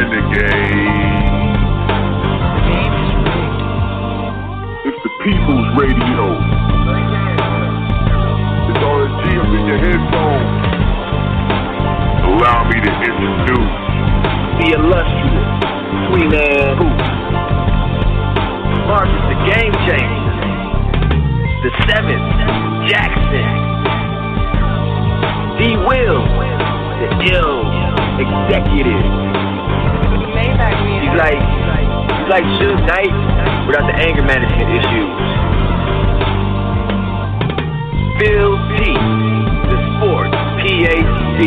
Renegade. It's the People's Radio. It's all the G up in your headphones. Allow me to introduce the illustrious Three Man Booth. Marcus, the game changer. The seventh, Jackson. D. Will, the ill executive. He's like, he's like Suge Knight without the anger management issues. Phil T, the sports PhD.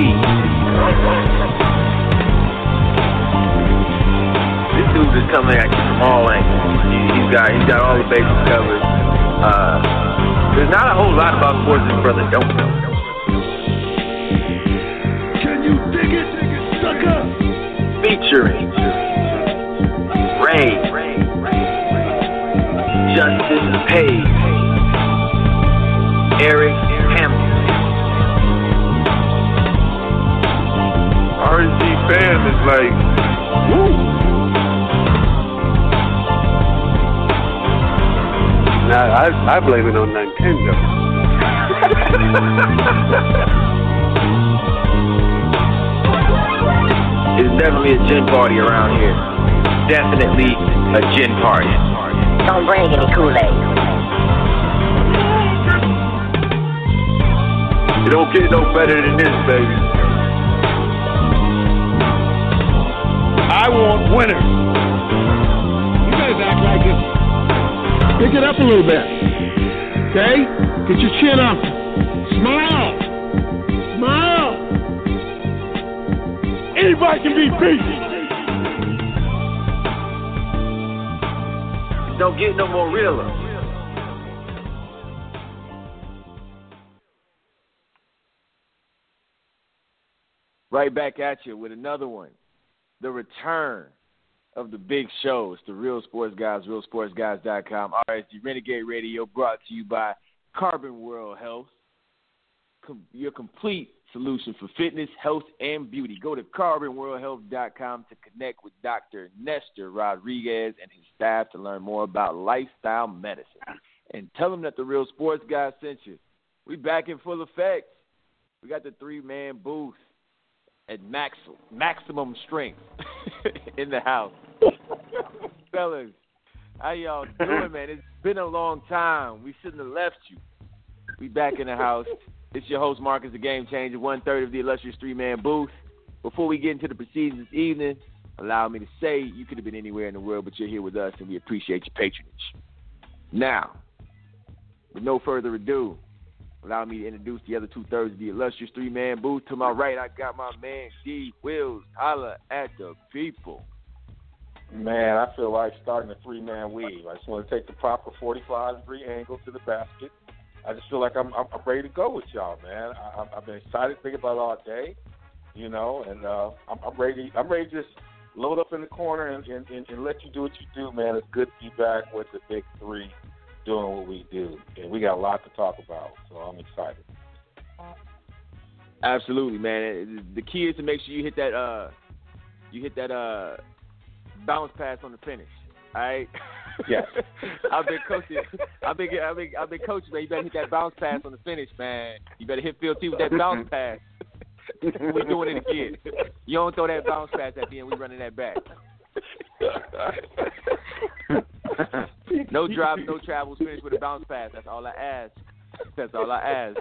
This dude is coming at you from all angles. He- He's got he's got all the bases covered. Uh, there's not a whole lot about sports this brother don't know. Can you dig it? Featuring Ray, Justin Page, Eric Hamilton. RNG fam is like, woo. Now, I, I blame it on Nintendo. It's definitely a gin party around here. Definitely a gin party. Don't bring any Kool-Aid. It don't get no better than this, baby. I want winners. You guys act like it's. Pick it up a little bit. Okay? Get your chin up. Anybody can be beat. Don't get no more realer. Right back at you with another one. The return of the big shows, the Real Sports Guys, RealSportsGuys.com. RSG Renegade Radio brought to you by Carbon World Health. Com- your complete solution for fitness, health, and beauty. Go to carbonworldhealth.com to connect with Dr. Nestor Rodriguez and his staff to learn more about lifestyle medicine. And tell them that the Real Sports Guy sent you. We back in full effect. We got the three man booth at max, maximum strength in the house. Fellas, how y'all doing, man? It's been a long time. We shouldn't have left you. We back in the house. It's your host, Marcus, the Game Changer, one third of the illustrious three man booth. Before we get into the proceedings this evening, allow me to say you could have been anywhere in the world, but you're here with us, and we appreciate your patronage. Now, with no further ado, allow me to introduce the other two thirds of the illustrious three man booth. To my right, I got my man D Wills. Holla at the people. Man, I feel like starting a three man weave. I just want to take the proper 45 degree angle to the basket. I just feel like I'm I'm, I'm ready to go with y'all, man. I, I've been excited thinking about it all day, you know, and uh, I'm, I'm ready. I'm ready to just load up in the corner and, and, and, and let you do what you do, man. It's good to be back with the big three doing what we do, and we got a lot to talk about, so I'm excited. Absolutely, man. The key is to make sure you hit that uh you hit that uh bounce pass on the finish. All right. Yes. I've been coaching. I've been, I've been, I've been coaching, man. You better hit that bounce pass on the finish, man. You better hit Phil T with that bounce pass. we doing it again. You don't throw that bounce pass at the end. We running that back. no drops, no travels, finish with a bounce pass. That's all I ask. That's all I ask.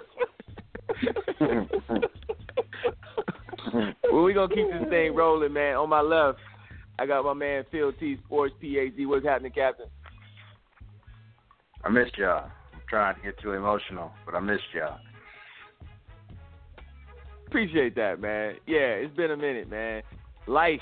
well, we gonna keep this thing rolling, man. On my left, I got my man Phil T Sports PAZ. What's happening, Captain? I missed y'all. I'm trying to get too emotional, but I missed y'all. Appreciate that, man. Yeah, it's been a minute, man. Life,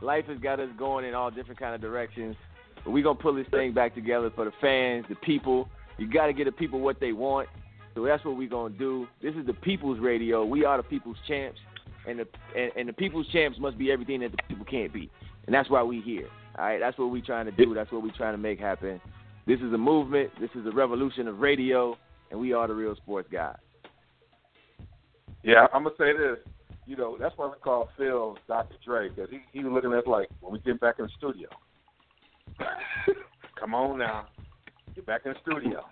life has got us going in all different kind of directions. But we gonna pull this thing back together for the fans, the people. You got to get the people what they want. So that's what we gonna do. This is the People's Radio. We are the People's Champs, and the and, and the People's Champs must be everything that the people can't be, and that's why we here. All right, that's what we trying to do. That's what we trying to make happen. This is a movement. This is a revolution of radio, and we are the real sports guys. Yeah, I'm gonna say this. You know, that's why we call Phil Dr. Dre because he he was looking at us like when we get back in the studio. Come on now, get back in the studio.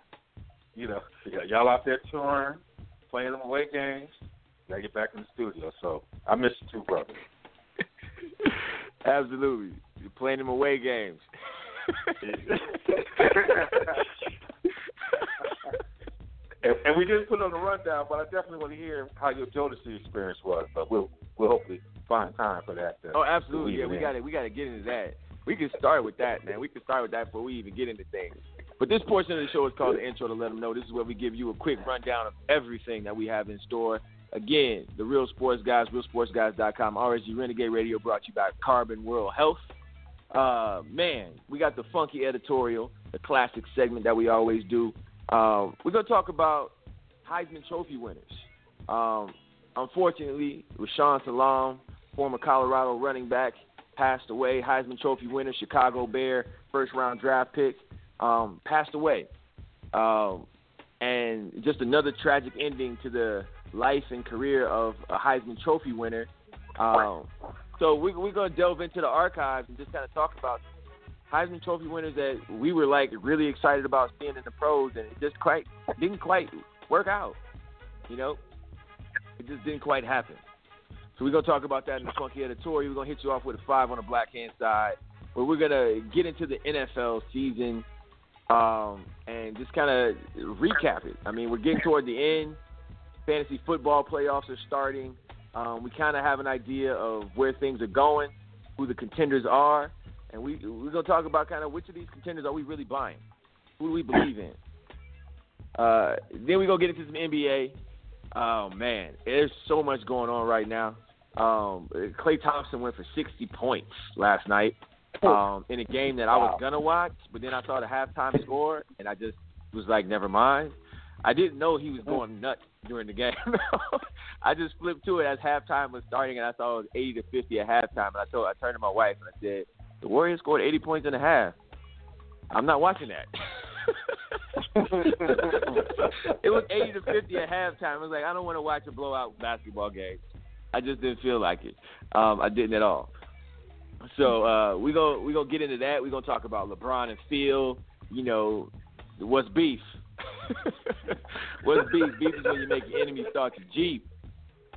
You know, y'all out there touring, playing them away games. Gotta get back in the studio. So I miss you too, brother. Absolutely, you're playing them away games. And, and we didn't put on the rundown, but I definitely want to hear how your Jodeci experience was. But we'll we'll hopefully find time for that. To, Oh, absolutely. Yeah, we got to we got to get into that. We can start with that, man. We can start with that before we even get into things. But this portion of the show is called the intro to let them know. This is where we give you a quick rundown of everything that we have in store. Again, the Real Sports Guys, RealSportsGuys.com, RSG Renegade Radio, brought to you by Carbon World Health. Uh, man, we got the funky editorial, the classic segment that we always do. Um, we're gonna talk about Heisman Trophy winners. Um, unfortunately, Rashaan Salaam, former Colorado running back, passed away. Heisman Trophy winner, Chicago Bear, first round draft pick, um, passed away. Um, and just another tragic ending to the life and career of a Heisman Trophy winner. Um, so we, we're going to delve into the archives and just kind of talk about Heisman Trophy winners that we were like really excited about seeing in the pros, and it just quite didn't quite work out. You know, it just didn't quite happen. So we're gonna talk about that in the funky editorial. We're gonna hit you off with a five on the black hand side, where we're gonna get into the NFL season um, and just kind of recap it. I mean, we're getting toward the end. Fantasy football playoffs are starting. Um, we kind of have an idea of where things are going, who the contenders are, and we we're gonna talk about kind of which of these contenders are we really buying, who do we believe in. Uh, then we gonna get into some NBA. Oh man, there's so much going on right now. Um, Klay Thompson went for 60 points last night um, in a game that I was gonna watch, but then I saw the halftime score and I just was like, never mind. I didn't know he was going nuts during the game. I just flipped to it as halftime was starting and I saw it was 80 to 50 at halftime. And I told, I turned to my wife and I said, the Warriors scored 80 points in a half. I'm not watching that. it was 80 to 50 at halftime. I was like, I don't want to watch a blowout basketball game. I just didn't feel like it. Um, I didn't at all. So uh, we go we gonna get into that. We're gonna talk about LeBron and Phil. You know, what's beef? what's beef? Beef is when you make your enemy start to jeep.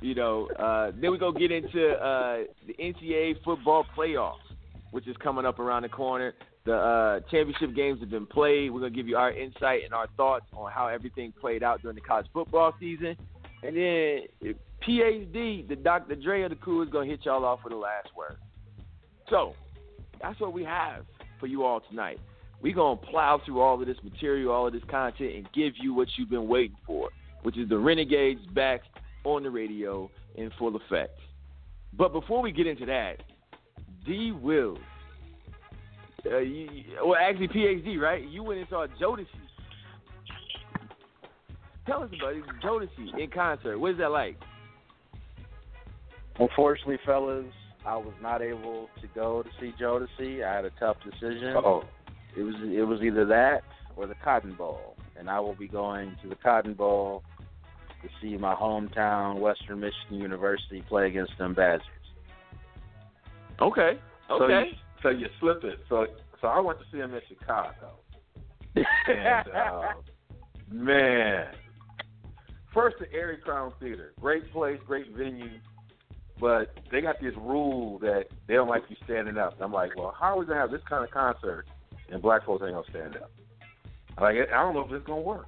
You know. Uh, then we go get into uh, the NCAA football playoffs, which is coming up around the corner. The uh, championship games have been played. We're gonna give you our insight and our thoughts on how everything played out during the college football season. And then PhD, the Dr. Dre of the crew, is gonna hit y'all off with the last word. So that's what we have for you all tonight. We're going to plow through all of this material, all of this content, and give you what you've been waiting for, which is the Renegades back on the radio in full effect. But before we get into that, D. Will, uh, you, well, actually, PhD, right? You went and saw Jodeci. Tell us about it. Jodeci in concert. What is that like? Unfortunately, fellas, I was not able to go to see Jodeci. I had a tough decision. Oh, It was it was either that or the Cotton Bowl, and I will be going to the Cotton Bowl to see my hometown Western Michigan University play against them Badgers. Okay. so Okay. you, so you slip it. So so I went to see them in Chicago, and uh, man, first the Arie Crown Theater, great place, great venue. but they got this rule that they don't like you standing up. I'm like, well, how are we gonna have this kind of concert and black folks ain't gonna stand up? Like, I don't know if it's gonna work.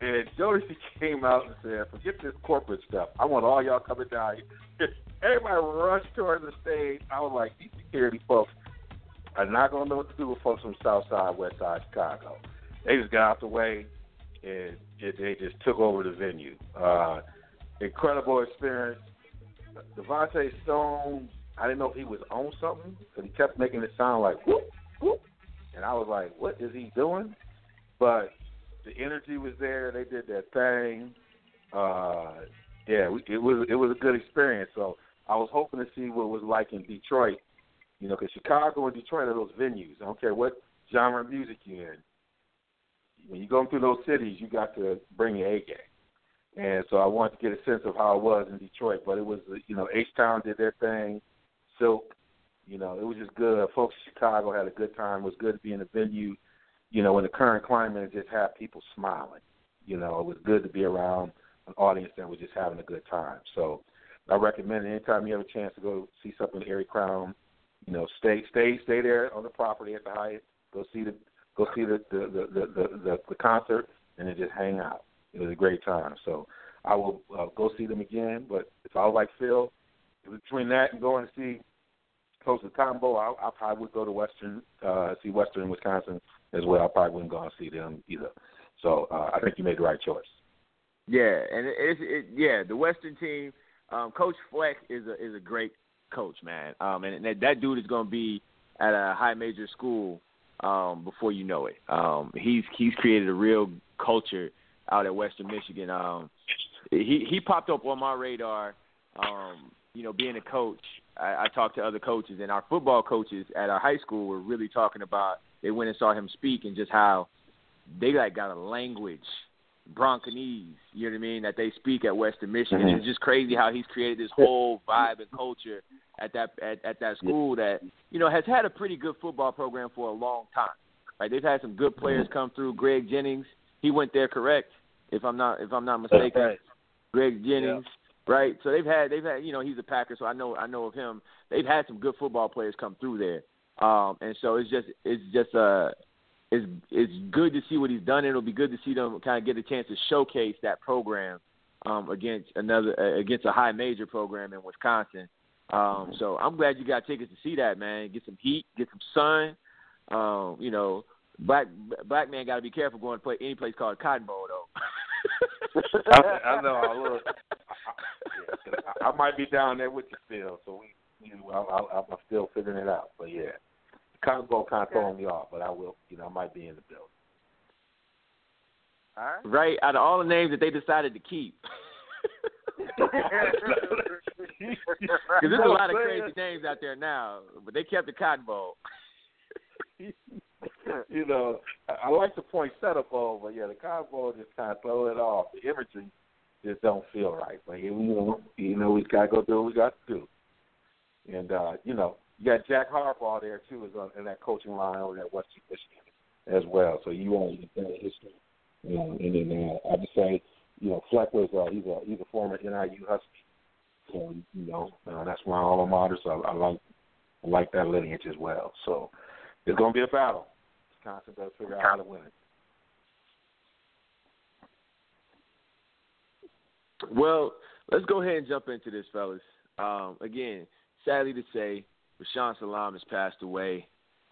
And Jodeci came out and said, forget this corporate stuff. I want all y'all coming down. Everybody rushed towards the stage. I was like, these security folks are not gonna know what to do with folks from South Side, West Side, Chicago. They just got out the way and they just took over the venue. Uh, incredible experience. Devontae Stone, I didn't know if he was on something because he kept making it sound like whoop whoop, and I was like, what is he doing? But the energy was there. They did their thing. Uh, yeah, we, it was it was a good experience. So I was hoping to see what it was like in Detroit. You know, because Chicago and Detroit are those venues. I don't care what genre of music you're in. When you go through those cities, you got to bring your A game. And so I wanted to get a sense of how it was in Detroit. But it was, you know, H Town did their thing, Silk. You know, it was just good. Folks in Chicago had a good time. It was good to be in a venue, you know, in the current climate and just have people smiling. You know, it was good to be around an audience that was just having a good time. So I recommend anytime you have a chance to go see something in Arie Crown, you know, stay stay stay there on the property at the Hyatt. Go see the go see the the the the, the, the concert and then just hang out. It was a great time. So I will uh, go see them again. But if I was like Phil, between that and going to see close to combo, I, I probably would go to Western, uh, see Western Wisconsin as well. I probably wouldn't go and see them either. So uh, I think you made the right choice. Yeah, and it, it's it, yeah the Western team. Um, Coach Fleck is a is a great coach, man. Um, and that, that dude is going to be at a high major school um, before you know it. Um, he's he's created a real culture out at Western Michigan. Um, he he popped up on my radar. Um, you know, being a coach, I, I talked to other coaches, and our football coaches at our high school were really talking about. They went and saw him speak, and just how they like got a language Bronconese, you know what I mean, that they speak at Western Michigan. Mm-hmm. It's just crazy how he's created this whole vibe and culture at that at, at that school that you know has had a pretty good football program for a long time. Right, they've had some good players come through. Greg Jennings, he went there, correct? If I'm not if I'm not mistaken, Right. Greg Jennings, right? So they've had they've had you know he's a Packer, so I know I know of him. They've had some good football players come through there, um, and so it's just it's just uh it's it's good to see what he's done. And it'll be good to see them kind of get a chance to showcase that program um, against another uh, against a high major program in Wisconsin. Um, so I'm glad you got tickets to see that, man. Get some heat, get some sun. Um, you know, black black man got to be careful going to play any place called Cotton Bowl though. I, I know. I, I, I, I might be down there with you still, so we, you know, I, I, I'm still figuring it out. But yeah, Cotton Bowl kind of throwing me off, but I will, you know, I might be in the building. All right. right out of all the names that they decided to keep. Because there's a lot of crazy names out there now, but they kept the Cotton Bowl. you know, I, I like the poinsettia bowl, but yeah, the Cotton Bowl just kind of throw it off. The imagery just don't feel right. But you know, you know, we gotta go do what we got to do. And uh, you know, you got Jack Harbaugh there too, is on in that coaching line over at Western Michigan as well. So you to get history. You know, and then uh, I would say, you know, Fleck was uh, he's a he's a former NIU Husky. So you know, uh, that's my alma mater. So I, I like I like that lineage as well. So it's gonna be a battle. Wisconsin does figure out how to win it. Well, let's go ahead and jump into this, fellas. Um, again, sadly to say, Rashaan Salaam has passed away,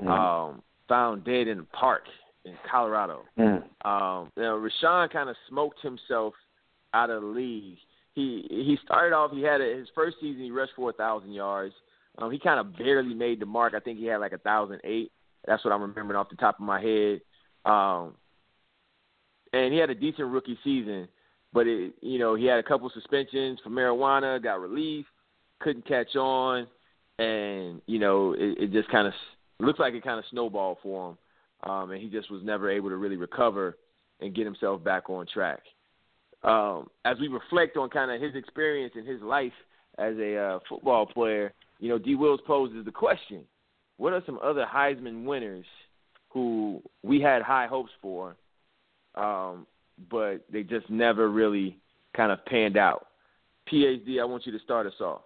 um, found dead in a park in Colorado. Mm. Um, you know, Rashaan kind of smoked himself out of the league. He he started off. He had a, his first season. He rushed for a thousand yards. Um, he kind of barely made the mark. I think he had like a thousand eight. That's what I'm remembering off the top of my head. Um, and he had a decent rookie season, but it, you know, he had a couple suspensions for marijuana, got relief, couldn't catch on, and you know, it, it just kind of looks like it kind of snowballed for him, um, and he just was never able to really recover and get himself back on track. Um, as we reflect on kind of his experience and his life as a uh, football player, you know, D. Wills poses the question: What are some other Heisman winners who we had high hopes for, um, but they just never really kind of panned out? PhD, I want you to start us off.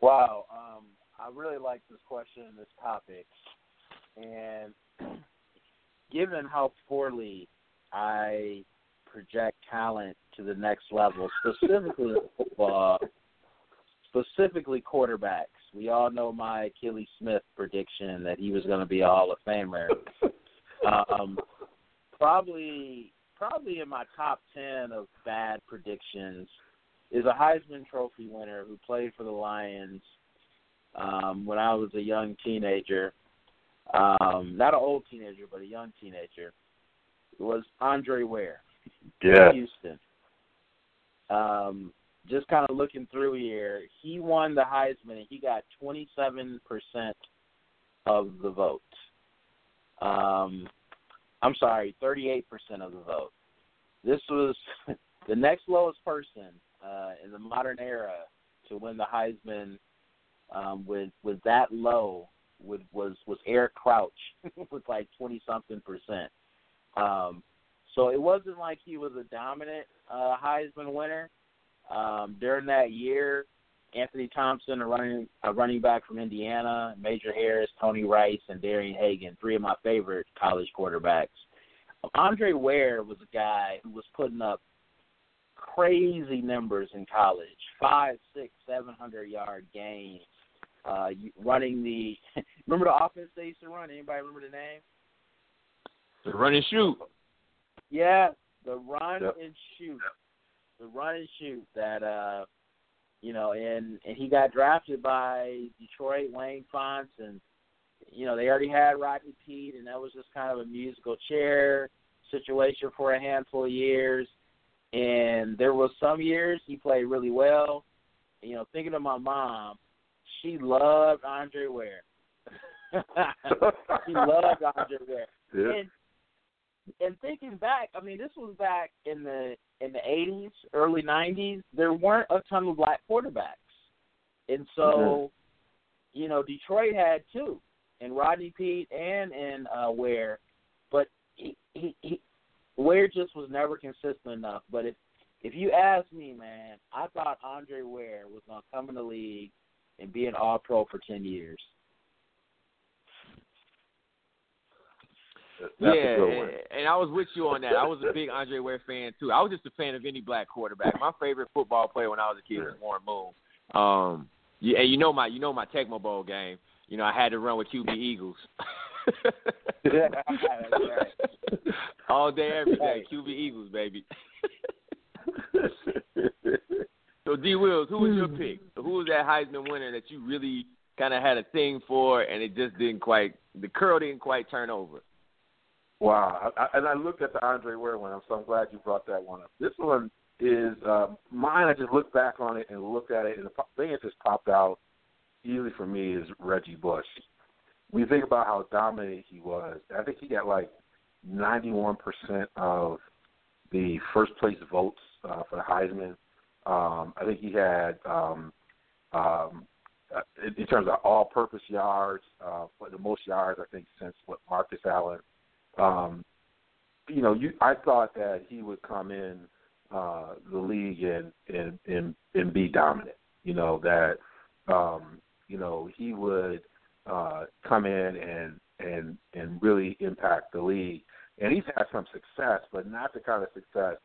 Wow, um, I really like this question and this topic, and given how poorly I project talent to the next level, specifically football, specifically quarterbacks. We all know my Akili Smith prediction that he was going to be a Hall of Famer. um, probably, probably in my top ten of bad predictions is a Heisman Trophy winner who played for the Lions um, when I was a young teenager. Um, not an old teenager, but a young teenager. It was Andre Ware. Yeah. Houston. Um, just kind of looking through here, he won the Heisman and he got 27% of the vote. Um, I'm sorry, 38% of the vote. This was the next lowest person uh, in the modern era to win the Heisman um, with with that low with, was was Eric Crouch with like 20 something percent. Um, so it wasn't like he was a dominant uh, Heisman winner. Um, during that year, Anthony Thompson, a running a running back from Indiana, Major Harris, Tony Rice, and Darian Hagan, three of my favorite college quarterbacks. Andre Ware was a guy who was putting up crazy numbers in college, five, six, seven hundred yard games. Uh, running the remember the offense they used to run. Anybody remember the name? The run and shoot. Yeah, the run Yep. and shoot, the run and shoot that uh, you know, and and he got drafted by Detroit, Wayne Fontes, and you know they already had Rodney Peete, and that was just kind of a musical chair situation for a handful of years. And there was some years he played really well. You know, thinking of my mom, she loved Andre Ware. she loved Andre Ware. Yeah. And and thinking back, I mean, this was back in the in the eighties, early nineties. There weren't a ton of black quarterbacks, and so, you know, Detroit had two, and Rodney Peete and and uh, Ware, but he, he he Ware just was never consistent enough. But if if you ask me, man, I thought Andre Ware was gonna come in the league and be an All Pro for ten years. Yeah, a good one. and, and I was with you on that. I was a big Andre Ware fan too. I was just a fan of any black quarterback. My favorite football player when I was a kid was Warren Moon. Um, yeah, and you know my you know my Tecmo Bowl game. You know I had to run with QB Eagles. All day, every day, QB Eagles, baby. so D Wills, who was your pick? Who was that Heisman winner that you really kind of had a thing for, and it just didn't quite the curl didn't quite turn over? Wow, I, and I looked at the Andre Ware one. I'm so glad you brought that one up. This one is uh, mine. I just looked back on it and looked at it, and the thing that just popped out easily for me is Reggie Bush. When you think about how dominant he was, I think he got like 91% of the first place votes uh, for the Heisman. Um, I think he had, um, um, uh, in, in terms of all-purpose yards, uh, the most yards I think since what Marcus Allen um, you know, you I thought that he would come in uh, the league and and and and be dominant. You know that um, you know he would uh, come in and and and really impact the league. And he's had some success, but not the kind of success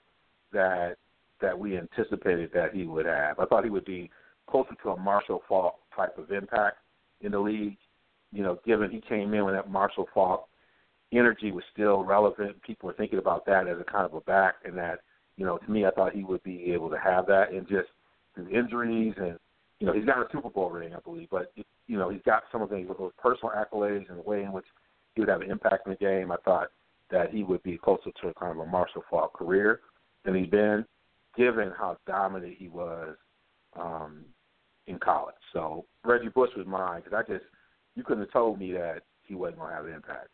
that that we anticipated that he would have. I thought he would be closer to a Marshall Faulk type of impact in the league. You know, given he came in with that Marshall Faulk energy was still relevant. People were thinking about that as a kind of a back, and that you know, to me, I thought he would be able to have that, and just his injuries, and you know, he's got a Super Bowl ring, I believe, but you know, he's got some of those, those personal accolades and the way in which he would have an impact in the game. I thought that he would be closer to a kind of a Marshall Faulk career than he's been, given how dominant he was um, in college. So Reggie Bush was mine because I just you couldn't have told me that he wasn't going to have an impact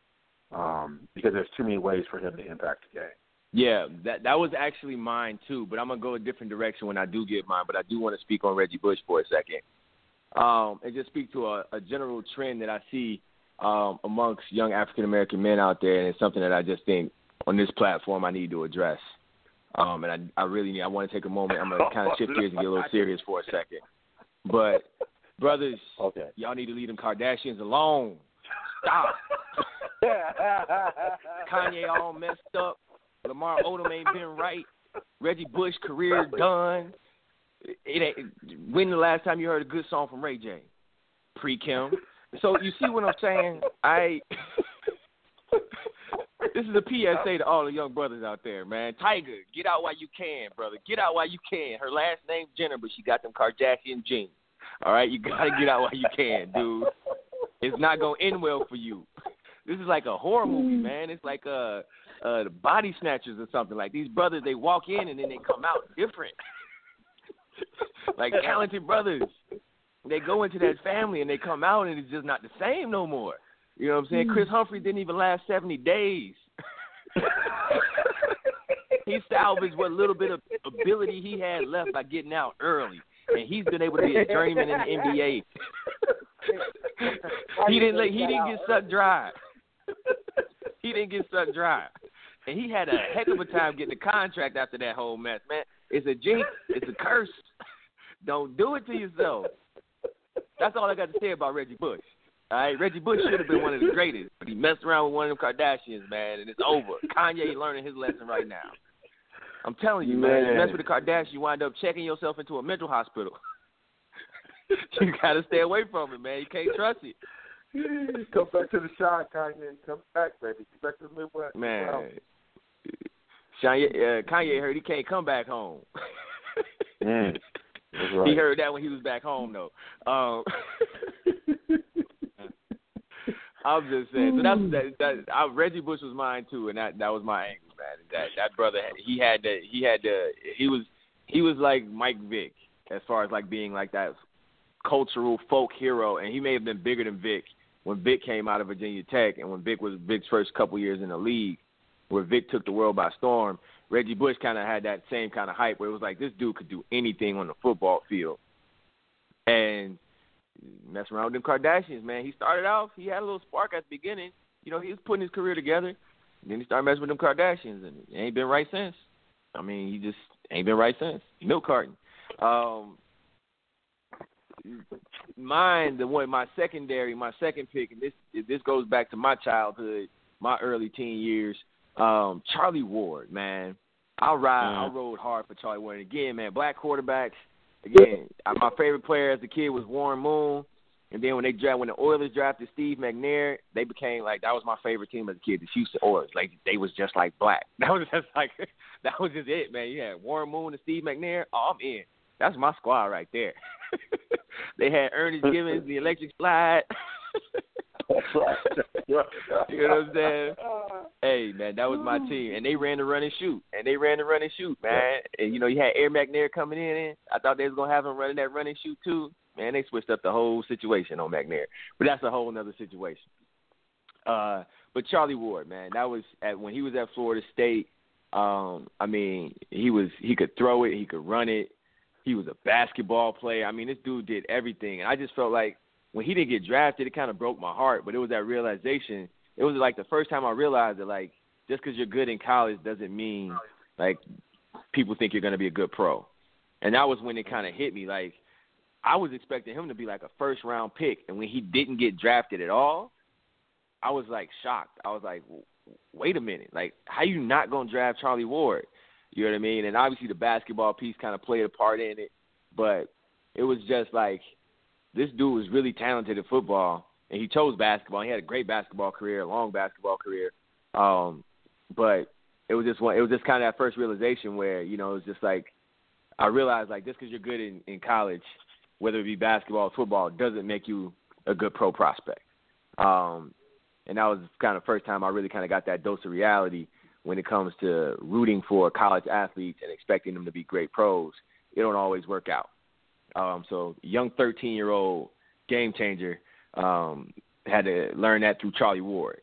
um, because there's too many ways for him to impact the game. Yeah, that that was actually mine too, but I'm gonna go a different direction when I do get mine. But I do want to speak on Reggie Bush for a second, um, and just speak to a, a general trend that I see um, amongst young African American men out there, and it's something that I just think on this platform I need to address. Um, and I, I really need. I want to take a moment. I'm gonna kind of shift gears and get a little serious for a second. But brothers, Okay. y'all need to leave them Kardashians alone. Stop. Kanye all messed up. Lamar Odom ain't been right. Reggie Bush career done. It ain't. When the last time you heard a good song from Ray J? Pre Kim. So you see what I'm saying? I. this is a PSA to all the young brothers out there, man. Tiger, get out while you can, brother. Get out while you can. Her last name's Jenner, but she got them Kardashian genes. All right, you gotta get out while you can, dude. It's not gonna end well for you. This is like a horror movie, man. It's like uh, uh, the Body Snatchers or something. Like these brothers, they walk in and then they come out different, like talented brothers. They go into that family and they come out and it's just not the same no more. You know what I'm saying? Chris Humphrey didn't even last 70 days. he salvaged what little bit of ability he had left by getting out early, and he's been able to be a journeyman in the NBA. He didn't let, he didn't get sucked dry. he didn't get sucked dry, and he had a heck of a time getting a contract after that whole mess, man. It's a jinx. It's a curse. Don't do it to yourself. That's all I got to say about Reggie Bush. All right, Reggie Bush should have been one of the greatest, but he messed around with one of them Kardashians, man, and it's over. Kanye learning his lesson right now. I'm telling you, man, you Man. mess with a Kardashian, you wind up checking yourself into a mental hospital. you gotta stay away from it, man. You can't trust it, Come back to the shine, Kanye. Come back, baby. Come back to the Midwest. man. Kanye, uh, Kanye heard he can't come back home. Mm. Right. He heard that when he was back home, though. Um, I'm just saying. So that's that. that I, Reggie Bush was mine too, and that that was my angle, man. That that brother, he had the he had the he was he was like Mike Vick as far as like being like that cultural folk hero, and he may have been bigger than Vick when Vick came out of Virginia Tech, and when Vick was Vick's first couple years in the league, where Vick took the world by storm. Reggie Bush kind of had that same kind of hype where it was like this dude could do anything on the football field, and messing around with them Kardashians, man. He started off, he had a little spark at the beginning. You know, he was putting his career together. Then he started messing with them Kardashians, and it ain't been right since. I mean, he just ain't been right since. Milk carton. Um, mine, the one, my secondary, my second pick, and this this goes back to my childhood, my early teen years. Um, Charlie Ward, man. I ride, I rode hard for Charlie Ward. And again, man, black quarterbacks. Again, I- my favorite player as a kid was Warren Moon. And then when they draft, when the Oilers drafted Steve McNair, they became like that was my favorite team as a kid, the Houston Oilers. Like they was just like black. That was just like that was just it, man. You had Warren Moon and Steve McNair. Oh, I'm in. That's my squad right there. they had Ernest Givins, the Electric Slide. You know what I'm saying? Hey man, that was my team, and they ran the run and shoot, and they ran the run and shoot, man. And you know you had Air McNair coming in. And I thought they was gonna have him running that run and shoot too. Man, they switched up the whole situation on McNair, but that's a whole other situation. Uh, but Charlie Ward, man, that was at when he was at Florida State. Um, I mean, he was he could throw it, he could run it. He was a basketball player. I mean, this dude did everything, and I just felt like when he didn't get drafted, it kind of broke my heart. But it was that realization. It was like the first time I realized that like just because you're good in college doesn't mean like people think you're going to be a good pro. And that was when it kind of hit me. Like I was expecting him to be like a first round pick, and when he didn't get drafted at all, I was like shocked. I was like, wait a minute, like how you not going to draft Charlie Ward? You know what I mean? And obviously the basketball piece kind of played a part in it, but it was just like this dude was really talented at football, and he chose basketball. He had a great basketball career, a long basketball career. Um, but it was just one. It was just kind of that first realization where you know it was just like I realized like just because you're good in, in college, whether it be basketball or football, doesn't make you a good pro prospect. Um, and that was kind of first time I really kind of got that dose of reality when it comes to rooting for college athletes and expecting them to be great pros. It don't always work out. Um, so young 13 year old game changer um, had to learn that through Charlie Ward.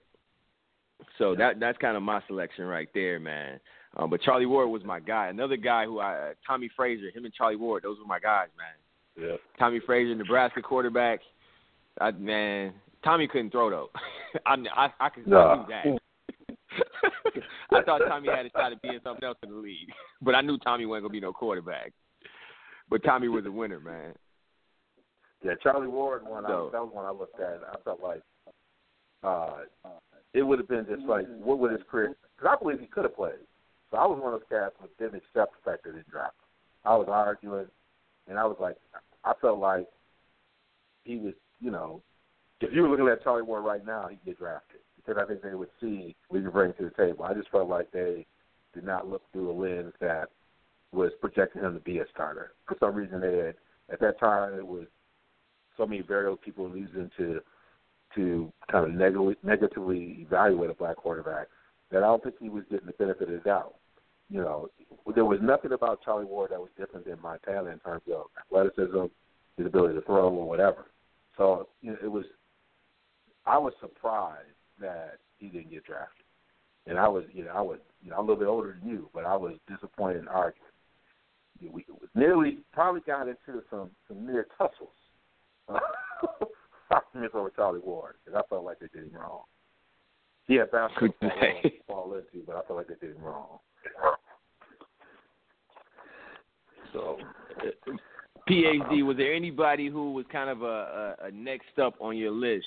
So that that's kind of my selection right there, man. Um, but Charlie Ward was my guy. Another guy who I Tommie Frazier, him and Charlie Ward, those were my guys, man. Yeah. Tommie Frazier, Nebraska quarterback. I, man, Tommie couldn't throw though. I I, I could Nah. do that. I thought Tommie had a shot at being something else in the league, but I knew Tommie wasn't gonna be no quarterback. But Tommie was a winner, man. Yeah, Charlie Ward one. So- I, that was one I looked at. I felt like uh, it would have been just like what would his career? Because I believe he could have played. So I was one of those cats who didn't accept the fact that he dropped. him. I was arguing, and I was like, I felt like he was, you know, if you were looking at Charlie Ward right now, he'd get drafted because I think they would see he could bring to the table. I just felt like they did not look through a lens that was projecting him to be a starter. For some reason, they had at that time it was so many variable people using to to kind of negatively, negatively evaluate a black quarterback that I don't think he was getting the benefit of the doubt. You know, there was nothing about Charlie Ward that was different than Montana in terms of athleticism, his ability to throw, or whatever. So you know, it was. I was surprised that he didn't get drafted, and I was, you know, I was, you know, I'm a little bit older than you, but I was disappointed and arguing. We nearly probably got into some some near tussles. arguments over Charlie Ward, and I felt like they did him wrong. He had basketball Good day. fall into, but I felt like they did him wrong. So, PhD, was there anybody who was kind of a, a, a next up on your list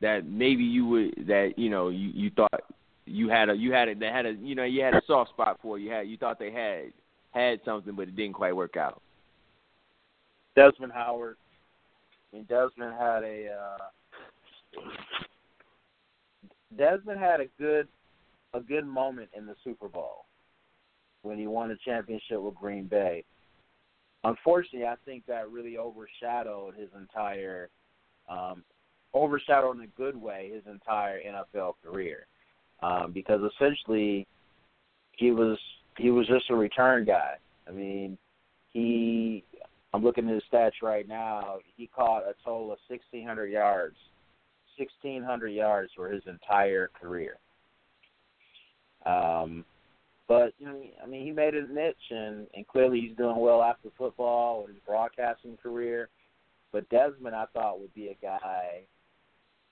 that maybe you would that you know you, you thought you had a you had a that had a you know you had a soft spot for you had you thought they had had something but it didn't quite work out. Desmond Howard. I mean, Desmond had a uh, Desmond had a good a good moment in the Super Bowl when he won the championship with Green Bay. Unfortunately, I think that really overshadowed his entire um, overshadowed in a good way his entire NFL career um, because essentially he was he was just a return guy. I mean, he I'm looking at his stats right now. He caught a total of 1,600 yards, 1,600 yards for his entire career. Um, but you know, I mean, he made his niche, and and clearly he's doing well after football and his broadcasting career. But Desmond, I thought would be a guy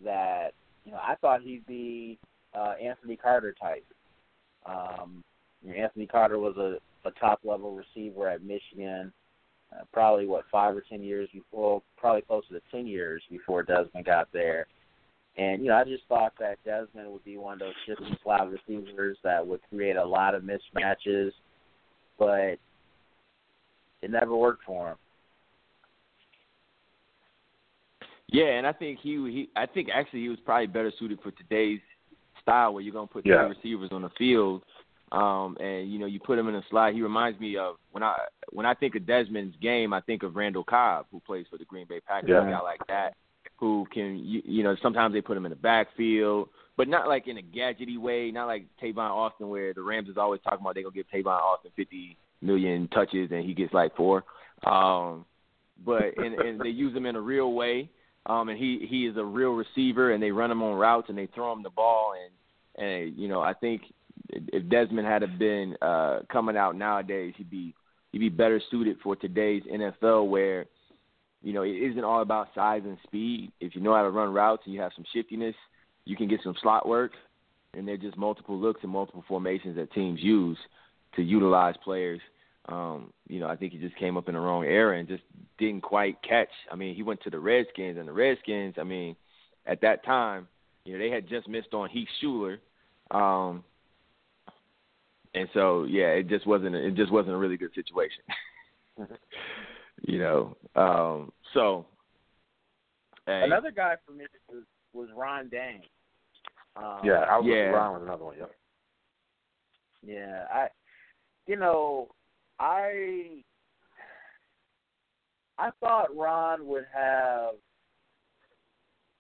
that you know I thought he'd be uh, Anthony Carter type. Um, Anthony Carter was a, a top level receiver at Michigan uh, probably what five or ten years before, probably closer to ten years before Desmond got there. And you know, I just thought that Desmond would be one of those shifty slot receivers that would create a lot of mismatches, but it never worked for him. Yeah, and I think he he I think actually he was probably better suited for today's style where you're gonna put Yeah. three receivers on the field. Um, and you know, you put him in a slot. He reminds me of when I when I think of Desmond's game, I think of Randall Cobb, who plays for the Green Bay Packers. Yeah. A guy like that, who can you, you know sometimes they put him in the backfield, but not like in a gadgety way. Not like Tavon Austin, where the Rams is always talking about they gonna give Tavon Austin 50 million touches and he gets like four. Um, but and, and they use him in a real way. Um, and he he is a real receiver, and they run him on routes and they throw him the ball, and and you know I think if Desmond had have been uh, coming out nowadays, he'd be he'd be better suited for today's NFL, where you know it isn't all about size and speed. If you know how to run routes and you have some shiftiness, you can get some slot work, and they're just multiple looks and multiple formations that teams use to utilize players. Um, you know, I think he just came up in the wrong era and just didn't quite catch. I mean, he went to the Redskins, and the Redskins, I mean, at that time, you know, they had just missed on Heath Shuler. Um, and so, yeah, it just wasn't it just wasn't a really good situation. you know, um, so hey, Another guy for me was was Ron Dayne. Um, yeah, I was Yeah. Ron with another one. Yep. Yeah, I, you know, I, I thought Ron would have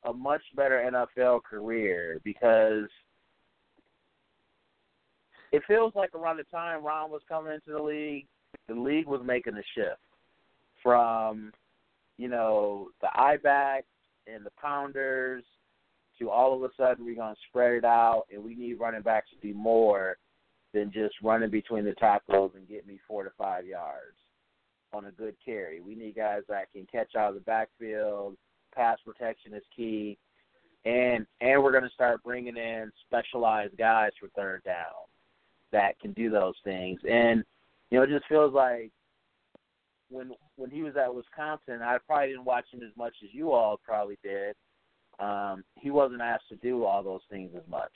a much better NFL career because it feels like around the time Ron was coming into the league, the league was making a shift from, you know, the eye backs and the pounders to all of a sudden we're going to spread it out and we need running backs to do more than just running between the tackles and get me four to five yards on a good carry. We need guys that can catch out of the backfield. Pass protection is key. and and we're going to start bringing in specialized guys for third down that can do those things. And you know, it just feels like when when he was at Wisconsin, I probably didn't watch him as much as you all probably did. Um, he wasn't asked to do all those things as much.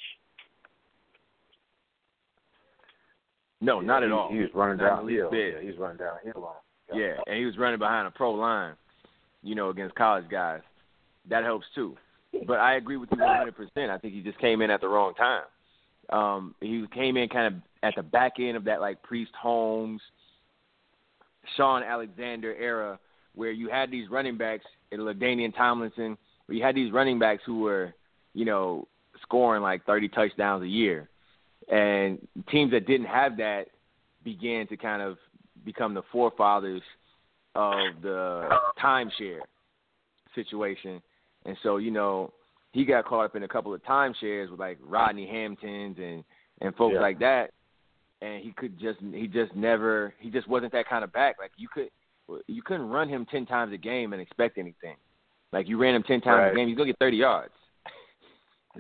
No, not at he, all. He was running Not least downhill. Yeah, he was running downhill on. him. Yeah, and he was running behind a pro line, you know, against college guys. That helps too. But I agree with you 100%. I think he just came in at the wrong time. Um, he came in kind of at the back end of that like Priest Holmes, Shaun Alexander era, where you had these running backs in LaDainian Tomlinson, where you had these running backs who were, you know, scoring like 30 touchdowns a year, and teams that didn't have that began to kind of become the forefathers of the timeshare situation. And so, you know, he got caught up in a couple of timeshares with like Rodney Hamptons and and folks Yeah. like that. And he could just he just never he just wasn't that kind of back. Like you could you couldn't run him ten times a game and expect anything. Like you ran him ten times Right. a game, he's gonna get thirty yards.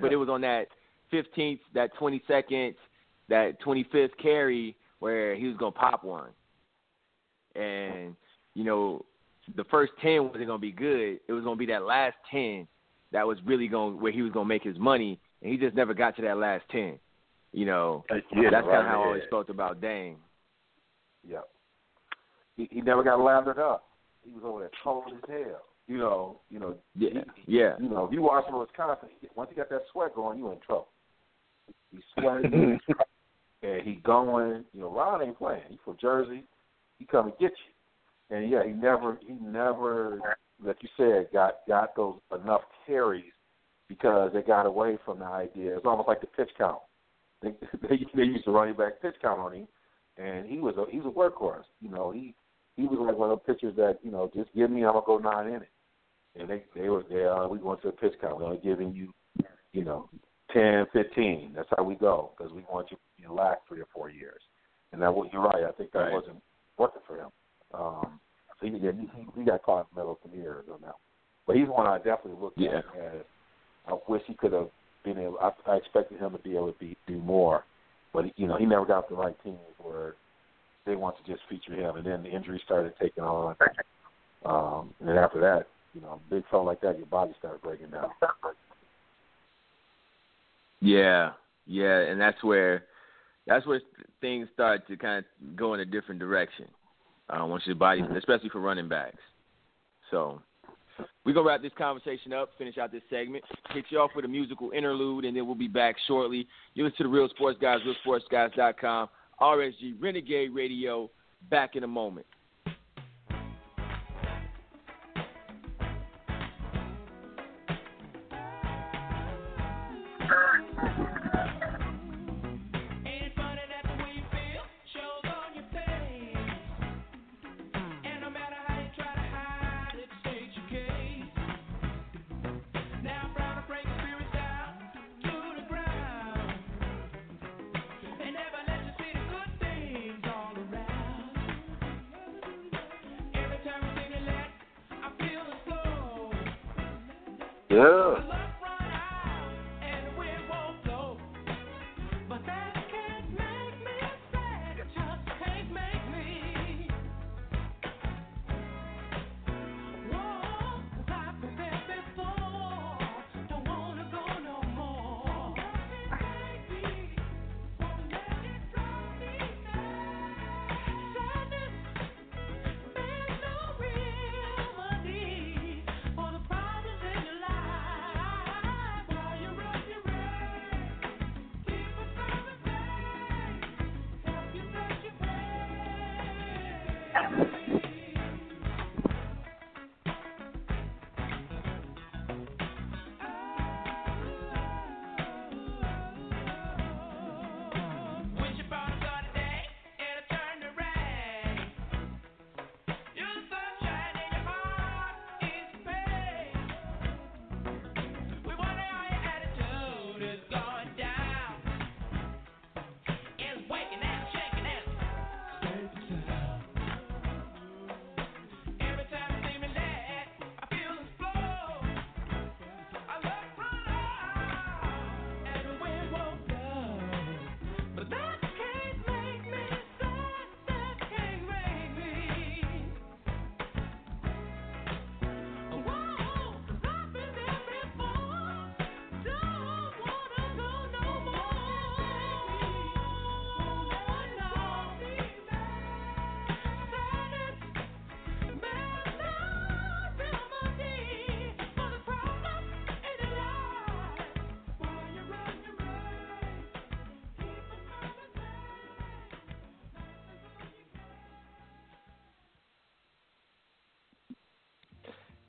But Yeah. it was on that fifteenth, that twenty second, that twenty fifth carry where he was gonna pop one. And, you know, the first ten wasn't gonna be good. It was gonna be that last ten that was really going where he was gonna make his money and he just never got to that last ten. You know. Uh, yeah, that's right kinda how I always felt about Dayne. Yeah. He he never got lathered up. He was over there cold as hell. You know, you know. Yeah. he- Yeah. You know, if you watch him in Wisconsin, once he got that sweat going, you in trouble. He's sweating and he going. You know, Ron ain't playing. He from Jersey. He come and get you. And yeah, he never, he never, like you said, got got those enough carries because they got away from the idea. It's almost like the pitch count. They they, they used to running back pitch count on him, and he was a he was a workhorse. You know, he he was like one of those pitchers that you know just give me, I'm gonna go nine innings. And they they were they uh, we going to the pitch count. We're only giving you, you know, ten, fifteen. That's how we go because we want you you lack three or four years. And that was you're right. I think that Right. wasn't working for him. Um, so he, yeah, he, he got caught in the middle of some years on that. But he's one I definitely look Yeah. at as I wish he could have been able. I, I expected him to be able to be, do more, but you know he never got the right teams where they want to just feature him. And then the injuries started taking on, um, and then after that, you know, big fella like that, your body started breaking down. Yeah, yeah, and that's where that's where things start to kind of go in a different direction. Uh, once your body, especially for running backs. So we're gonna wrap this conversation up, finish out this segment, kick you off with a musical interlude, and then we'll be back shortly. You listen to the Real Sports Guys, RealSportsGuys.com, RSG Renegade Radio. Back in a moment.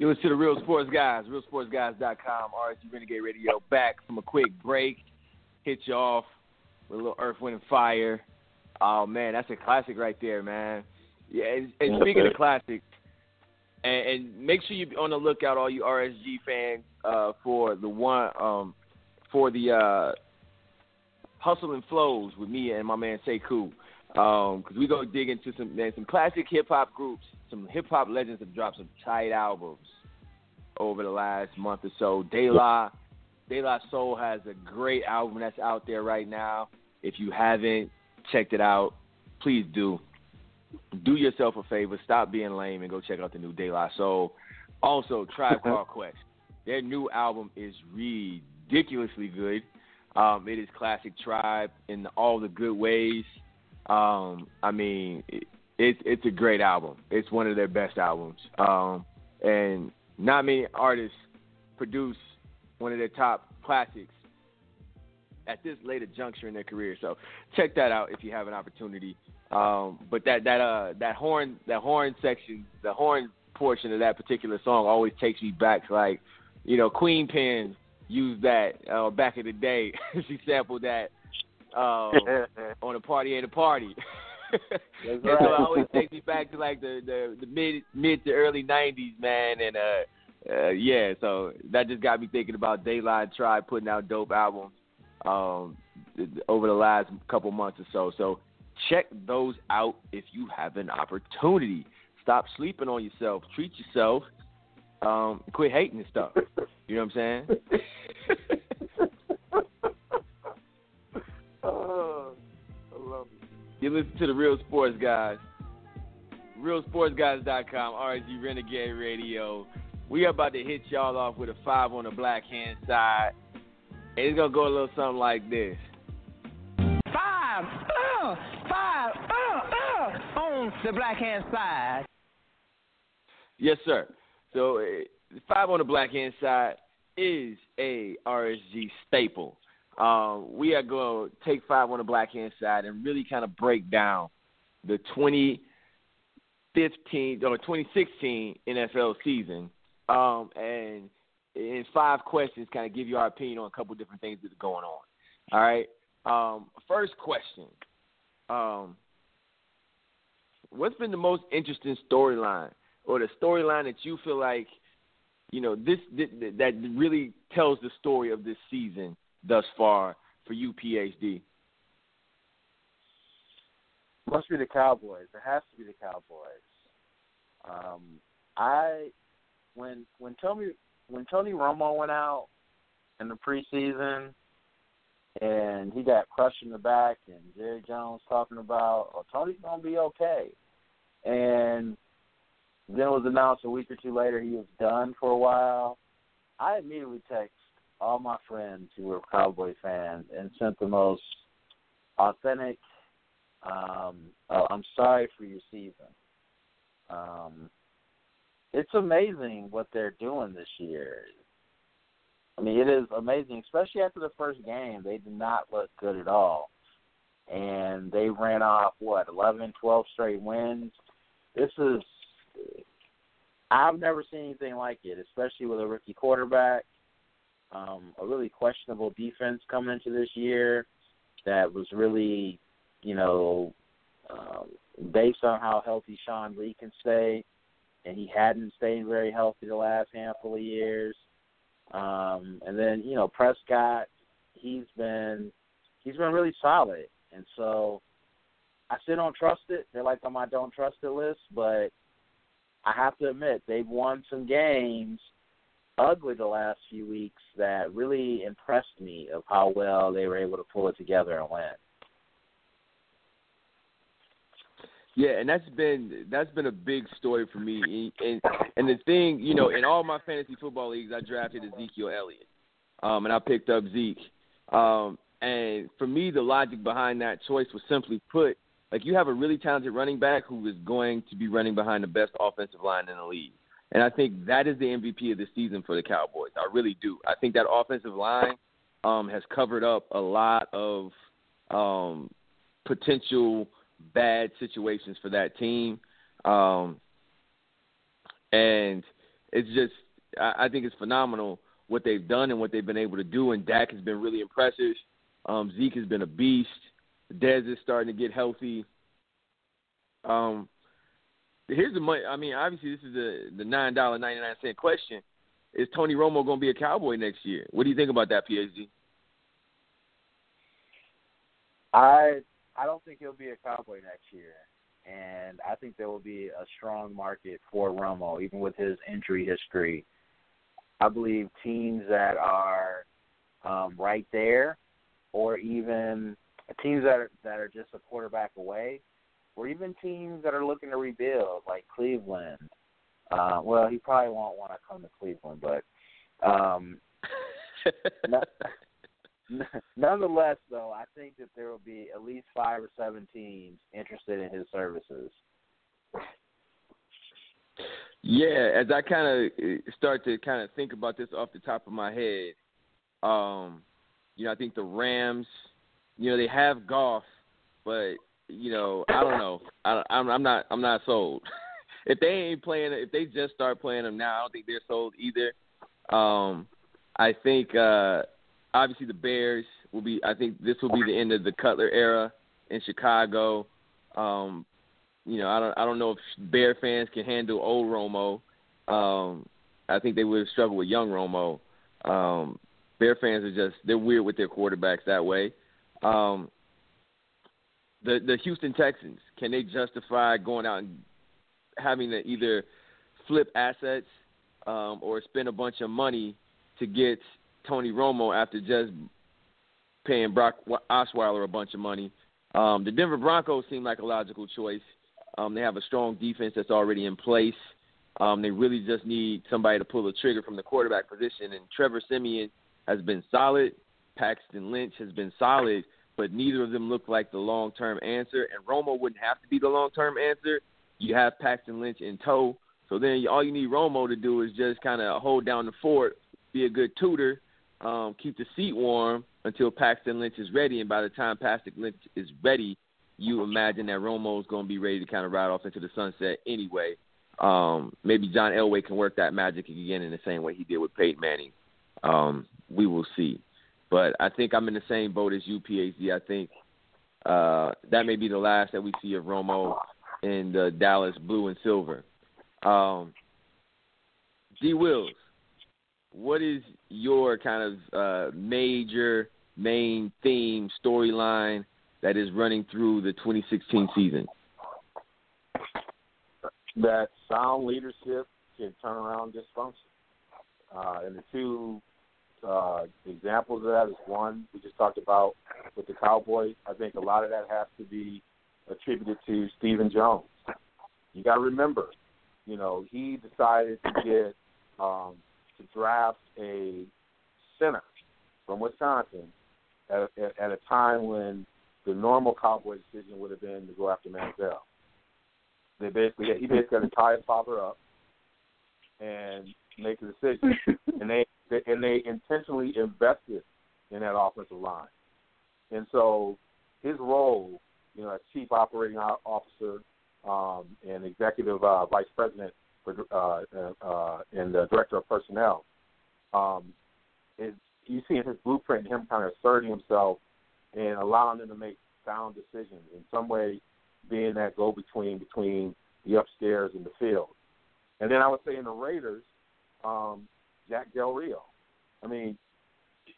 You listen to the Real Sports Guys, realsportsguys.com, RSG Renegade Radio. Back from a quick break. Hit you off with a little Earth, Wind, and Fire. Oh, man, that's a classic right there, man. Yeah, and, and speaking of classics, and, and make sure you're on the lookout, all you RSG fans, uh, for the one, um, for the uh, Hustle and Flows with me and my man Sekou. Um, cause we go dig into some man, some classic hip hop groups, some hip hop legends have dropped some tight albums over the last month or so. De La, De La Soul has a great album that's out there right now. If you haven't checked it out, please do. Do yourself a favor, stop being lame, and go check out the new De La Soul. Also, Tribe Called Quest. Their new album is ridiculously good. Um, it is classic Tribe in all the good ways. Um, I mean, it, it's it's a great album. It's one of their best albums. Um, and not many artists produce one of their top classics at this later juncture in their career. So check that out if you have an opportunity. Um, but that that uh that horn that horn section, the horn portion of that particular song always takes me back to like, you know, Queen Pen used that uh, back in the day. she sampled that um, on a party at a party. and right. so it always takes me back to like the the, the mid mid to early '90s, man. And uh, uh, yeah, so that just got me thinking about Daylight Tribe putting out dope albums um, over the last couple months or so. So check those out if you have an opportunity. Stop sleeping on yourself. Treat yourself. Um, quit hating and stuff. You know what I'm saying? You listen to the Real Sports Guys. RealSportsGuys.com, RSG Renegade Radio. We are about to hit y'all off with a five on the black hand side. And it's going to go a little something like this. Five, uh, five, uh, uh, on the black hand side. Yes, sir. So, uh, five on the black hand side is a RSG staple. Um, we are going to take five on the black hand side and really kind of break down the 2015 or 2016 NFL season. Um, and in five questions, kind of give you our opinion on a couple different things that are going on. All right. Um, first question. Um, what's been the most interesting storyline or the storyline that you feel like, you know, this that really tells the story of this season thus far for you, PhD? Must be the Cowboys. It has to be the Cowboys. Um, I when when Tony when Tony Romo went out in the preseason and he got crushed in the back and Jerry Jones talking about oh Tony's gonna be okay and then it was announced a week or two later he was done for a while. I immediately text all my friends who were Cowboy fans and sent the most authentic um oh, I'm sorry for your season. Um it's amazing what they're doing this year. I mean, it is amazing, especially after the first game. They did not look good at all. And they ran off, what, 11, 12 straight wins. This is, I've never seen anything like it, especially with a rookie quarterback, um, a really questionable defense coming into this year that was really, you know, um, based on how healthy Sean Lee can stay and he hadn't stayed very healthy the last handful of years. Um, and then you know Prescott, he's been he's been really solid, and so I still don't trust it. They're like on my don't trust it list, but I have to admit they've won some games ugly the last few weeks that really impressed me of how well they were able to pull it together and win. Yeah, and that's been that's been a big story for me. And and the thing, you know, in all my fantasy football leagues, I drafted Ezekiel Elliott, um, and I picked up Zeke. Um, and for me, the logic behind that choice was simply put, like you have a really talented running back who is going to be running behind the best offensive line in the league. And I think that is the MVP of the season for the Cowboys. I really do. I think that offensive line um, has covered up a lot of um, potential bad situations for that team. Um, and it's just I, I think it's phenomenal what they've done and what they've been able to do. And Dak has been really impressive. Um, Zeke has been a beast. Dez is starting to get healthy. Um, here's the money. I mean, obviously, this is the the nine dollar ninety nine cent question: Is Tony Romo going to be a Cowboy next year? What do you think about that, PhD? I I don't think he'll be a Cowboy next year, and I think there will be a strong market for Romo, even with his injury history. I believe teams that are um, right there, or even teams that are, that are just a quarterback away, or even teams that are looking to rebuild, like Cleveland. Uh, well, he probably won't want to come to Cleveland, but um, nonetheless, though, I think that there will be at least five or seven teams interested in his services. Yeah, as I kind of uh, start to kind of think about this off the top of my head, um, you know, I think the Rams, you know, they have Goff, but you know, I don't know. I, I'm, I'm not. I'm not sold. if they ain't playing, if they just start playing them now, I don't think they're sold either. Um, I think uh, obviously the Bears will be. I think this will be the end of the Cutler era in Chicago. Um, you know, I don't. I don't know if Bear fans can handle old Romo. Um, I think they would struggle with young Romo. Um, Bear fans are just they're weird with their quarterbacks that way. Um, the the Houston Texans can they justify going out and having to either flip assets um, or spend a bunch of money to get Tony Romo after just paying Brock Osweiler a bunch of money? Um, the Denver Broncos seem like a logical choice. Um, they have a strong defense that's already in place. Um, they really just need somebody to pull the trigger from the quarterback position. And Trevor Siemian has been solid. Paxton Lynch has been solid but neither of them look like the long term answer. And Romo wouldn't have to be the long term answer. You have Paxton Lynch in tow, so then all you need Romo to do is just kind of hold down the fort, be a good tutor, um, keep the seat warm until Paxton Lynch is ready. And by the time Paxton Lynch is ready, you imagine that Romo is going to be ready to kind of ride off into the sunset anyway. Um, maybe John Elway can work that magic again in the same way he did with Peyton Manning. Um, we will see. But I think I'm in the same boat as you, PhD. I think uh, that may be the last that we see of Romo in the Dallas blue and silver. Um, D. Wills, what is your kind of uh, major main theme storyline that is running through the 2016 season? That sound leadership can turn around dysfunction. Uh, and the two uh, examples of that is one we just talked about with the Cowboys. I think a lot of that has to be attributed to Stephen Jones. You got to remember, you know, he decided to get um, to draft a center from Wisconsin at, at, at a time when the normal Cowboy decision would have been to go after Manziel. They basically he basically had to tie his father up and make a decision, and they and they intentionally invested in that offensive line. And so his role, you know, as chief operating officer um, and executive uh, vice president for, uh, uh, and the director of personnel, um, is you see in his blueprint him kind of asserting himself and allowing them to make sound decisions in some way, being that go between between the upstairs and the field. And then I would say in the Raiders, um, Jack Del Rio. I mean,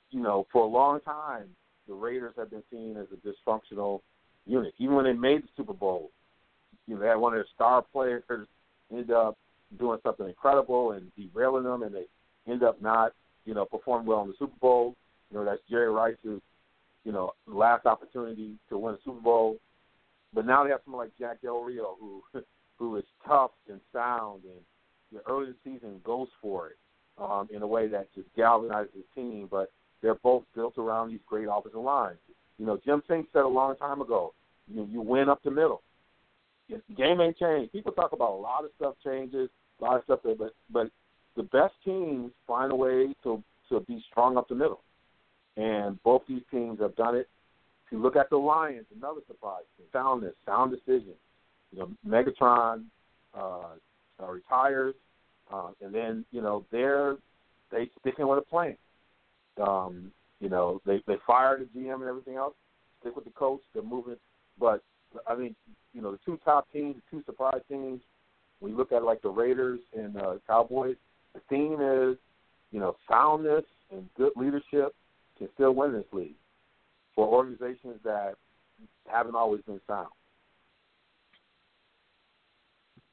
you know, for a long time, the Raiders have been seen as a dysfunctional unit. Even when they made the Super Bowl, you know, they had one of their star players end up doing something incredible and derailing them, and they end up not, you know, performing well in the Super Bowl. You know, that's Jerry Rice's, you know, last opportunity to win a Super Bowl. But now they have someone like Jack Del Rio, who who is tough and sound, and the early season goes for it um, in a way that just galvanizes the team. But they're both built around these great offensive lines. You know, Jim Fink said a long time ago, you you win up the middle. The game ain't changed. People talk about a lot of stuff changes, a lot of stuff, there, but but the best teams find a way to to be strong up the middle, and both these teams have done it. If you look at the Lions, another surprise, soundness, sound decision. You know, Megatron uh, uh, retires. Um, and then you know they're they sticking with a plan. Um, you know they they fired the GM and everything else. Stick with the coach. They're moving, but I mean you know the two top teams, the two surprise teams. You look at like the Raiders and uh, Cowboys, the theme is you know soundness and good leadership can still win this league for organizations that haven't always been sound.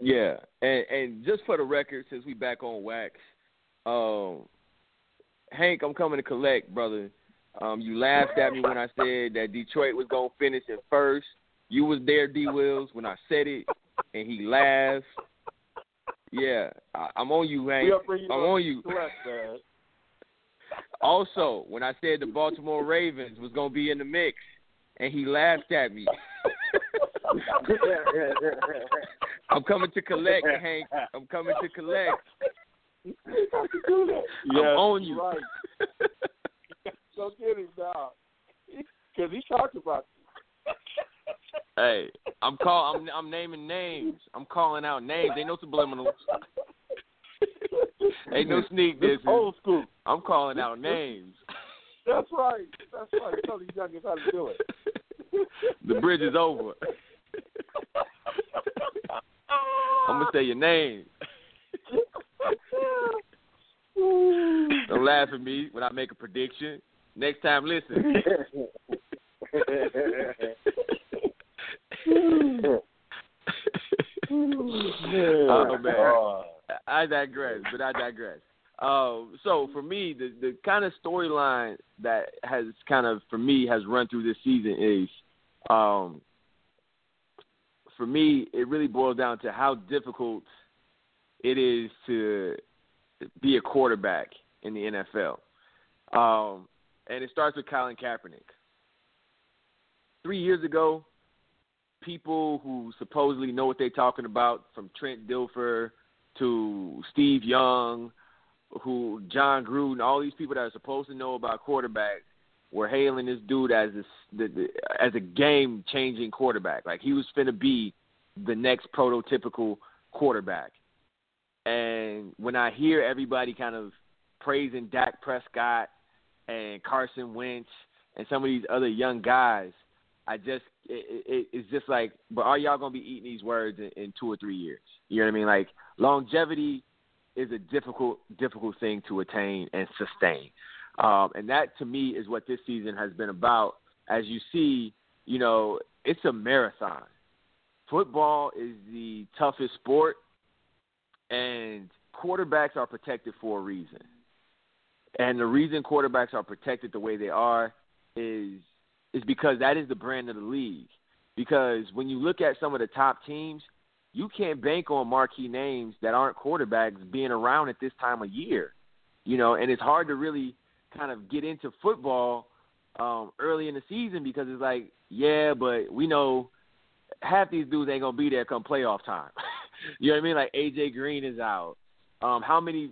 Yeah, and and just for the record, since we back on wax, um, Hank, I'm coming to collect, brother. Um, you laughed at me when I said that Detroit was gonna finish in first. You was there, D. Wills, when I said it, and he laughed. Yeah, I, I'm on you, Hank. I'm on you. Also, when I said the Baltimore Ravens was gonna be in the mix, and he laughed at me. I'm coming to collect, Hank. I'm coming to collect. I'm on you. Right. Go get him now, because he talked about you. Hey, I'm call. I'm I'm naming names. I'm calling out names. Ain't no subliminals. Ain't no sneak this. old school. I'm calling out names. That's right. That's right. Tell these youngins how to do it. The bridge is over. I'm gonna say your name. Don't laugh at me when I make a prediction. Next time, listen. oh man, I digress, but I digress. Um, so for me, the the kind of storyline that has kind of for me has run through this season is, um, for me, it really boils down to how difficult it is to be a quarterback in the NFL. Um, and it starts with Colin Kaepernick. Three years ago, people who supposedly know what they're talking about, from Trent Dilfer to Steve Young, who Jon Gruden, all these people that are supposed to know about quarterbacks, were hailing this dude as a, as a game changing quarterback. Like he was finna be the next prototypical quarterback. And when I hear everybody kind of praising Dak Prescott and Carson Wentz and some of these other young guys, I just it, it, it's just like, but are y'all gonna be eating these words in, in two or three years? You know what I mean? Like longevity is a difficult difficult thing to attain and sustain, um, and that to me is what this season has been about. As you see, you know, it's a marathon. Football is the toughest sport, and quarterbacks are protected for a reason. And the reason quarterbacks are protected the way they are is is because that is the brand of the league. Because when you look at some of the top teams, you can't bank on marquee names that aren't quarterbacks being around at this time of year. You know, and it's hard to really kind of get into football um early in the season because it's like, yeah, but we know half these dudes ain't gonna be there come playoff time. you know what I mean? Like AJ Green is out. Um, how many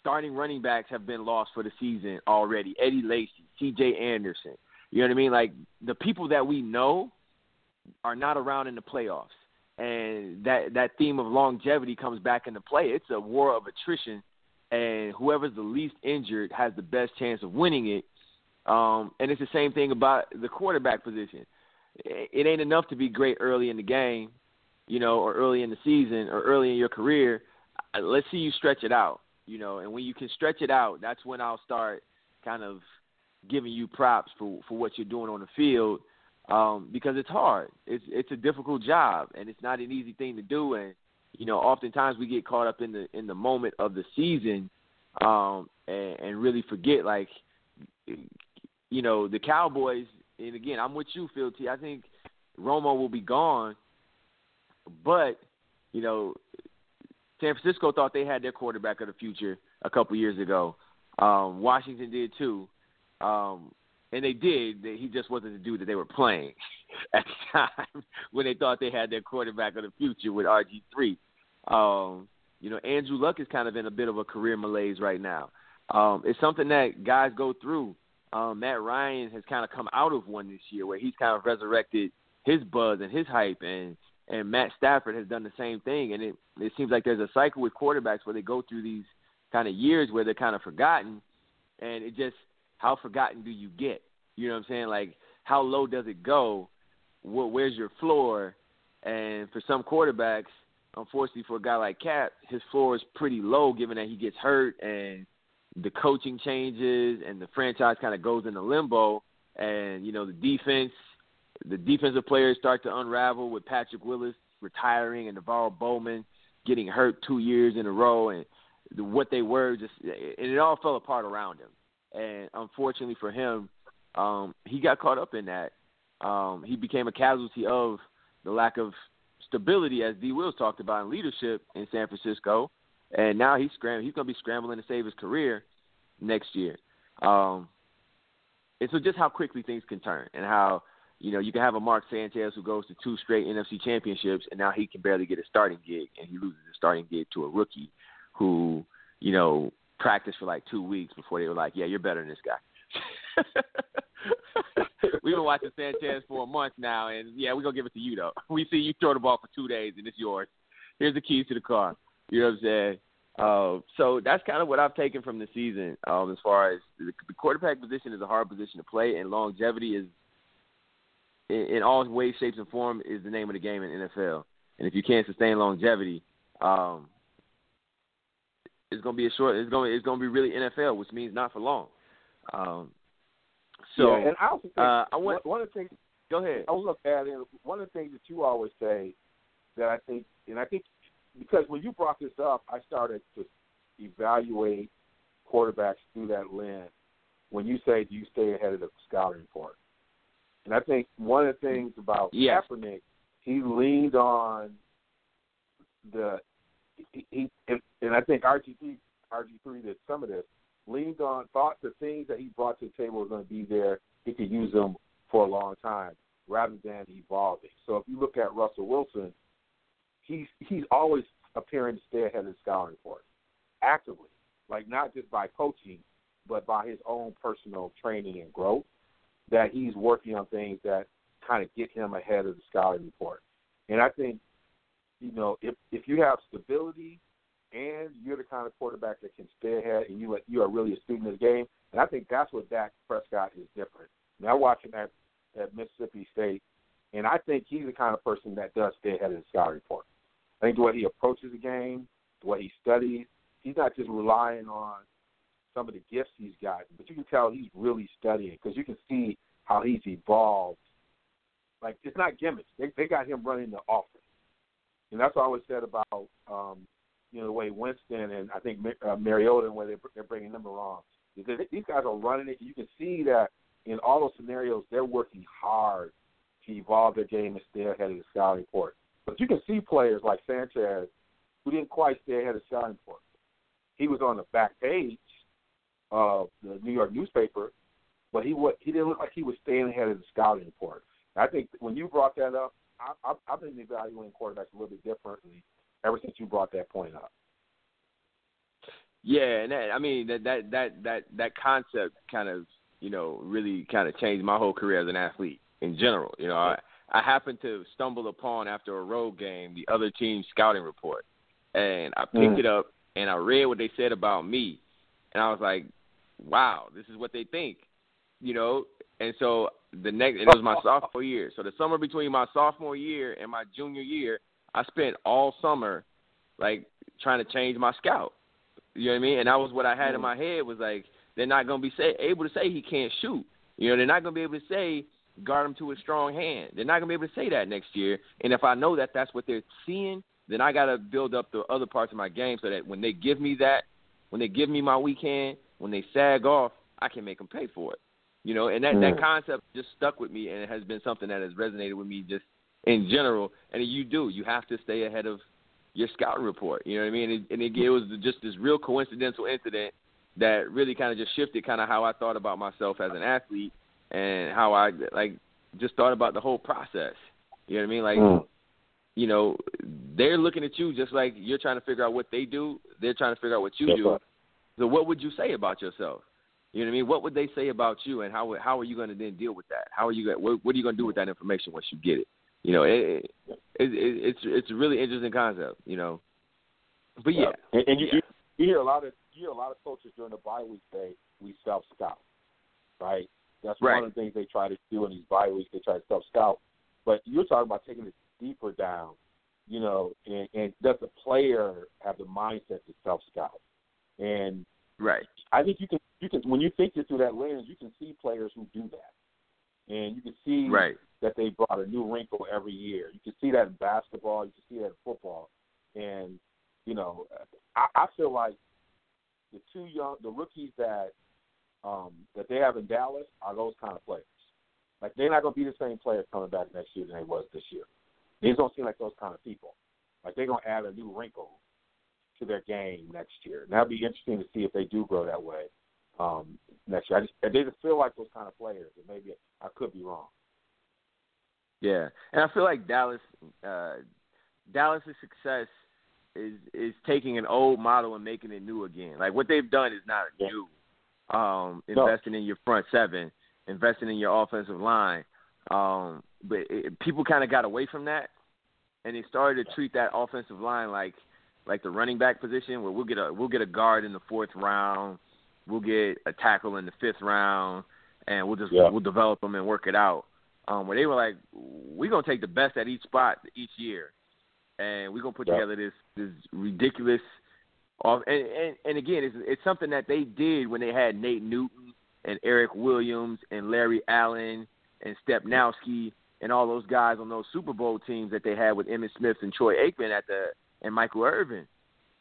starting running backs have been lost for the season already? Eddie Lacy, C.J. Anderson. You know what I mean? Like the people that we know are not around in the playoffs, and that that theme of longevity comes back into play. It's a war of attrition, and whoever's the least injured has the best chance of winning it. Um, and it's the same thing about the quarterback position. It, ain't enough to be great early in the game, you know, or early in the season, or early in your career. Uh, Let's see you stretch it out, you know. And when you can stretch it out, that's when I'll start kind of giving you props for for what you're doing on the field um, because it's hard. It's it's a difficult job and it's not an easy thing to do. And you know, oftentimes we get caught up in the in the moment of the season um, and, and really forget like you know the Cowboys. And again, I'm with you, Phil T. I think Romo will be gone, but you know, San Francisco thought they had their quarterback of the future a couple years ago. Um, Washington did too. Um, and they did. He just wasn't the dude that they were playing at the time when they thought they had their quarterback of the future with RG three. Um, you know, Andrew Luck is kind of in a bit of a career malaise right now. Um, it's something that guys go through. Um, Matt Ryan has kind of come out of one this year where he's kind of resurrected his buzz and his hype, and And Matt Stafford has done the same thing, and it it seems like there's a cycle with quarterbacks where they go through these kind of years where they're kind of forgotten, and it just how forgotten do you get? You know what I'm saying? Like how low does it go? Where, where's your floor? And for some quarterbacks, unfortunately for a guy like Cap, his floor is pretty low given that he gets hurt and the coaching changes and the franchise kind of goes into limbo and you know the defense the defensive players start to unravel with Patrick Willis retiring and NaVorro Bowman getting hurt two years in a row and what they were just and it all fell apart around him and unfortunately for him um he got caught up in that. Um he became a casualty of the lack of stability as D Wills talked about in leadership in San Francisco. And now he's scram he's going to be scrambling to save his career next year. Um and so just how quickly things can turn and how you know you can have a Mark Sanchez who goes to two straight NFC championships and now he can barely get a starting gig and he loses a starting gig to a rookie who you know practiced for like two weeks before they were like, yeah, you're better than this guy. We've been watching Sanchez for a month now, and yeah, we're gonna give it to you though. We see you throw the ball for two days and it's yours. Here's the keys to the car. You know what I'm saying? Uh, so that's kind of what I've taken from the season. Um, as far as the, the quarterback position is a hard position to play, and longevity is, in, in all ways, shapes, and form, is the name of the game in NFL. And if you can't sustain longevity, um, it's gonna be a short. It's gonna it's gonna be really NFL, which means not for long. Um, so yeah, and I also think uh, I want one of the things. Go ahead. I was look at it. One of the things that you always say that I think, and I think because when you brought this up, I started to evaluate quarterbacks through that lens. When you say, "Do you stay ahead of the scouting report?" And I think one of the things about yes. Kaepernick, he leaned on the he, he and, I think RG3 RG3 did some of this. Leaned on thought the things that he brought to the table were going to be there. He could use them for a long time rather than evolving. So if you look at Russell Wilson, he's he's always appearing to stay ahead of the scouting report, actively, like not just by coaching, but by his own personal training and growth. That he's working on things that kind of get him ahead of the scouting report. And I think, you know, if if you have stability and you're the kind of quarterback that can stay ahead and you you are really a student of the game, and I think that's what Dak Prescott is different. Now watching that at Mississippi State, and I think he's the kind of person that does stay ahead of the scouting report. I think the way he approaches the game, the way he studies, he's not just relying on some of the gifts he's gotten, but you can tell he's really studying because you can see how he's evolved. Like it's not gimmicks; they they got him running the offense, and that's always said about um, you know the way Winston and I think uh, Mariota and where they're, they're bringing them along because these guys are running it. You can see that in all those scenarios, they're working hard to evolve their game and stay ahead of the scouting report. But you can see players like Sanchez who didn't quite stay ahead of the scouting report. He was on the back page of the New York newspaper, but he he didn't look like he was staying ahead of the scouting report. I think when you brought that up, I, I, I've been evaluating quarterbacks a little bit differently ever since you brought that point up. Yeah, and that, I mean that that that that that concept kind of you know really kind of changed my whole career as an athlete in general. You know, I I happened to stumble upon after a road game the other team's scouting report, and I picked Mm. it up and I read what they said about me, and I was like, wow, this is what they think, you know. And so the next, it was my sophomore year. So the summer between my sophomore year and my junior year, I spent all summer like trying to change my scout. You know what I mean? And that was what I had in mm. my head was like they're not going to be say, able to say he can't shoot. You know, they're not going to be able to say guard him to a strong hand. They're not going to be able to say that next year. And if I know that that's what they're seeing, then I got to build up the other parts of my game so that when they give me that, when they give me my weekend, when they sag off, I can make them pay for it. You know, and that Mm. that concept just stuck with me, and it has been something that has resonated with me just in general. And you do, you have to stay ahead of your scouting report. You know what I mean? And, and it, it was just this real coincidental incident that really kind of just shifted kind of how I thought about myself as an athlete and how I like just thought about the whole process. You know what I mean? Like, Mm. you know, they're looking at you just like you're trying to figure out what they do. They're trying to figure out what you That's do. right. So what would you say about yourself? You know what I mean? What would they say about you, and how how are you going to then deal with that? How are you going? What, what are you going to do with that information once you get it? You know, it, it, it, it, it's it's a really interesting concept, you know. But yeah, and, and you, yeah. you hear a lot of you hear a lot of coaches during the bye week say we self scout, right? That's Right. one of the things they try to do in these bye weeks. They try to self scout, but you're talking about taking it deeper down, you know. And, and does the player have the mindset to self scout? And right. I think you can you can when you think it through that lens, you can see players who do that, and you can see Right. that they brought a new wrinkle every year. You can see that in basketball. You can see that in football, and you know, I, I feel like the two young, the rookies that um, that they have in Dallas are those kind of players. Like they're not going to be the same players coming back next year than they was this year. These don't seem like those kind of people. Like they're going to add a new wrinkle to their game next year. And that'll be interesting to see if they do grow that way um, next year. I just they just feel like those kind of players, and maybe I could be wrong. Yeah, and I feel like Dallas, uh, Dallas's success is is taking an old model and making it new again. Like what they've done is not Yeah. new. Um, No. investing in your front seven, investing in your offensive line, um, but it, people kind of got away from that, and they started to treat that offensive line like like the running back position, where we'll get a we'll get a guard in the fourth round, we'll get a tackle in the fifth round, and we'll just Yeah. we'll develop them and work it out um, where they were like, we're gonna take the best at each spot each year, and we're gonna put Yeah. together this this ridiculous. Off, and, and and again, it's it's something that they did when they had Nate Newton and Eric Williams and Larry Allen and Stepnoski and all those guys on those Super Bowl teams that they had with Emmitt Smith and Troy Aikman at the and Michael Irvin.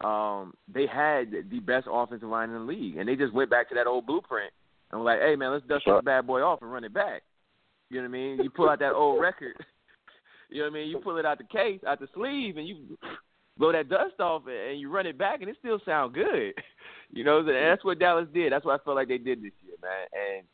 Um, they had the best offensive line in the league, and they just went back to that old blueprint and were like, "Hey man, let's dust this bad boy off and run it back." You know what I mean? You pull out that old record. You know what I mean? You pull it out the case, out the sleeve, and you blow that dust off, and you run it back, and it still sound good. You know, and that's what Dallas did. That's what I felt like they did this year, man. And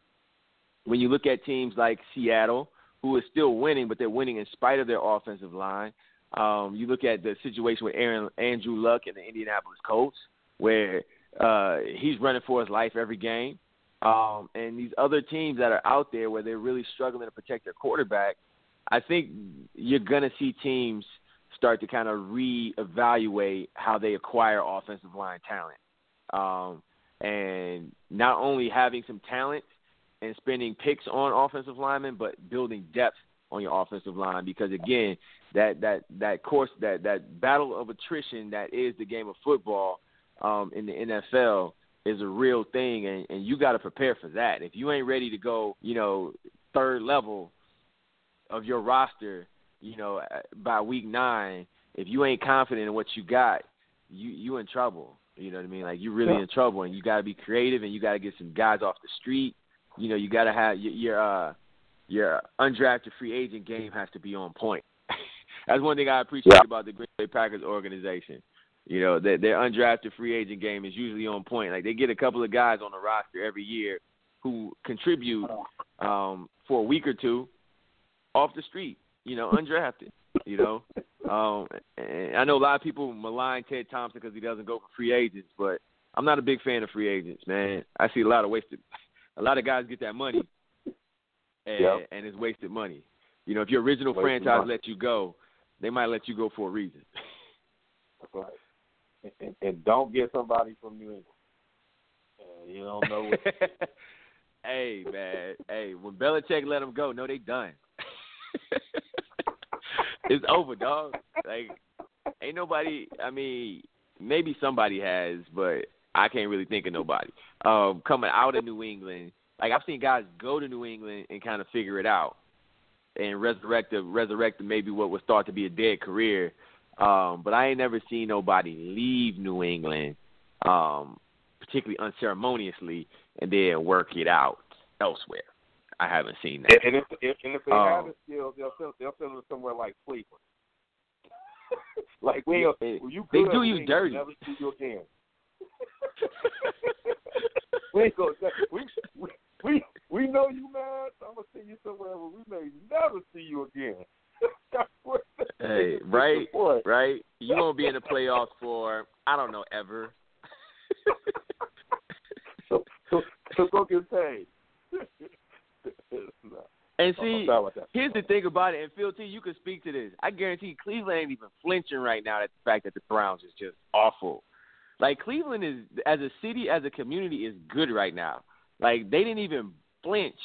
when you look at teams like Seattle, who is still winning, but they're winning in spite of their offensive line. Um, you look at the situation with Aaron Andrew Luck and the Indianapolis Colts, where uh, he's running for his life every game. Um, and these other teams that are out there where they're really struggling to protect their quarterback, I think you're going to see teams start to kind of reevaluate how they acquire offensive line talent. Um, and not only having some talent and spending picks on offensive linemen, but building depth on your offensive line because again, that that that course that that battle of attrition that is the game of football um, in the NFL is a real thing, and, and you got to prepare for that. If you ain't ready to go, you know, third level of your roster, you know, uh, by week nine, if you ain't confident in what you got, you you in trouble. You know what I mean? Like you're really Yeah. in trouble, and you got to be creative, and you got to get some guys off the street. You know, you got to have your your, uh, your undrafted free agent game has to be on point. That's one thing I appreciate Yeah. about the Green Bay Packers organization. You know, their, their undrafted free agent game is usually on point. Like they get a couple of guys on the roster every year who contribute um, for a week or two off the street. You know, undrafted. You know, um, and I know a lot of people malign Ted Thompson because he doesn't go for free agents, but I'm not a big fan of free agents, man. I see a lot of wasted. A lot of guys get that money, and, Yep. and it's wasted money. You know, if your original Wasted franchise money. let you go, they might let you go for a reason. Right. And, and, and don't get somebody from New England. Uh, you don't know what. hey man, hey, when Belichick let them go, no, they done. it's over, dog. Like, ain't nobody. I mean, maybe somebody has, but I can't really think of nobody. Um, coming out of New England, like I've seen guys go to New England and kind of figure it out and resurrect the resurrect maybe what was thought to be a dead career. Um, but I ain't never seen nobody leave New England, um, particularly unceremoniously, and then work it out elsewhere. I haven't seen that. And, if, if and if they Um, have a skill, they'll send they'll send them somewhere like Cleveland. like we, Yeah, well, you they do you dirty. Never see you again. we ain't gonna, we, we we we know you, man. So I'm gonna send you somewhere where we may never see you again. That's what they Hey, right, right. You won't be in the playoffs for I don't know ever. So, so, so go get paid. No. And see, sorry about that. here's the thing about it, and Phil T, you can speak to this. I guarantee Cleveland ain't even flinching right now at the fact that the Browns is just awful. Like Cleveland is, as a city, as a community, is good right now. Like they didn't even flinch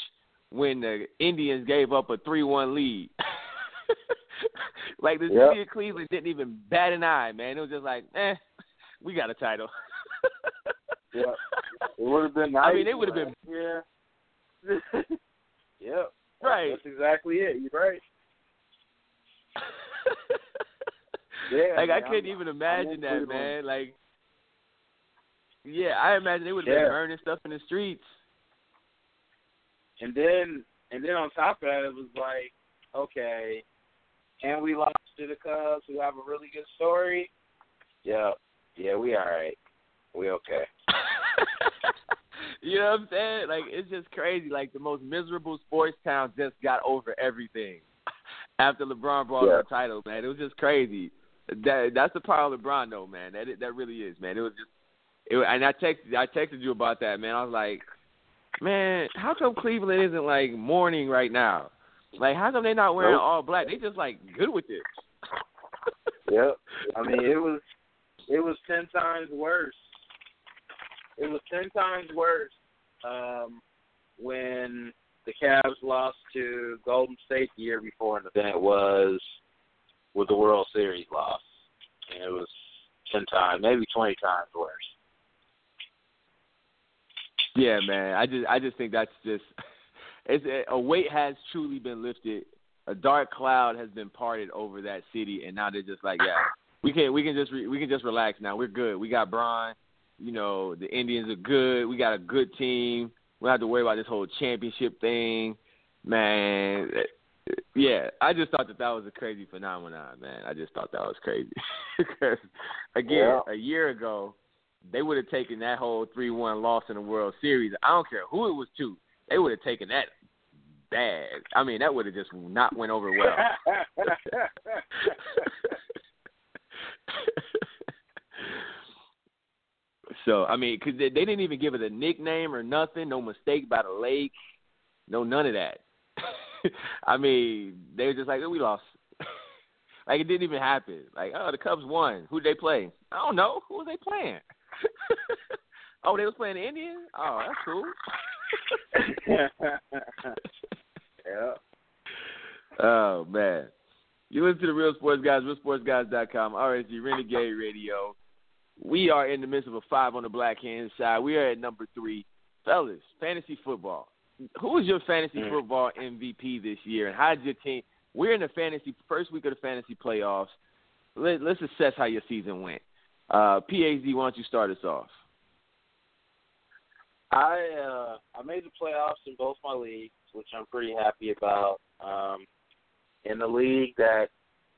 when the Indians gave up a three-one lead. like the Yep. city of Cleveland didn't even bat an eye, man. It was just like, eh, we got a title. Yeah. It would have been nice. I mean, it would have been Yeah. yep. right. That's exactly it. You're right. Yeah. like I man, couldn't I'm- even imagine that, man. Like, yeah, I imagine they would have Yeah. been burning stuff in the streets. And then and then on top of that, it was like, okay, and we lost to the Cubs, who have a really good story. Yeah, yeah, we all right. We okay. you know what I'm saying? Like, it's just crazy. Like the most miserable sports town just got over everything after LeBron brought Yeah. the title. Man, it was just crazy. That that's the power of LeBron, though, man. That that really is, man. It was just, it, and I texted I texted you about that, man. I was like, man, how come Cleveland isn't like mourning right now? Like, how come they're not wearing Nope. all black? They just like good with it. Yep. I mean, it was it was ten times worse. It was ten times worse um, when the Cavs lost to Golden State the year before than it was with the World Series loss. And it was ten times, maybe twenty times worse. Yeah, man. I just I just think that's just it's a weight has truly been lifted. A dark cloud has been parted over that city, and now they're just like, yeah, we can we can just re, we can just relax now. We're good. We got Braun. You know, the Indians are good. We got a good team. We don't have to worry about this whole championship thing, man. Yeah, I just thought that that was a crazy phenomenon, man. I just thought that was crazy. Because again, Yeah. a year ago, they would have taken that whole three one loss in the World Series. I don't care who it was to. They would have taken that bad. I mean, that would have just not went over well. so I mean, because they, they didn't even give it a nickname or nothing. No mistake by the lake. No, none of that. I mean, they were just like, oh, we lost. like it didn't even happen. Like, oh, the Cubs won. Who did they play? I don't know. Who was they playing? oh, they was playing the Indians. Oh, that's cool. yeah. Oh man. You listen to the Real Sports Guys, realsportsguys.com, RSG Renegade Radio. We are in the midst of a five on the black hand side. We are at number three. Fellas, fantasy football. Who is your fantasy Mm. football MVP this year and how's your team we're in the fantasy first week of the fantasy playoffs. Let, let's assess how your season went. Uh PhD, why don't you start us off? I uh I made the playoffs in both my leagues, which I'm pretty happy about. Um in the league that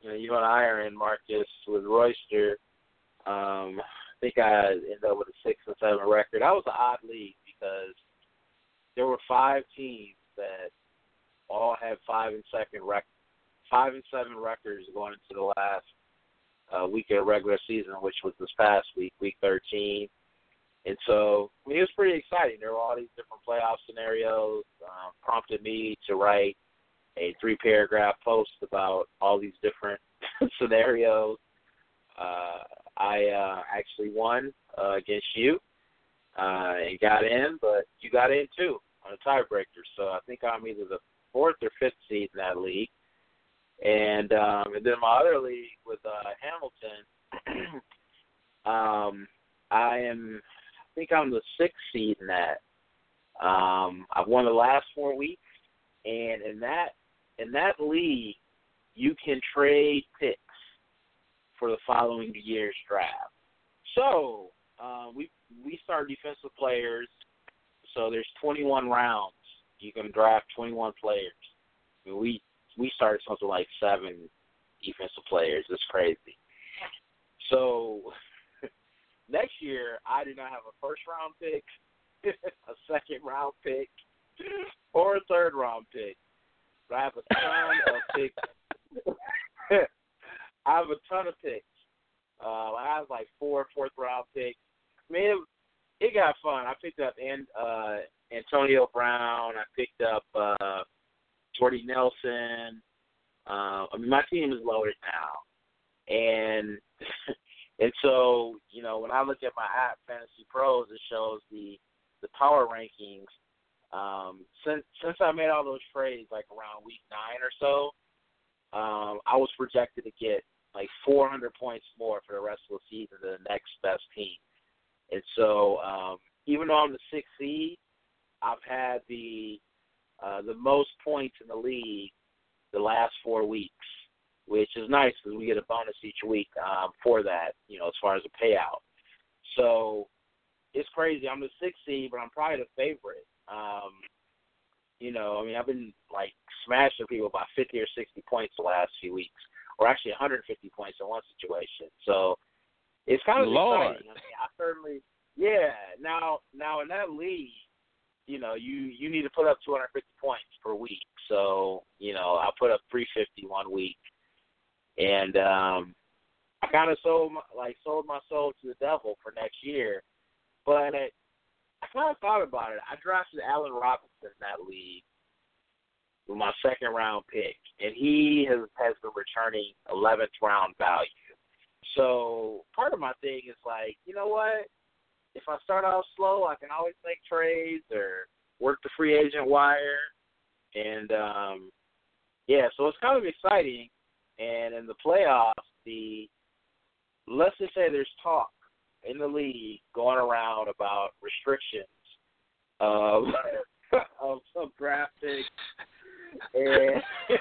you know you and I are in, Marcus, with Royster, um, I think I ended up with a six and seven record. That was an odd league because there were five teams that all had five and second rec five and seven records going into the last uh, week of regular season, which was this past week, week thirteen. And so I mean, it was pretty exciting. There were all these different playoff scenarios. Um, prompted me to write a three paragraph post about all these different scenarios. Uh, I uh, actually won uh, against you uh, and got in, but you got in too on a tiebreaker. So I think I'm either the fourth or fifth seed in that league. And um, and then my other league with uh, Hamilton, um, I am I think I'm the sixth seed in that. Um, I've won the last four weeks, and in that in that league, you can trade picks for the following year's draft. So uh, we we start defensive players. So there's 21 rounds. You can draft 21 players. We we started something like seven defensive players. It's crazy. So next year, I do not have a first round pick, a second round pick, or a third round pick. But I have a ton of picks. I have a ton of picks. Uh, I have like four fourth round picks. I mean, it, it got fun. I picked up and uh, Antonio Brown. I picked up uh, Jordy Nelson. Uh, I mean, my team is loaded now, and and so you know when I look at my app Fantasy Pros, it shows the the power rankings. Um, since since I made all those trades like around week nine or so, um, I was projected to get like 400 points more for the rest of the season than the next best team. And so, um, even though I'm the sixth seed, I've had the uh, the most points in the league the last four weeks, which is nice because we get a bonus each week um, for that. You know, as far as a payout. So it's crazy. I'm the sixth seed, but I'm probably the favorite. Um, you know, I mean, I've been like smashing people by 50 or 60 points the last few weeks, or actually 150 points in one situation. So it's kind of Lord. exciting. I, mean, I certainly, yeah. Now, now in that league, you know, you you need to put up 250 points per week. So you know, I put up 350 one week, and um, I kind of sold my, like sold my soul to the devil for next year. But I kind of thought about it. I drafted Allen Robinson in that league with my second round pick, and he has has been returning 11th round value. So part of my thing is like, you know what? If I start off slow, I can always make trades or work the free agent wire, and um, yeah, so it's kind of exciting. And in the playoffs, the let's just say there's talk in the league going around about restrictions of of some draft picks. And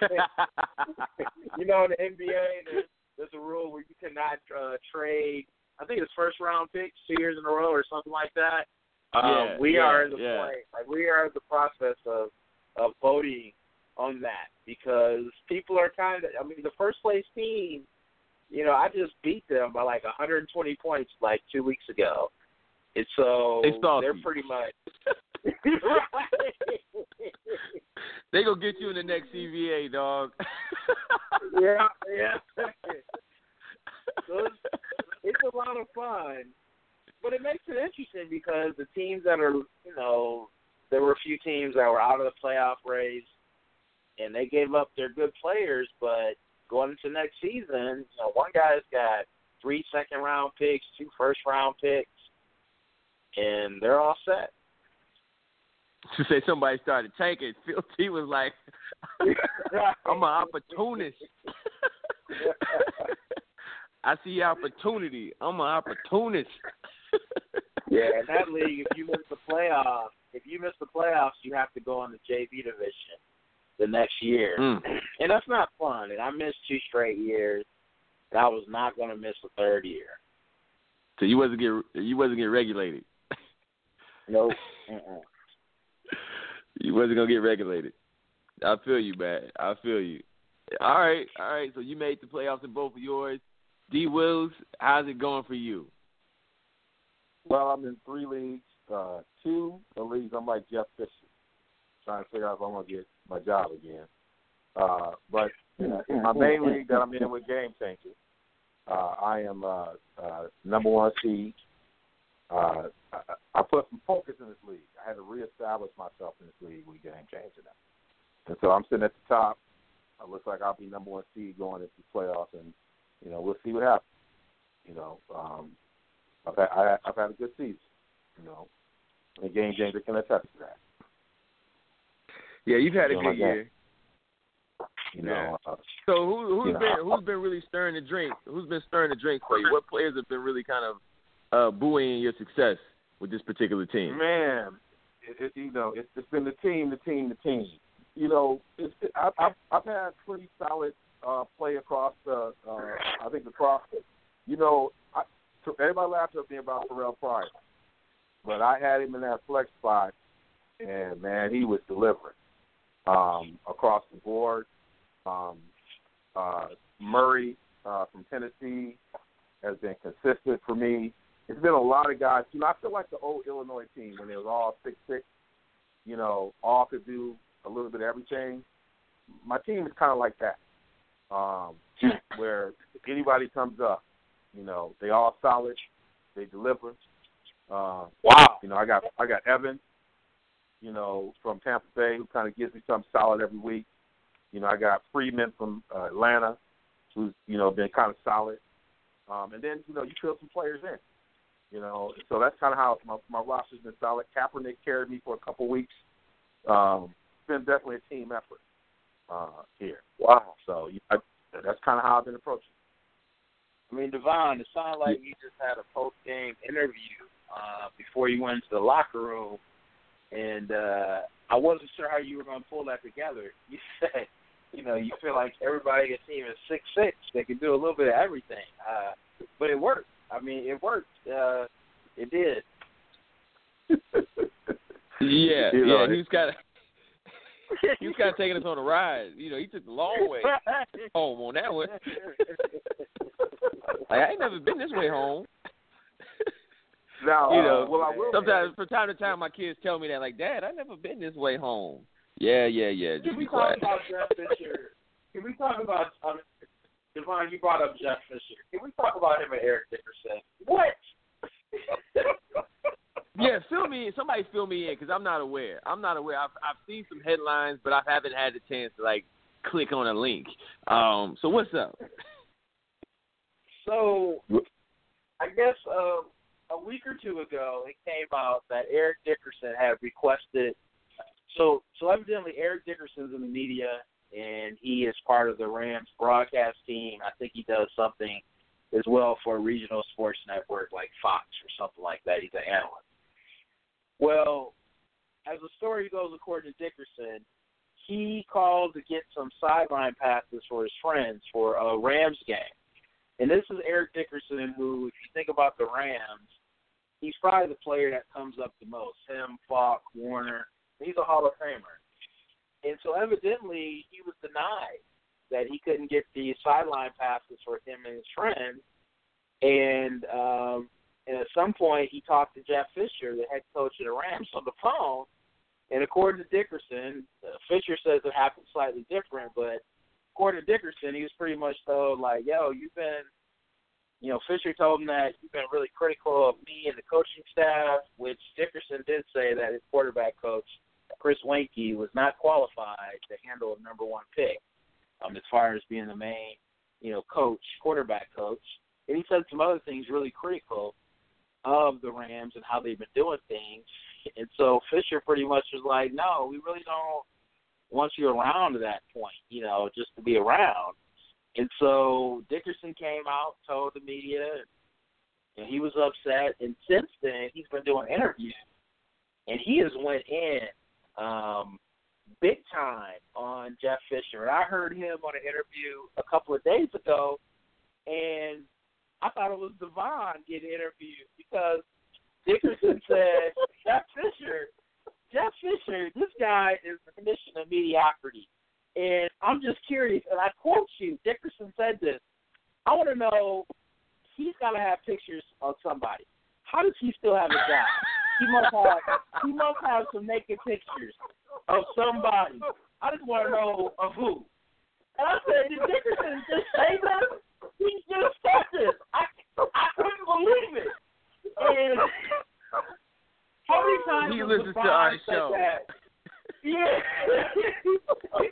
you know, in the NBA, there's, there's a rule where you cannot uh, trade. I think it's first round picks two years in a row or something like that. Um, Yeah, we yeah, are in the yeah. point, like we are in the process of of voting on that because people are kind of. I mean, the first place team you know, I just beat them by like 120 points like two weeks ago. And so They they're pretty much. they gonna get you in the next CVA, dog. yeah, yeah. so it's, a lot of fun, but it makes it interesting because the teams that are, you know, there were a few teams that were out of the playoff race, and they gave up their good players, but going into next season, you know, one guy's got three second round picks, two first round picks, and they're all set. to say somebody started tanking, Phil T was like, "I'm an opportunist. I see opportunity. I'm an opportunist." Yeah, in that league, if you miss the playoffs, if you miss the playoffs, you have to go in the JV division the next year, Mm. and that's not fun. And I missed two straight years, and I was not going to miss the third year. So you wasn't get you wasn't get regulated. Nope. You wasn't gonna get regulated. I feel you, man. I feel you. All right, all right. So you made the playoffs in both of yours. D Wills, how's it going for you? Well, I'm in three leagues. Uh, two the leagues I'm like Jeff Fisher, trying to figure out if I'm gonna get my job again. Uh, but in my main league that I'm in with Game Changer, uh, I am uh, uh, number one seed. Uh, I, I put some focus in this league. I had to reestablish myself in this league with Game Changer now, and so I'm sitting at the top. It looks like I'll be number one seed going into the playoffs, and you know we'll see what happens. You know, um, I've had I, I've had a good season. You know, and Game Changer can attest to that. Yeah, you've had a Doing good like year. You know, uh, So who who's You know, been who's been really stirring the drink? Who's been stirring the drink for you? What players have been really kind of uh, buoying your success with this particular team? Man, it, it, you know, it's, it's been the team, the team, the team. You know, it's, it, I, I've, I've had pretty solid uh, play across the, uh, I think across the, you know, I, everybody laughed at me about Terrelle Pryor, but I had him in that flex spot, and man, he was delivering um, across the board. Um, uh, Murray uh, from Tennessee has been consistent for me. It's been a lot of guys. You know, I feel like the old Illinois team when they was all six six. You know, all could do a little bit of everything. My team is kind of like that, um, where anybody comes up, you know, they all solid, they deliver. Uh, Wow. you know, I got I got Evan, you know, from Tampa Bay, who kind of gives me something solid every week. You know, I got Freeman from uh, Atlanta, who's you know been kind of solid. Um, and then you know you fill some players in. You know, so that's kind of how my, my roster's been solid. Kaepernick carried me for a couple weeks. Um, it's been definitely a team effort uh, here. Wow. So you know, that's kind of how I've been approaching. I mean, Devon, it sounded like you just had a post game interview uh, before you went into the locker room, and uh, I wasn't sure how you were going to pull that together. You said, you know, you feel like everybody on your team is six six; they can do a little bit of everything. Uh, but it worked. I mean, it worked. Uh, it did. Yeah, You know, yeah. He's got. He's kind of taking us on a ride. You know, he took the long way home on that one. like I ain't never been this way home. Now, you uh, know, well, I will sometimes from time to time my kids tell me that, like, Dad, I never been this way home. Yeah, yeah, yeah. Just Can be we talk about Jeff Fisher? Can we talk about um, Devon? You brought up Jeff Fisher. Can we talk about him and Eric Dickerson? What? Yeah, fill me in. Somebody fill me in because I'm not aware. I'm not aware. I've I've seen some headlines, but I haven't had the chance to like click on a link. Um, so what's up? So, I guess uh, a week or two ago, it came out that Eric Dickerson had requested. So, so evidently, Eric Dickerson's in the media, and he is part of the Rams broadcast team. I think he does something as well for a regional sports network like Fox or something like that. He's an analyst. Well, as the story goes, according to Dickerson, he called to get some sideline passes for his friends for a Rams game. And this is Eric Dickerson, who, if you think about the Rams, he's probably the player that comes up the most. Him, Faulk, Warner. He's a Hall of Famer. And so evidently he was denied that he couldn't get the sideline passes for him and his friends. And um and at some point he talked to Jeff Fisher, the head coach of the Rams, on the phone. And according to Dickerson, uh, Fisher says it happened slightly different, but according to Dickerson, he was pretty much told like, "Yo, you've been, you know," Fisher told him that you've been really critical of me and the coaching staff, which Dickerson did say that his quarterback coach Chris Weinke was not qualified to handle a number one pick, um, as far as being the main, you know, coach, quarterback coach. And he said some other things really critical of the Rams and how they've been doing things. And so Fisher pretty much was like, no, we really don't want you around to that point, you know, just to be around. And so Dickerson came out, told the media, and he was upset. And since then, he's been doing interviews, and he has went in um, big time on Jeff Fisher. And I heard him on an interview a couple of days ago, and I thought it was Devon getting interviewed because Dickerson said Jeff Fisher, Jeff Fisher, this guy is the condition of mediocrity. And I'm just curious, and I quote you, Dickerson said this. I want to know, he's got to have pictures of somebody. How does he still have a job? He must have, he must have some naked pictures of somebody. I just want to know of who. And I said, did Dickerson just say that? He just said this. I, I couldn't believe it. And how many times He listens to our show. That? Yeah.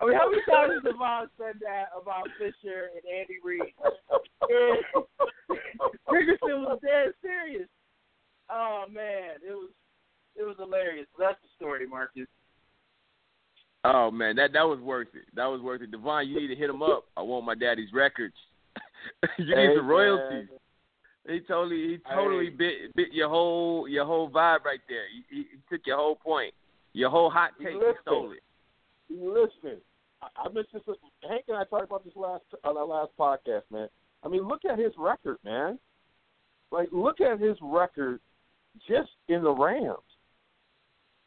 I mean, how many times has Devon said that about Fisher and Andy Reid? And Dickerson was dead serious. Oh man, it was it was hilarious. That's the story, Marcus. Oh man, that that was worth it. That was worth it. Devon, you need to hit him up. I want my daddy's records. you need Hey, some royalties. man. He totally he totally Hey. bit bit your whole your whole vibe right there. He, he, took your whole point. Your whole hot take he Listen. stole it. Listen, I, I mentioned this. Hank and I talked about this last on our last podcast, man. I mean, look at his record, man. Like, look at his record just in the Rams.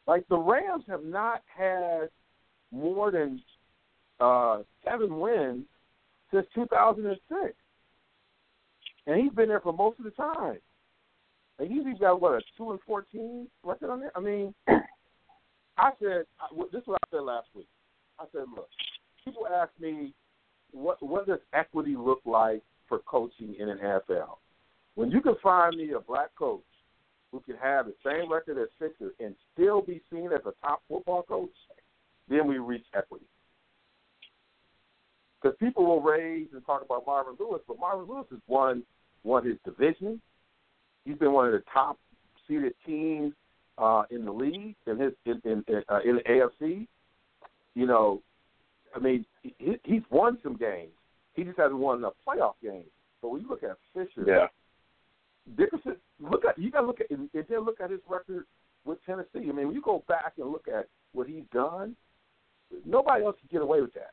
Like, the Rams have not had more than uh, seven wins since 2006, and he's been there for most of the time. And he's even got what a two and fourteen record on there. I mean, I said this is what I said last week. I said, look, people ask me what what does equity look like for coaching in an NFL. When you can find me a black coach who can have the same record as Fisher and still be seen as a top football coach, then we reach equity. because people will raise and talk about Marvin Lewis, but Marvin Lewis has won won his division. He's been one of the top seeded teams uh, in the league in his in in, uh, in the AFC. You know, I mean, he, he's won some games. He just hasn't won enough playoff games. But when you look at Fisher, Yeah. Dickerson, look at you got to look at and then look at his record with Tennessee. I mean, when you go back and look at what he's done, nobody else can get away with that.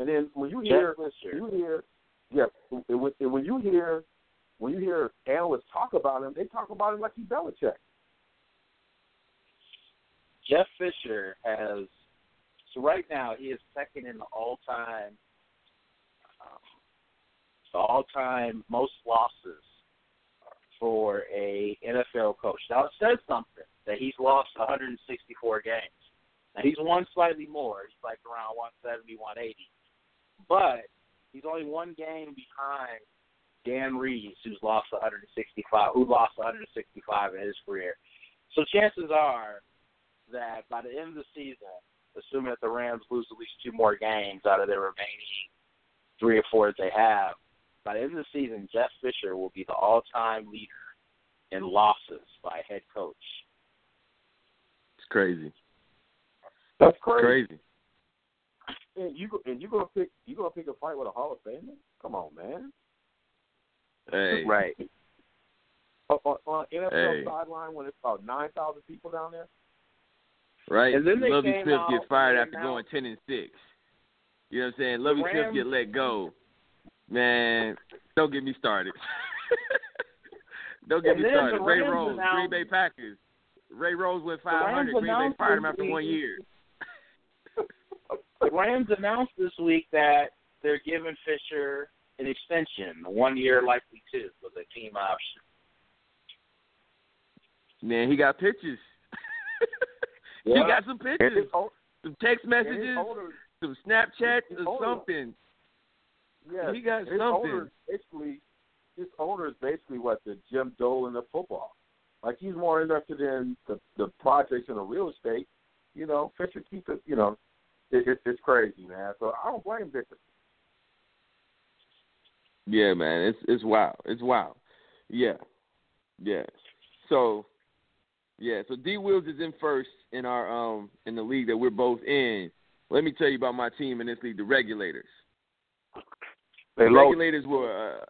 And then when you hear, you hear, yeah, and when, when you hear, when you hear analysts talk about him, they talk about him like he's Belichick. Jeff Fisher has so right now he is second in the all time um, the all time most losses for a NFL coach. Now it says something that he's lost 164 games. Now he's won slightly more. He's like around 170, 180. But he's only one game behind Dan Reeves, who's lost 165, who lost 165 in his career. So chances are that by the end of the season, assuming that the Rams lose at least two more games out of their remaining three or four that they have, by the end of the season, Jeff Fisher will be the all-time leader in losses by head coach. It's crazy. That's crazy. Crazy. And you go- and you gonna pick you gonna pick a fight with a Hall of Famer? Come on, man. Hey. Right. On, on, on NFL Hey. sideline when it's about nine thousand people down there. Right? And then they Lovie Smith out gets fired after they going ten and six. You know what I'm saying? Lovie Smith Rams- get let go. Man, don't get me started. don't get me started. Ray Rhodes, announced- Green Bay Packers. Ray Rhodes went Rams 500. Green Bay announced fired him this after one week- year. The Rams announced this week that they're giving Fisher an extension, one year, likely two, with a team option. Man, he got pictures. he got some pictures, some text messages, some Snapchats, or something. yeah, He got his something. owner basically his owner is basically what the Jim Dolan of football. Like he's more interested in the the projects and the real estate. You know, Fisher keep it. You know, it, it, it's crazy, man. So I don't blame Victor. Yeah, man, it's it's wild. It's wild. Yeah, yeah. So, yeah. So D Wills is in first in our um in the league that we're both in. Let me tell you about my team in this league, the Regulators. They the. Regulators were, uh,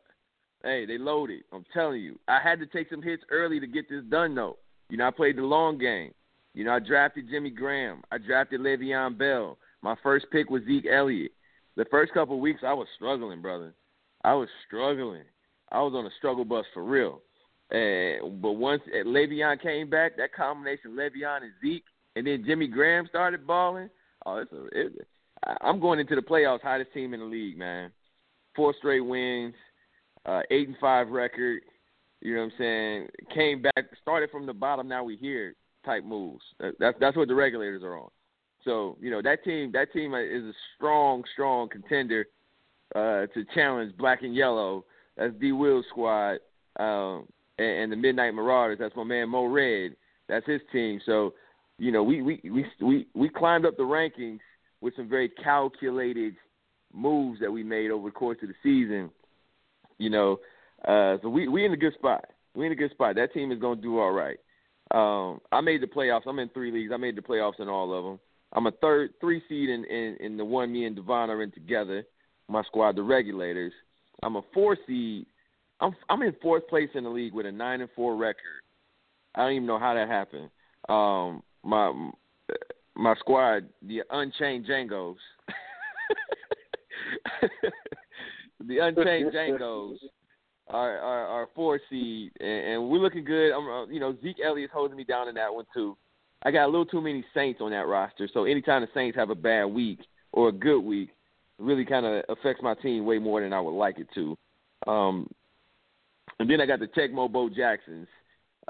hey, they loaded. I'm telling you, I had to take some hits early to get this done, though. You know, I played the long game. You know, I drafted Jimmy Graham. I drafted Le'Veon Bell. My first pick was Zeke Elliott. The first couple of weeks, I was struggling, brother. I was struggling. I was on a struggle bus for real. And but once Le'Veon came back, that combination Le'Veon and Zeke, and then Jimmy Graham started balling. Oh, it's a, it, I'm going into the playoffs, hottest team in the league, man. Four straight wins, uh, eight and five record. You know what I'm saying? Came back, started from the bottom. Now we here type moves. That's that's what the regulators are on. So you know that team that team is a strong strong contender uh, to challenge Black and Yellow. That's D Will's squad um, and, and the Midnight Marauders. That's my man Mo Red. That's his team. So you know we we we we, we climbed up the rankings with some very calculated moves that we made over the course of the season. You know, uh, so we we in a good spot. We in a good spot. That team is going to do all right. Um, I made the playoffs. I'm in three leagues. I made the playoffs in all of them. I'm a third, three seed in, in, in the one me and Devon are in together. My squad, the Regulators. I'm a four seed. I'm I'm in fourth place in the league with a nine and four record. I don't even know how that happened. Um, my my squad, the Unchained Django's. the Unchained Django's are are, are four seed, and, and we're looking good. I'm, uh, you know, Zeke Elliott's holding me down in that one too. I got a little too many Saints on that roster, so anytime the Saints have a bad week or a good week, it really kind of affects my team way more than I would like it to. Um, and then I got the Tecmo Bo Jacksons,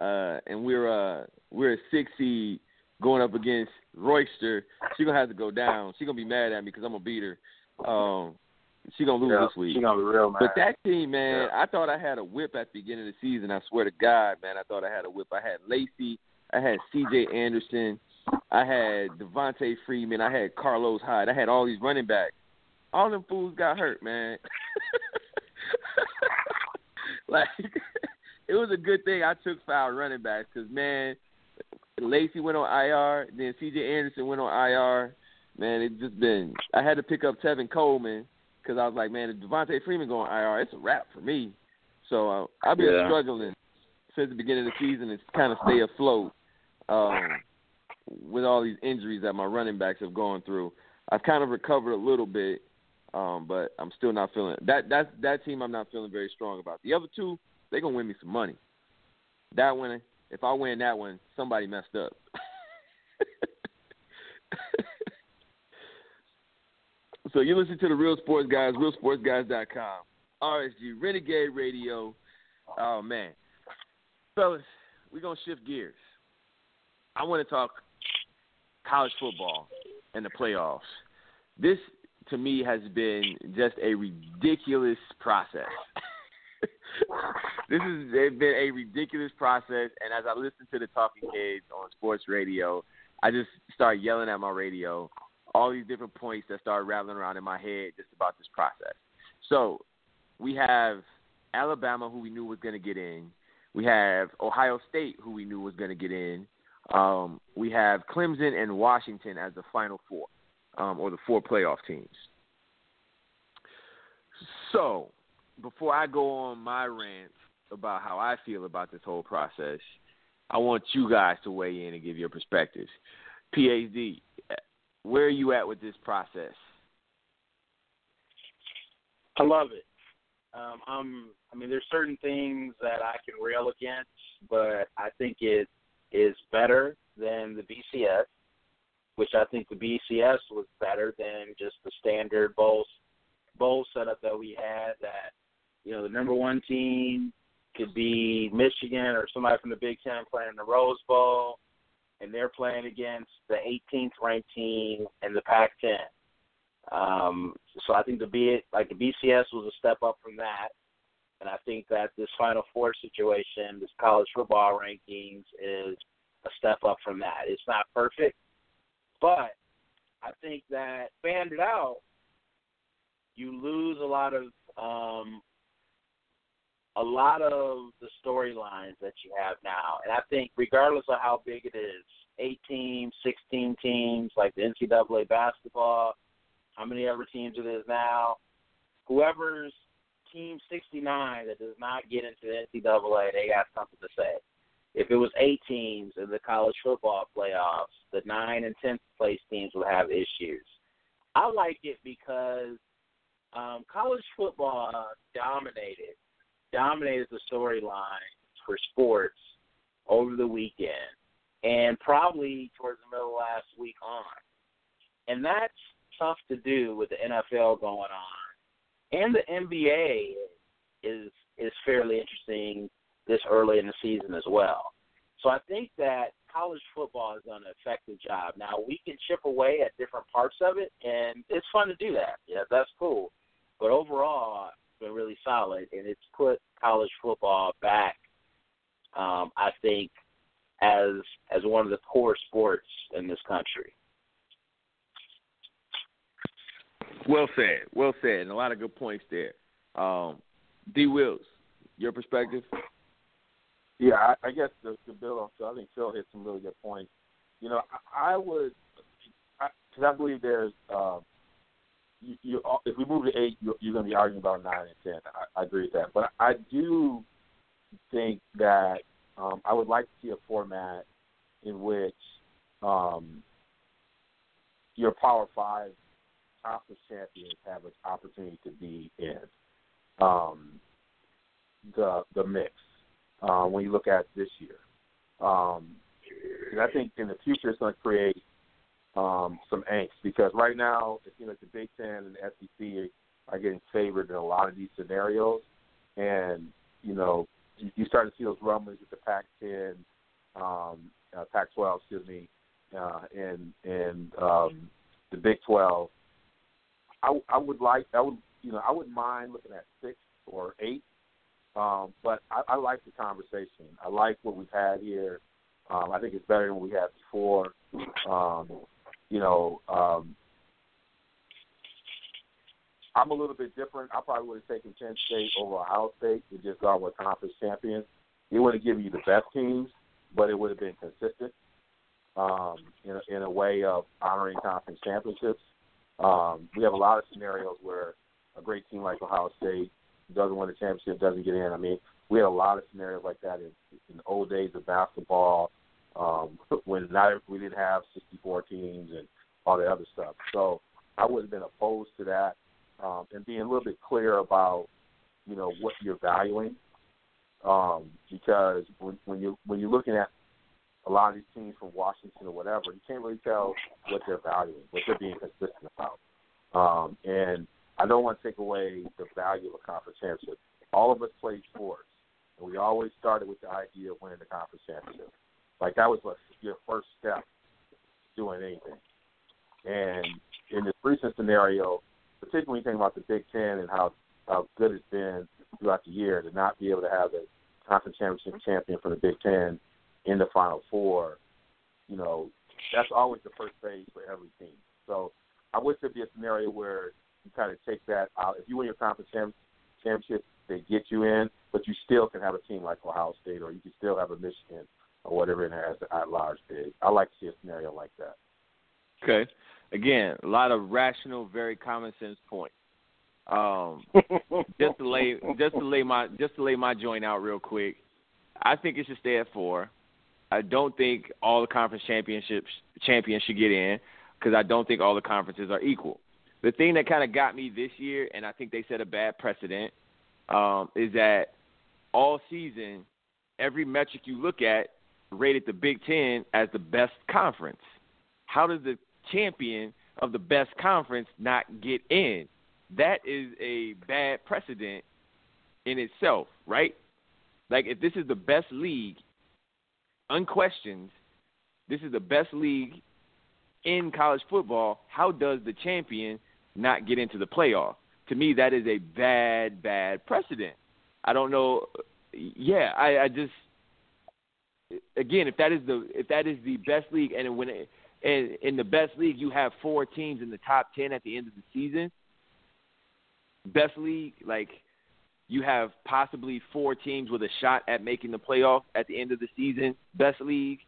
uh, and we're uh, we're a six seed going up against Royster. She's gonna have to go down. She's gonna be mad at me because I'm gonna beat her. Um, she's gonna lose Yeah, this week. she gonna be real mad. But that team, man, I thought I had a whip at the beginning of the season. I swear to God, man, I thought I had a whip. I had Lacy, I had C.J. Anderson, I had Devonta Freeman, I had Carlos Hyde, I had all these running backs. all them fools got hurt, man. like it was a good thing I took five running backs because man, Lacy went on IR, then C.J. Anderson went on IR. Man, it's just been. I had to pick up Tevin Coleman because I was like, man, if Devonta Freeman going IR, it's a wrap for me. So uh, I've been Yeah. struggling since the beginning of the season to kind of stay afloat um, with all these injuries that my running backs have gone through. I've kind of recovered a little bit, um, but I'm still not feeling that. That that team I'm not feeling very strong about. The other two, they're gonna win me some money. That one, if I win that one, somebody messed up. so you listen to the Real Sports Guys, RealSportsGuys.com, RSG Renegade Radio. Oh man, fellas, we're gonna shift gears. I want to talk college football and the playoffs. This to me has been just a ridiculous process. this has been a ridiculous process, and as I listen to the talking heads on sports radio, I just start yelling at my radio all these different points that start rattling around in my head just about this process. So we have Alabama, who we knew was going to get in. We have Ohio State, who we knew was going to get in. Um, we have Clemson and Washington as the final four, um, or the four playoff teams. So, before I go on my rant about how I feel about this whole process, I want you guys to weigh in and give your perspectives. PhD, where are you at with this process? I love it. Um, I'm, I mean, there's certain things that I can rail against, but I think it is better than the BCS, which I think the BCS was better than just the standard bowl bowl setup that we had. That you know, the number one team could be Michigan or somebody from the Big Ten playing in the Rose Bowl, and they're playing against the 18th ranked team in the Pac-10. Um, so I think the B like the BCS was a step up from that, and I think that this Final Four situation, this college football rankings, is a step up from that. It's not perfect, but I think that fanned it out, you lose a lot of um, a lot of the storylines that you have now, and I think regardless of how big it is, eight teams, sixteen teams, like the NCAA basketball how many ever teams it is now. Whoever's team 69 that does not get into the NCAA, they got something to say. If it was eight teams in the college football playoffs, the nine and tenth place teams would have issues. I like it because um, college football dominated dominated the storyline for sports over the weekend and probably towards the middle of last week on. And that's tough to do with the NFL going on, and the NBA is is fairly interesting this early in the season as well. So I think that college football has done an effective job. Now we can chip away at different parts of it, and it's fun to do that. Yeah, that's cool. But overall, it's been really solid, and it's put college football back. Um, I think as as one of the core sports in this country. Well said. Well said. And a lot of good points there. Um, D. Wills, your perspective? Yeah, I, I guess the, the bill on Phil, I think Phil hit some really good points. You know, I, I would, because I, I believe there's, uh, you, you, if we move to eight, you're, you're going to be arguing about nine and ten. I, I agree with that. But I do think that um, I would like to see a format in which um, your Power Five conference champions have an opportunity to be in um, the the mix uh, when you look at this year. Um, and I think in the future it's going to create um, some angst because right now it seems like the Big Ten and the SEC are getting favored in a lot of these scenarios, and you know you, you start to see those rumblings with the Pac-10, um, uh, Pac-12, excuse me, uh, and and um, the Big 12. I, I would like, I would, you know, I wouldn't mind looking at six or eight, um, but I, I like the conversation. I like what we've had here. Um, I think it's better than what we had before. Um, you know, um, I'm a little bit different. I probably would have taken Penn State over Ohio State and just gone with conference champions. It would have given you the best teams, but it would have been consistent um, in, a, in a way of honoring conference championships. Um, we have a lot of scenarios where a great team like Ohio State doesn't win the championship, doesn't get in. I mean, we had a lot of scenarios like that in, in the old days of basketball um, when not we didn't have 64 teams and all the other stuff. So I would have been opposed to that um, and being a little bit clear about you know what you're valuing um, because when, when you when you're looking at a lot of these teams from Washington or whatever, you can't really tell what they're valuing, what they're being consistent about. Um, and I don't want to take away the value of a conference championship. All of us played sports, and we always started with the idea of winning the conference championship. Like that was what your first step doing anything. And in this recent scenario, particularly when you think about the Big Ten and how how good it's been throughout the year to not be able to have the conference championship champion from the Big Ten in the Final Four, you know, that's always the first phase for every team. So I wish there'd be a scenario where you kind of take that out. If you win your conference championship, they get you in, but you still can have a team like Ohio State, or you can still have a Michigan, or whatever it has at large bid. I like to see a scenario like that. Okay. Again, a lot of rational, very common sense points. Um, just to lay just to lay my just to lay my joint out real quick. I think it should stay at four. I don't think all the conference championships champions should get in because I don't think all the conferences are equal. The thing that kind of got me this year, and I think they set a bad precedent, um, is that all season, every metric you look at rated the Big Ten as the best conference. How does the champion of the best conference not get in? That is a bad precedent in itself, right? Like if this is the best league, unquestioned, this is the best league in college football. How does the champion not get into the playoff? To me, that is a bad, bad precedent. I don't know. Yeah, I, I just again, if that is the if that is the best league, and when it, and in the best league you have four teams in the top ten at the end of the season, best league like you have possibly four teams with a shot at making the playoff at the end of the season, best league,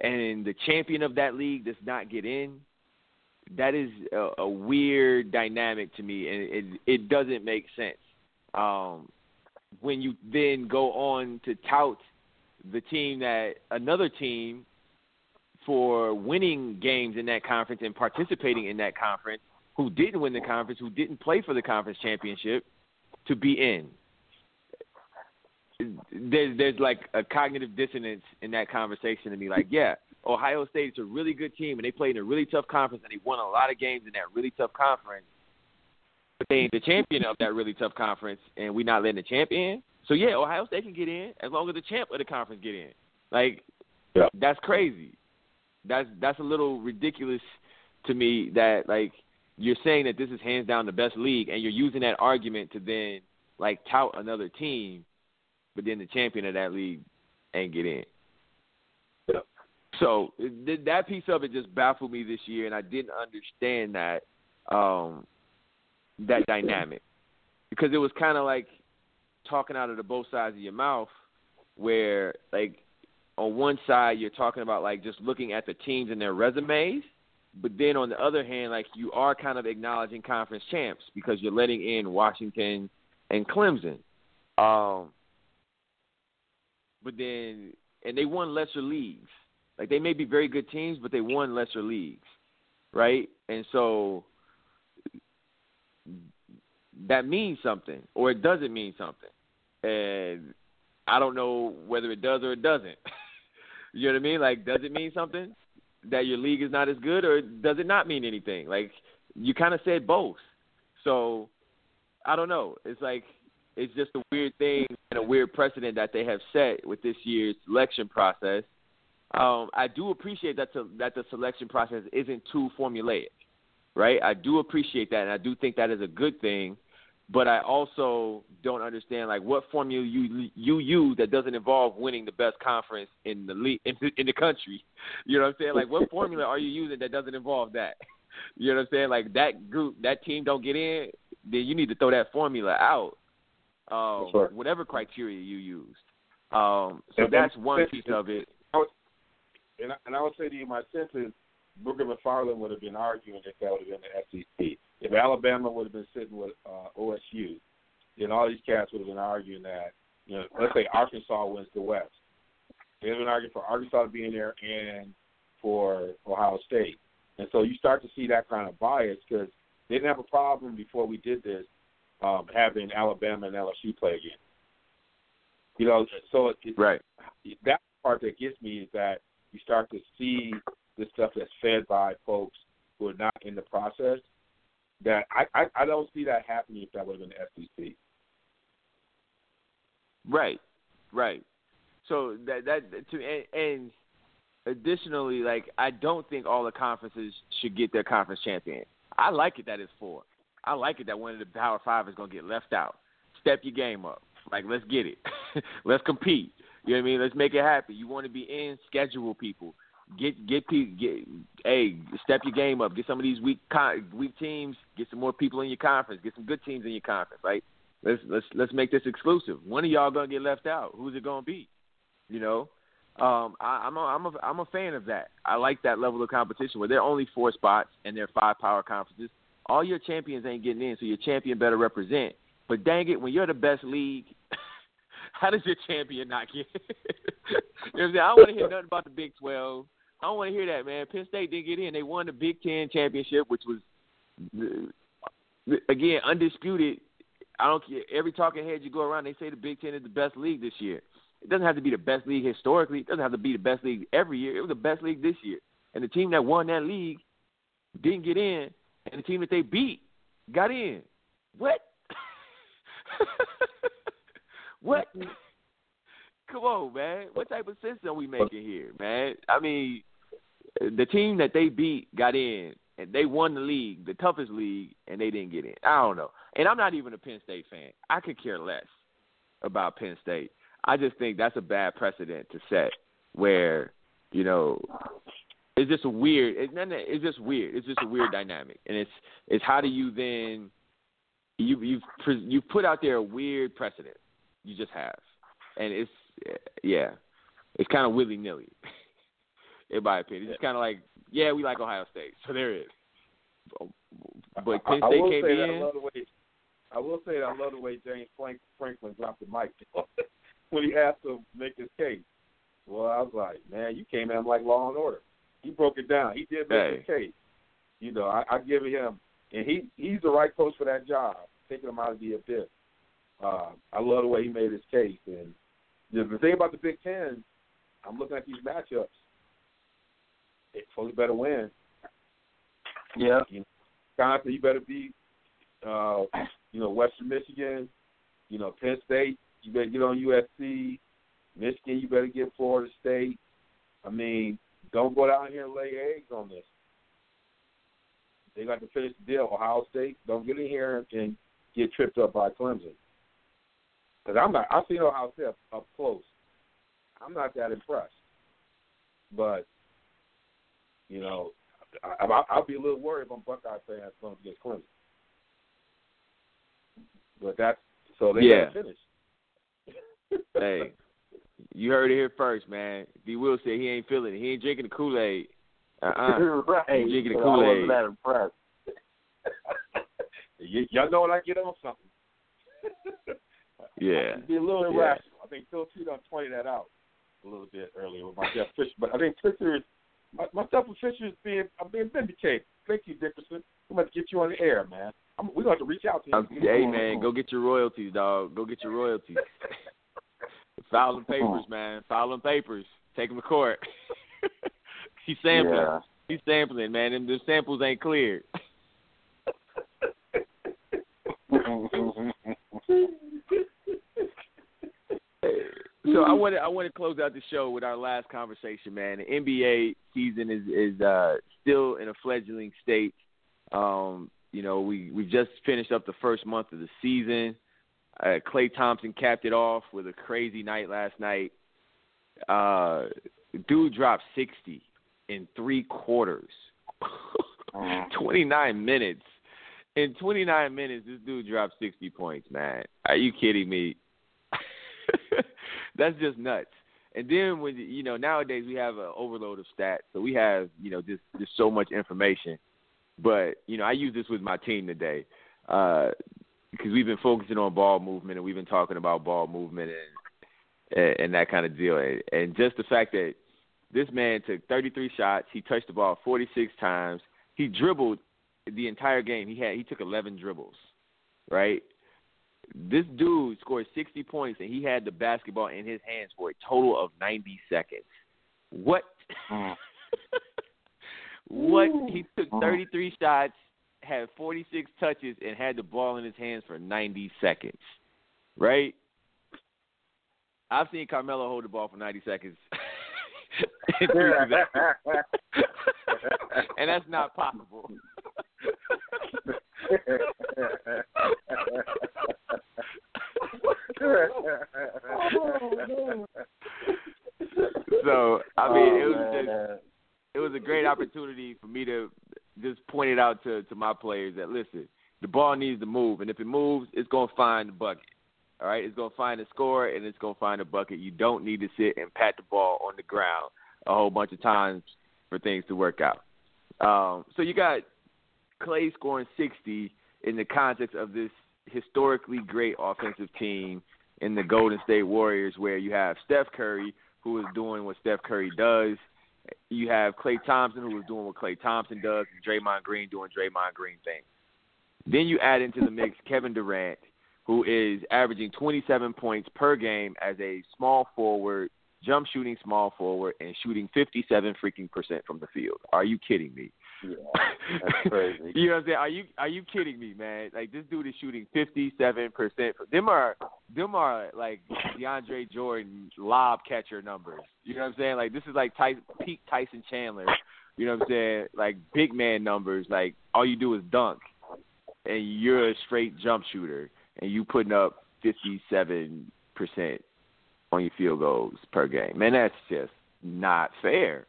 and the champion of that league does not get in. That is a, a weird dynamic to me, and it, it doesn't make sense. Um, when you then go on to tout the team that another team for winning games in that conference and participating in that conference who didn't win the conference, who didn't play for the conference championship, to be in. There's there's like a cognitive dissonance in that conversation to me. Like, yeah, Ohio State is a really good team and they played in a really tough conference and they won a lot of games in that really tough conference. But they ain't the champion of that really tough conference and we not letting the champion. So yeah, Ohio State can get in as long as the champ of the conference get in. Like, yeah. that's crazy. That's that's a little ridiculous to me. That like you're saying that this is hands down the best league, and you're using that argument to then like tout another team, but then the champion of that league ain't get in. Yeah. So th- that piece of it just baffled me this year, and I didn't understand that um, that dynamic because it was kind of like talking out of the both sides of your mouth, where like on one side you're talking about like just looking at the teams and their resumes, but then on the other hand, like you are kind of acknowledging conference champs because you're letting in Washington and Clemson. Um, but then, and they won lesser leagues. Like they may be very good teams, but they won lesser leagues, right? And so that means something, or it doesn't mean something. And I don't know whether it does or it doesn't. you know what I mean? Like, does it mean something? That your league is not as good, or does it not mean anything? Like you kind of said both. So I don't know. It's like it's just a weird thing and a weird precedent that they have set with this year's selection process. Um, I do appreciate that to, that the selection process isn't too formulaic, right? I do appreciate that, and I do think that is a good thing but I also don't understand like what formula you you use that doesn't involve winning the best conference in the league in, in the country. You know what I'm saying? Like what formula are you using that doesn't involve that? You know what I'm saying? Like that group, that team don't get in. then you need to throw that formula out. Um, Sure. whatever criteria you used. Um, so And- that's one piece of it. And I, and I would say to you, my sense is Booger McFarland would have been arguing if that would have been the SEC. If Alabama would have been sitting with uh, OSU, then all these cats would have been arguing that, you know, let's say Arkansas wins the West. They'd have been arguing for Arkansas to be in there and for Ohio State. And so you start to see that kind of bias because they didn't have a problem before we did this um, having Alabama and LSU play again. You know, so it, it, Right. that part that gets me is that you start to see the stuff that's fed by folks who are not in the process. That I, I, I don't see that happening if that have been the SEC. Right, right. So that that to and, and additionally, like I don't think all the conferences should get their conference champion. I like it that it's four. I like it that one of the Power Five is going to get left out. Step your game up. Like let's get it. let's compete. You know what I mean? Let's make it happen. You want to be in, schedule people. Get get. Get hey, step your game up. Get some of these weak weak teams. Get some more people in your conference. Get some good teams in your conference. Right? Let's let's let's make this exclusive. One of y'all gonna get left out. Who's it gonna be? You know, um, I, I'm a, I'm a I'm a fan of that. I like that level of competition where there are only four spots and there are five power conferences. All your champions ain't getting in, so your champion better represent. But dang it, when you're the best league, how does your champion not get? you know what I'm saying? I don't want to hear nothing about the Big Twelve. I don't want to hear that, man. Penn State didn't get in. They won the Big Ten championship, which was again undisputed. I don't care. Every talking head you go around, they say the Big Ten is the best league this year. It doesn't have to be the best league historically. It doesn't have to be the best league every year. It was the best league this year. And the team that won that league didn't get in, and the team that they beat got in. What? what? Come on, man. What type of sense are we making here, man? I mean, the team that they beat got in, and they won the league, the toughest league, and they didn't get in. I don't know. And I'm not even a Penn State fan. I could care less about Penn State. I just think that's a bad precedent to set where, you know, it's just a weird. It's, it's just weird. It's just a weird dynamic, and it's it's how do you then you you've you've put out there a weird precedent. You just have, and it's yeah, it's kind of willy nilly, in my opinion. It's kind of like yeah, we like Ohio State, so there it is. But Penn State will came say that I in. way I will say that I love the way James Frank, Franklin dropped the mic when he asked to make his case. Well, I was like, man, you came at him like Law and Order. He broke it down. He did make Hey. his case. You know, I, I give him, and he he's the right coach for that job. Taking him out of the abyss. Uh, I love the way he made his case. And the, the thing about the Big Ten, I'm looking at these matchups. It folks better win. Yeah. You know, Wisconsin, you better beat, uh, you know, Western Michigan. You know, Penn State, you better get on USC. Michigan, you better get Florida State. I mean, don't go down here and lay eggs on this. They got to finish the deal. Ohio State, don't get in here and get tripped up by Clemson. Because I'm not. I've seen Ohio State up, up close. I'm not that impressed. But you know, I, I, I'll be a little worried if I'm Buckeye fan going against Clemson. But that's so they Yeah. got to finish. hey, you heard it here first, man. D. Will said he ain't feeling it. He ain't drinking the Kool Aid. Uh uh right. He drinking the Kool I wasn't Aid. that impressed. Y- y'all know when I get on something. Yeah. be a little Yeah. irrational. I think Phil T done pointed that out a little bit earlier with my Jeff Fisher. But I think Fisher is my, my stuff with Fisher is being I'm being vindicated. Thank you, Dickerson. We must get you on the air, man. I'm, we're going to have to reach out to you. Hey man, go get your royalties, dog. Go get your royalties. File them papers, man. File them papers. Take them to court. He's sampling. Yeah. He's sampling, man. And the samples ain't cleared. So I want to I want to close out the show with our last conversation, man. The NBA season is is uh, still in a fledgling state. Um, you know, we we just finished up the first month of the season. Uh, Klay Thompson capped it off with a crazy night last night. Uh, dude dropped sixty in three quarters, twenty nine minutes in 29 minutes, this dude dropped 60 points, man. Are you kidding me? That's just nuts. And then when you know nowadays we have an overload of stats, so we have you know just just so much information. But you know I use this with my team today because uh, we've been focusing on ball movement and we've been talking about ball movement and and, and that kind of deal. And, and just the fact that this man took 33 shots, he touched the ball 46 times, he dribbled the entire game. He had he took 11 dribbles, right? This dude scored 60 points and he had the basketball in his hands for a total of 90 seconds. What? Mm. what? He took mm. 33 shots, had 46 touches, and had the ball in his hands for 90 seconds. Right? I've seen Carmelo hold the ball for 90 seconds. and that's not possible. so I mean, it was just it was a great opportunity for me to just point it out to to my players that listen, the ball needs to move, and if it moves, it's gonna find the bucket. All right, it's gonna find a score and it's gonna find a bucket. You don't need to sit and pat the ball on the ground a whole bunch of times for things to work out. Um, so you got Klay scoring 60 in the context of this historically great offensive team in the Golden State Warriors, where you have Steph Curry, who is doing what Steph Curry does. You have Klay Thompson, who is doing what Klay Thompson does, and Draymond Green doing Draymond Green things. Then you add into the mix Kevin Durant, who is averaging 27 points per game as a small forward, jump shooting small forward, and shooting 57 freaking percent from the field. Are you kidding me? Yeah, that's crazy. you know what I'm saying? Are you are you kidding me, man? Like this dude is shooting 57 percent. Them are them are like DeAndre Jordan lob catcher numbers. You know what I'm saying? Like this is like Tyson, peak Tyson Chandler. You know what I'm saying? Like big man numbers. Like all you do is dunk, and you're a straight jump shooter, and you putting up 57 percent on your field goals per game. Man, that's just not fair.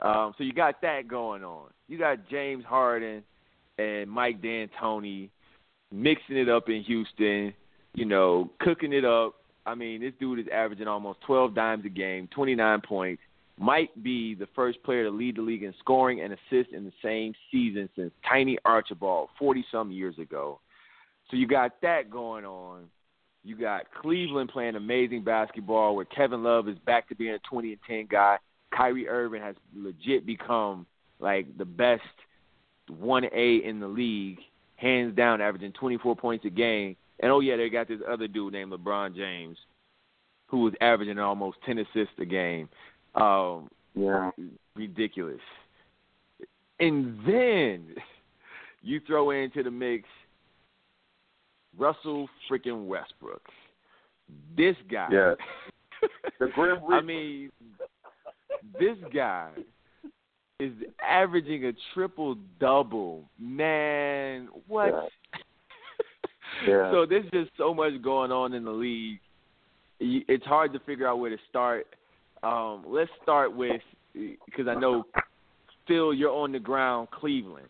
Um, so you got that going on. You got James Harden and Mike D'Antoni mixing it up in Houston, you know, cooking it up. I mean, this dude is averaging almost 12 dimes a game, 29 points. Might be the first player to lead the league in scoring and assists in the same season since Tiny Archibald 40 some years ago. So you got that going on. You got Cleveland playing amazing basketball where Kevin Love is back to being a 20 and 10 guy. Kyrie Irving has legit become like the best one A in the league, hands down, averaging 24 points a game. And oh yeah, they got this other dude named LeBron James, who was averaging almost 10 assists a game. Um, yeah, ridiculous. And then you throw into the mix Russell freaking Westbrook. This guy. Yeah. The Grim Reaper. I mean, this guy is averaging a triple double. Man, what? Yeah. yeah. so there's just so much going on in the league. It's hard to figure out where to start. Um, let's start with because I know Phil, you're on the ground, Cleveland.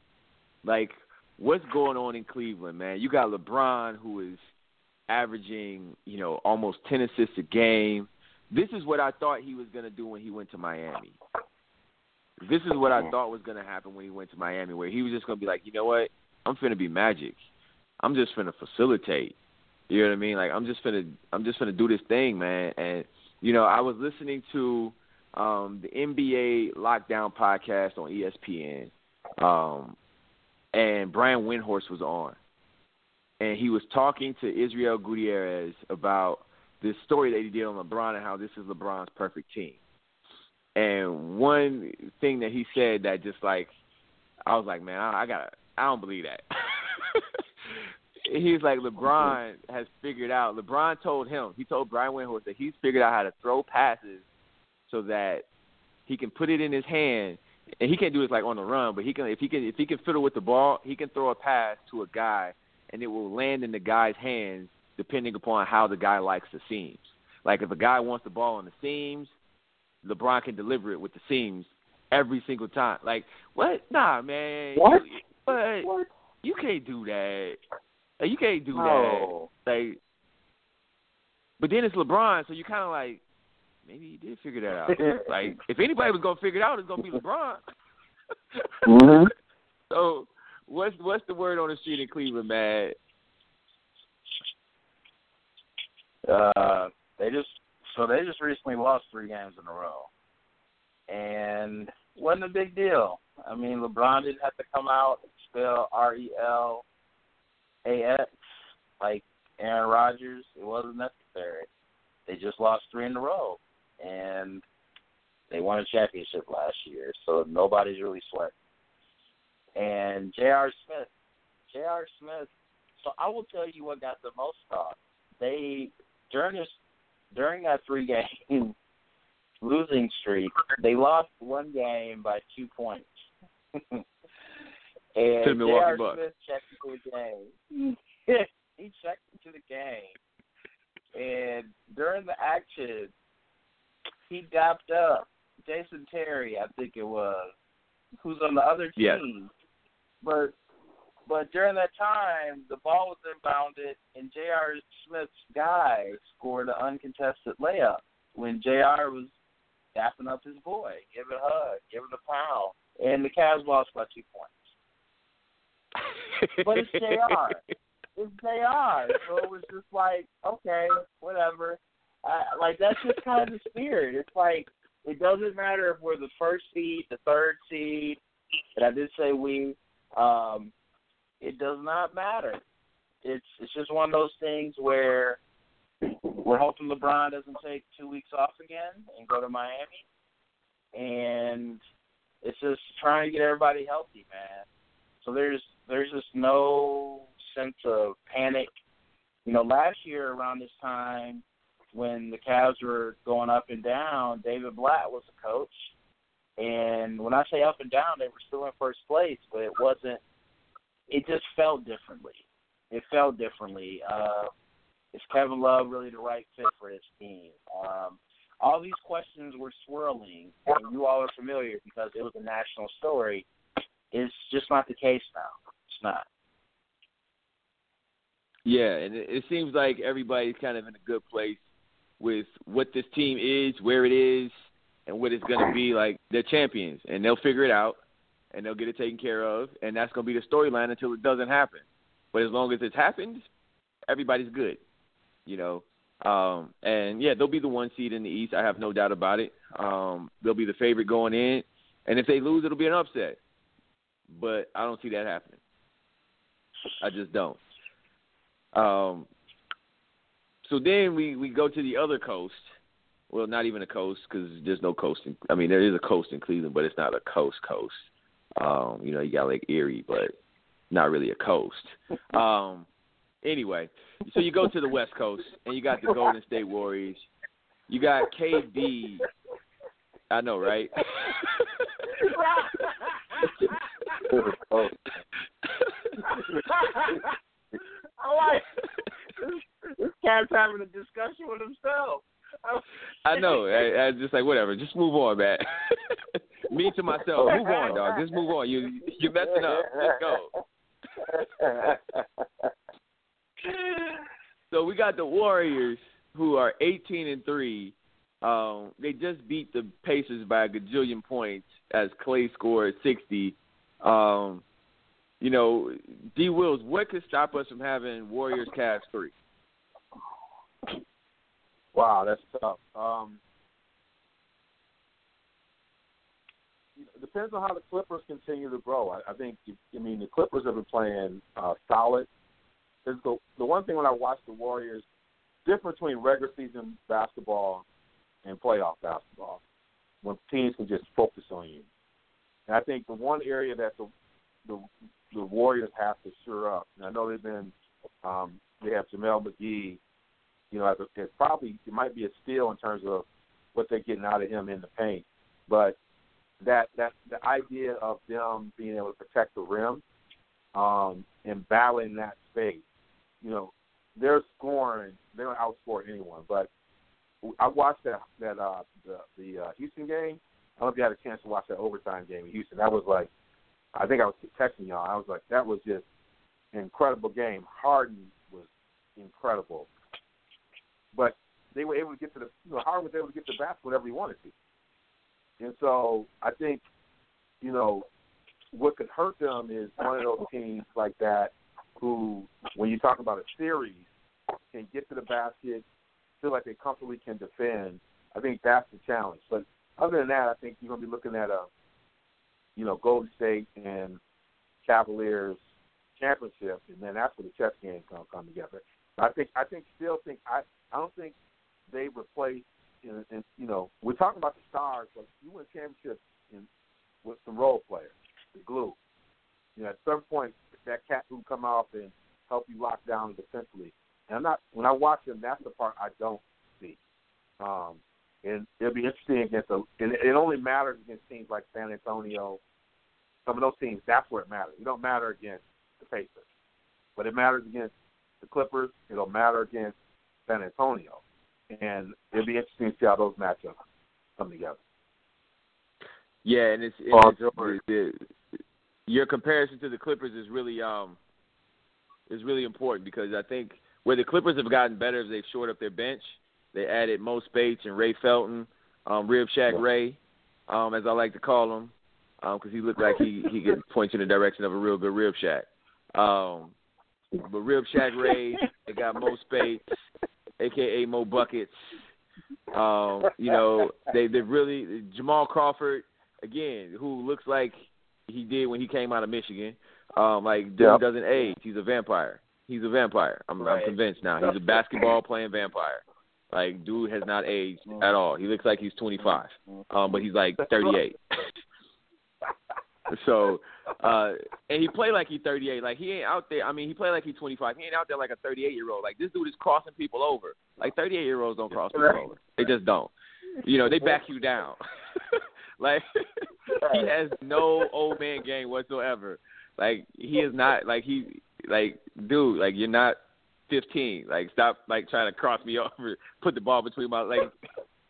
Like, what's going on in Cleveland, man? You got LeBron who is averaging, you know, almost ten assists a game. This is what I thought he was going to do when he went to Miami. This is what I thought was going to happen when he went to Miami, where he was just going to be like, you know what? I'm finna be magic. I'm just finna facilitate. You know what I mean? Like I'm just finna I'm just finna do this thing, man. And you know, I was listening to um the NBA Lockdown podcast on ESPN, um, and Brian Windhorst was on, and he was talking to Israel Gutierrez about this story that he did on LeBron and how this is LeBron's perfect team. And one thing that he said that just like I was like, man, I, I got I don't believe that. he's like LeBron has figured out. LeBron told him, he told Brian Windhorst that he's figured out how to throw passes so that he can put it in his hand, and he can't do this like on the run, but he can if he can if he can fiddle with the ball, he can throw a pass to a guy, and it will land in the guy's hands depending upon how the guy likes the seams. Like if a guy wants the ball on the seams, LeBron can deliver it with the seams every single time. Like what? Nah, man. What? What? What? you can't do that. Like, you can't do No. that. Like, but then it's LeBron, so you're kind of like, maybe he did figure that out. like, if anybody was gonna figure it out, it's gonna be LeBron. Mhm. So, what's what's the word on the street in Cleveland, man? Uh, they just so they just recently lost three games in a row, and wasn't a big deal. I mean, LeBron didn't have to come out and spell R E L A X like Aaron Rodgers. It wasn't necessary. They just lost three in a row, and they won a championship last year, so nobody's really sweating. And J.R. Smith, J.R. Smith. So I will tell you what got the most talk. They during this during that three game losing streak, they lost one game by two points. and To Milwaukee. Bucks. Smith checked into the game. he checked into the game, and during the action, he dapped up Jason Terry, I think it was, who's on the other Yes. team. But but during that time, the ball was inbounded, and J.R. Smith's guy scored an uncontested layup when J.R. was dapping up his boy, giving a hug, giving a pound, and the Cavs lost by two points. But it's J.R. It's J.R. So it was just like, okay, whatever. Like that's just kind of the spirit. It's like it doesn't matter if we're the first seed, the third seed. And I did say we. Um, it does not matter. It's it's just one of those things where we're hoping LeBron doesn't take two weeks off again and go to Miami, and it's just trying to get everybody healthy, man. So there's there's just no sense of panic. You know, last year around this time when the Cavs were going up and down, David Blatt was the coach. And when I say up and down, they were still in first place, but it wasn't it just felt differently. It felt differently. Uh, is Kevin Love really the right fit for this team? Um, all these questions were swirling, and you all are familiar because it was a national story. It's just not the case now. It's not. Yeah, and it, it seems like everybody's kind of in a good place with what this team is, where it is, and what it's going to be. Like they're champions, and they'll figure it out, and they'll get it taken care of, and that's going to be the storyline until it doesn't happen. But as long as it's happened, everybody's good, you know. Um, and yeah, they'll be the one seed in the East. I have no doubt about it. Um, they'll be the favorite going in, and if they lose, it'll be an upset. But I don't see that happening. I just don't. Um, so then we we go to the other coast. Well, not even a coast because there's no coast. In, I mean, there is a coast in Cleveland, but it's not a coast coast. Um, you know, you got Lake Erie, but not really a coast. Um, anyway, so you go to the West Coast and you got the Golden State Warriors. You got KD. I know, right? I like this, this cat's having a discussion with himself. I know. I, I just like whatever. Just move on, man. Me to myself. Move on, dog. Just move on. You you're messing up. Just go. So we got the Warriors who are 18 and three. Um, they just beat the Pacers by a gajillion points as Klay scored 60. Um, you know, D. Wills, what could stop us from having Warriors Cavs three? Wow, that's tough. Um, it depends on how the Clippers continue to grow. I, I think, I mean, the Clippers have been playing uh, solid. There's the the one thing when I watch the Warriors, difference between regular season basketball and playoff basketball, when teams can just focus on you. And I think the one area that the the, the Warriors have to sure up, and I know they've been, um, they have JaVale McGee you know, it's probably it might be a steal in terms of what they're getting out of him in the paint. But that that the idea of them being able to protect the rim um, and battling that space, you know, they're scoring. They don't outscore anyone. But I watched that that uh, the the uh, Houston game. I don't know if you had a chance to watch that overtime game in Houston. That was like, I think I was texting y'all. I was like, that was just incredible game. Harden was incredible, but they were able to get to the you know Harden was able to get to the basket whenever he wanted to, and so I think you know what could hurt them is one of those teams like that who, when you talk about a series, can get to the basket, feel like they comfortably can defend. I think that's the challenge. But other than that, I think you're going to be looking at a, you know, Golden State and Cavaliers championship, and then that's where the chess game going to come together. I think, I think, still think, I, I don't think they replace, in, in, you know, we're talking about the stars, but you win championships in, with some role players, the glue. You know, at some point, that cat who come off and help you lock down defensively. And I'm not when I watch them, that's the part I don't see. Um, and it'll be interesting against the. And it only matters against teams like San Antonio. Some of those teams, that's where it matters. It don't matter against the Pacers, but it matters against the Clippers. It'll matter against San Antonio, and it'll be interesting to see how those matchups come together. Yeah, and it's, it's, your comparison to the Clippers is really um is really important because I think where the Clippers have gotten better is they've shored up their bench. They added Mo Speights and Ray Felton, um, Rib Shack Ray, um, as I like to call him, because um, he looked like he he gets points in the direction of a real good Rib Shack. Um, but Rib Shack Ray, they got Mo Speights, aka Mo Buckets. Um, you know, they they really Jamal Crawford again, who looks like he did when he came out of Michigan. Um, like dude yep. doesn't age. He's a vampire. He's a vampire. I'm, right. I'm convinced now. He's a basketball playing vampire. Like dude has not aged at all. He looks like he's 25, um, but he's like 38. so, uh, and he played like he's 38. Like he ain't out there. I mean, he played like he's 25. He ain't out there like a 38 year old. Like this dude is crossing people over. Like 38 year olds don't cross people over. They just don't. You know, they back you down. like he has no old man game whatsoever. Like he is not like he like dude, like you're not fifteen. Like stop like trying to cross me over, put the ball between my like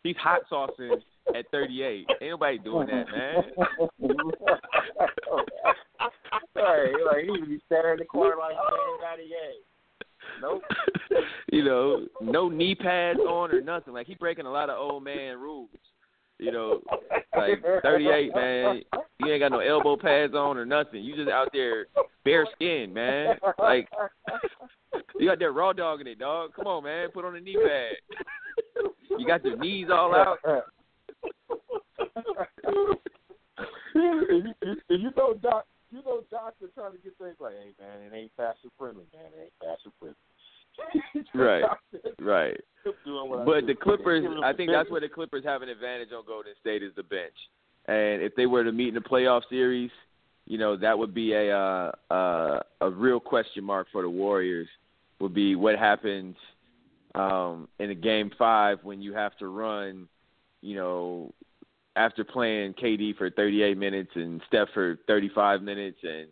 he's hot saucing at thirty eight. Ain't nobody doing that, man. Sorry, like he would be standing in the corner like ninety eight. Nope. you know, no knee pads on or nothing. Like he breaking a lot of old man rules. You know, like 38, man. You ain't got no elbow pads on or nothing. You just out there bare skin, man. Like you got there raw dogging it, dog. Come on, man. Put on a knee pad. you got your knees all out. And you know, doc, you know, docs are trying to get things like, hey, man, it ain't faster friendly, man. It ain't faster friendly right, right. But the Clippers, I think that's where the Clippers have an advantage on Golden State is the bench. And if they were to meet in the playoff series, you know that would be a uh, uh, a real question mark for the Warriors. Would be what happens um, in a game five when you have to run, you know, after playing KD for 38 minutes and Steph for 35 minutes and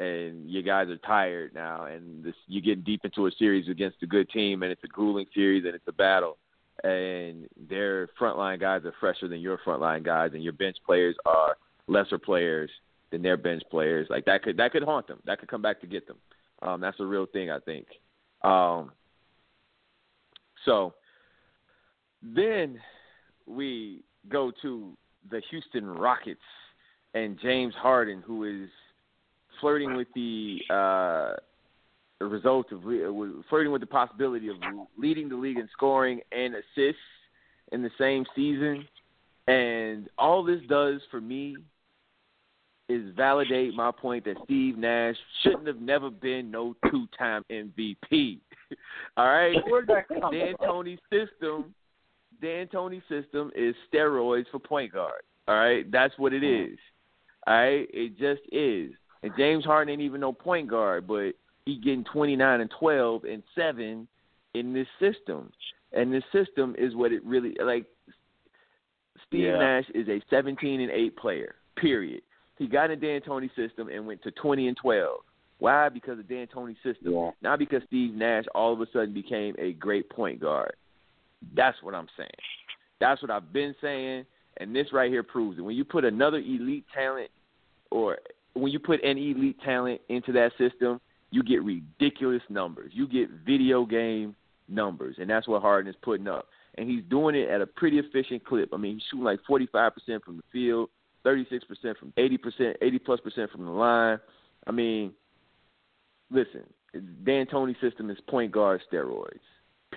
and you guys are tired now, and this, you're getting deep into a series against a good team, and it's a grueling series, and it's a battle. And their frontline guys are fresher than your frontline guys, and your bench players are lesser players than their bench players. Like that could that could haunt them. That could come back to get them. Um, that's a real thing, I think. Um, so then we go to the Houston Rockets and James Harden, who is flirting with the uh, result of flirting with the possibility of leading the league in scoring and assists in the same season. And all this does for me is validate my point that Steve Nash shouldn't have never been no two-time MVP. all right, D'Antoni's system, D'Antoni's system is steroids for point guard. All right, that's what it mm-hmm. is. All right, it just is. And James Harden ain't even no point guard, but he getting 29 and 12 and 7 in this system. And this system is what it really like Steve yeah. Nash is a 17 and 8 player. Period. He got in D'Antoni system and went to 20 and 12. Why? Because of D'Antoni system. Yeah. Not because Steve Nash all of a sudden became a great point guard. That's what I'm saying. That's what I've been saying, and this right here proves it. When you put another elite talent or when you put an elite talent into that system, you get ridiculous numbers. You get video game numbers, and that's what Harden is putting up. And he's doing it at a pretty efficient clip. I mean, he's shooting like 45% from the field, 36% from 80%, 80 plus percent from the line. I mean, listen, D'Antoni system is point guard steroids.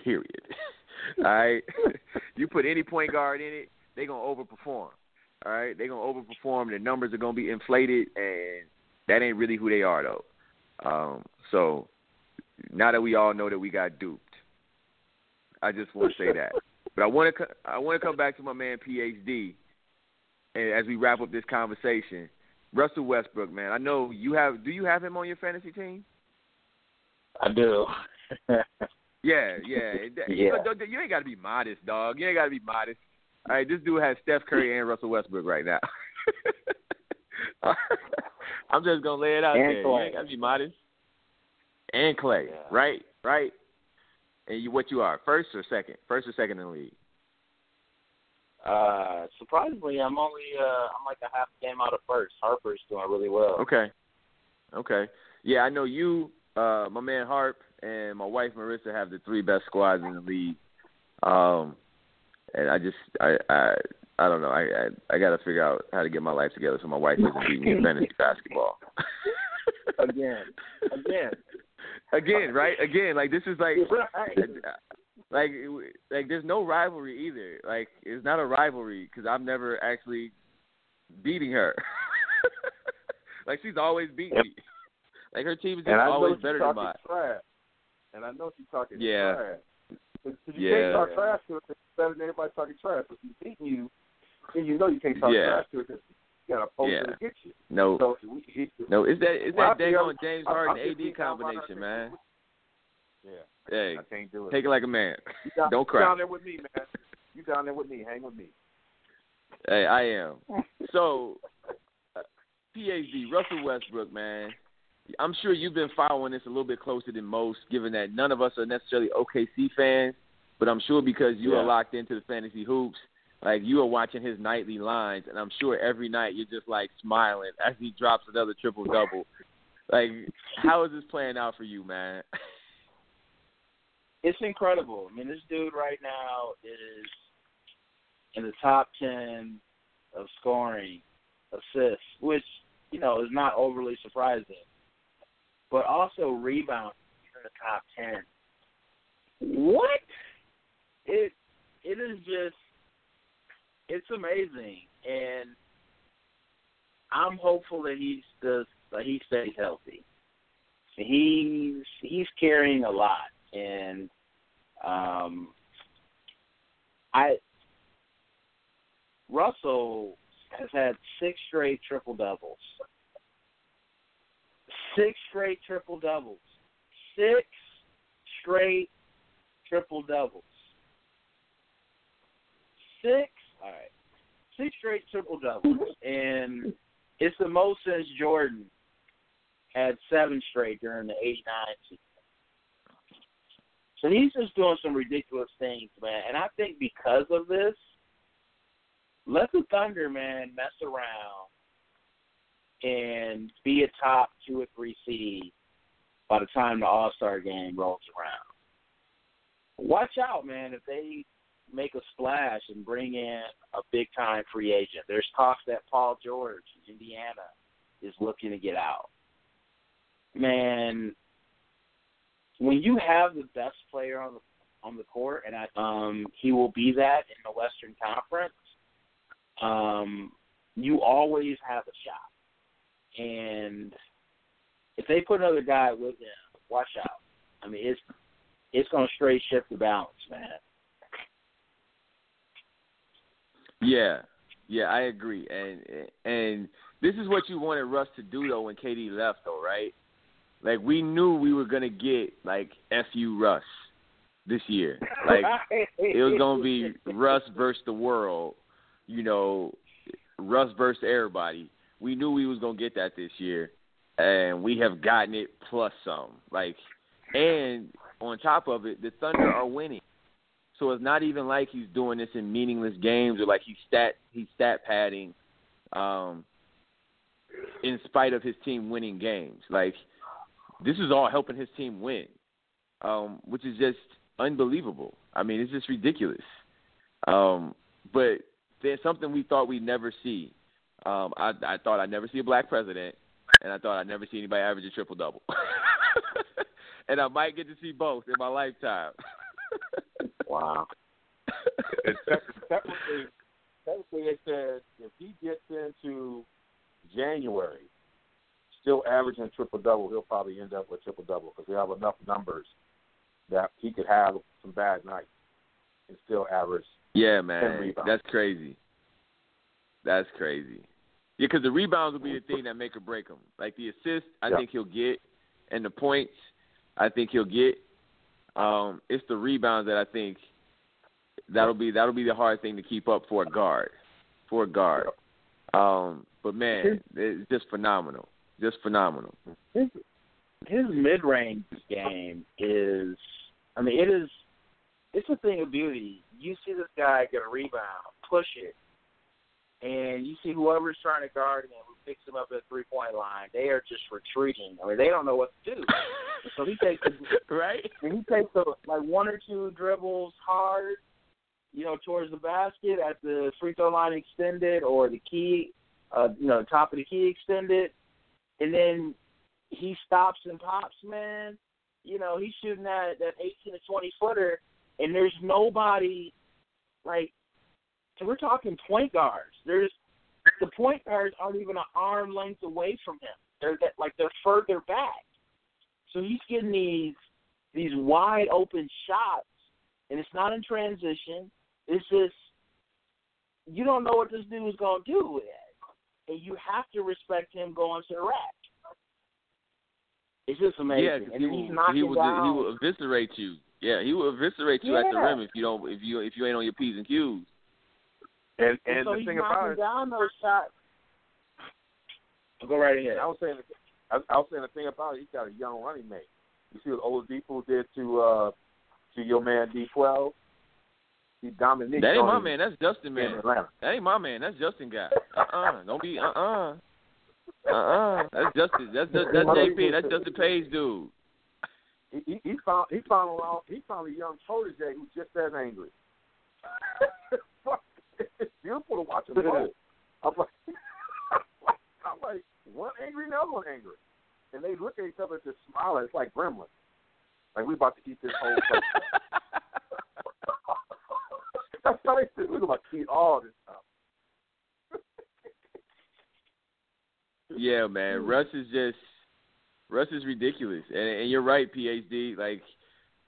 Period. All right, you put any point guard in it, they're gonna overperform. All right, they're gonna overperform. Their numbers are gonna be inflated, and that ain't really who they are, though. Um, so now that we all know that we got duped, I just want to say that. But I want to I want to come back to my man PhD, and as we wrap up this conversation, Russell Westbrook, man. I know you have. Do you have him on your fantasy team? I do. Yeah, yeah. Yeah. You, ain't got to be modest, dog. You ain't got to be modest. All right, this dude has Steph Curry and Russell Westbrook right now. I'm just gonna lay it out And there. You ain't got to be modest. And Klay, Yeah. right, right. And you, what you are, first or second? First or second in the league? Uh, surprisingly, I'm only uh, I'm like a half game out of first. Harper's doing really well. Okay. Okay. Yeah, I know you, uh, my man Harp, and my wife Marissa have the three best squads in the league. Um, and I just, I, I, I don't know. I, I, I got to figure out how to get my life together so my wife doesn't beat me in fantasy basketball. Again, again, Again, right? Again, like this is like, right. like, like there's no rivalry either. Like it's not a rivalry because I'm never actually beating her. like she's always beating me. Like her team is just And I know always better than talking mine. trash. And I know she's talking Yeah. trash. 'Cause you Yeah. can't talk trash to her 'cause it's better than everybody talking trash. If she's beating you, then you know you can't talk Yeah. trash to her because you got a poster Yeah. to get you. No, So we, it, no, it's that it's Well, that I dang feel- on James I- Harden I'm AD being down by her combination, man. Yeah, Hey, I can't do it. take it like a man. You down, Don't cry. you down there with me, man. You down there with me. Hang with me. Hey, I am. So, uh, PhD, Russell Westbrook, man. I'm sure you've been following this a little bit closer than most, given that none of us are necessarily OKC fans. But I'm sure because you are locked into the fantasy hoops, like you are watching his nightly lines, and I'm sure every night you're just like smiling as he drops another triple double. Like, how is this playing out for you, man? it's incredible. I mean, this dude right now is in the top ten of scoring, assists, which you know is not overly surprising, but also rebound in the top ten. What? It it is just it's amazing, and I'm hopeful that he's does that he stays healthy. He's he's carrying a lot, and um, I Russell has had six straight triple doubles. Six straight triple doubles. Six straight triple doubles. Six. All right. Six straight triple doubles, and it's the most since Jordan had seven straight during the '89 season. So he's just doing some ridiculous things, man. And I think because of this, let the Thunder, man, mess around and be a top two or three seed by the time the All Star game rolls around. Watch out, man, if they make a splash and bring in a big time free agent. There's talks that Paul George, Indiana, is looking to get out. Man, when you have the best player on the on the court, and I, um, he will be that in the Western Conference, um, you always have a shot. And if they put another guy with him, watch out. I mean, it's it's going to straight shift the balance, man. Yeah, yeah, I agree, and and this is what you wanted Russ to do though when KD left though, right? Like we knew we were gonna get like fu Russ this year, like it was gonna be Russ versus the world, you know, Russ versus everybody. We knew we was gonna get that this year, and we have gotten it plus some. Like, and on top of it, the Thunder are winning. So it's not even like he's doing this in meaningless games or like he's stat he's stat padding, um, in spite of his team winning games. Like this is all helping his team win, um, which is just unbelievable. I mean, it's just ridiculous. Um, but there's something we thought we'd never see. Um, I, I thought I'd never see a black president, and I thought I'd never see anybody average a triple double. and I might get to see both in my lifetime. wow. And technically, technically, it says if he gets into January, still averaging triple double, he'll probably end up with triple double because we have enough numbers that he could have some bad nights and still average. Yeah, man, rebounds. that's crazy. That's crazy. Yeah, because the rebounds will be the thing that make or break him. Like the assist, I Yeah. think he'll get, and the points, I think he'll get. Um, it's the rebounds that I think that'll be that'll be the hard thing to keep up for a guard, for a guard. Um, but man, it's just phenomenal, just phenomenal. his his mid range game is I mean, it is it's a thing of beauty. You see this guy get a rebound, push it, and you see whoever's trying to guard him who picks him up at the three point line, they are just retreating. I mean they don't know what to do. so he takes a, right? and he takes a, like one or two dribbles hard, you know, towards the basket at the free throw line extended or the key uh, you know, top of the key extended and then he stops and pops, man. You know, he's shooting that that eighteen to twenty footer, and there's nobody like. And we're talking point guards. There's the point guards aren't even an arm length away from him. They're that like they're further back. So he's getting these these wide open shots, and it's not in transition. It's just you don't know what this dude is gonna do with it, and you have to respect him going to the rack. It's just amazing. Yeah, and he then he's will, knocking he will down. he will eviscerate you. Yeah, he will eviscerate you at the rim if you don't if you if you ain't on your p's and q's. And and and so the he's thing about it, down those shots. Go right ahead. I was saying, I, I was saying the thing about it, he's got a young running mate. You see what Oladipo did to uh to your man D12. He Dominique. That ain't my man. That's Justin man. Atlanta. That ain't my man. That's Justin guy. Uh uh-uh. uh. Don't be uh uh-uh. uh. Uh That's Justin. That's that's, that's JP. That's Justin Page dude. He, he, he found he found around he found a young protege who's just as angry. Fuck, it's beautiful to watch them play. I'm like, I'm like one angry, and the other one angry, and they look at each other just smiling. It's like gremlins. Like we about to eat this whole place. That's how they said we about to eat all this stuff. Yeah, man. Russ is just Russ is ridiculous, and, and you're right, PhD. Like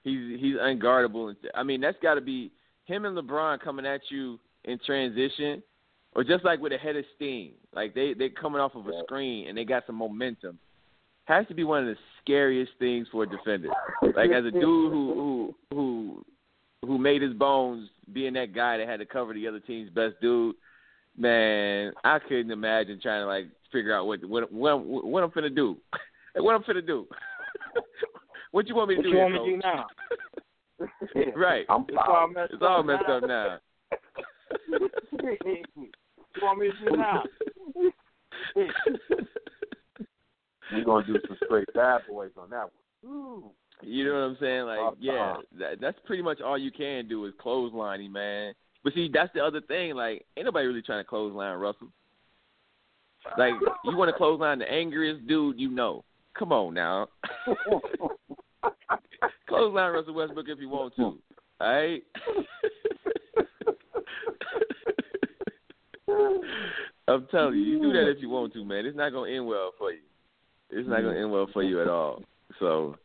he's he's unguardable. And I mean, that's got to be him and LeBron coming at you in transition, or just like with a head of steam. Like they they coming off of a screen and they got some momentum. Has to be one of the scariest things for a defender. Like as a dude who who who who made his bones being that guy that had to cover the other team's best dude. Man, I couldn't imagine trying to like figure out what what what, what I'm finna do. Like, what I'm finna do. what you want me to What do? you here, want me to do now? right. I'm It's all messed It's all messed up now. What you want me to do now? We're gonna do some straight bad boys on that one. Ooh. You know what I'm saying? Like, Off yeah, top. that, that's pretty much all you can do is clothesline him, man. But see, that's the other thing. Like, ain't nobody really trying to clothesline Russell. Like, you want to clothesline the angriest dude you know. Come on now. clothesline Russell Westbrook if you want to. All right? I'm telling you, you do that if you want to, man. It's not gonna end well for you. It's not gonna end well for you at all. So,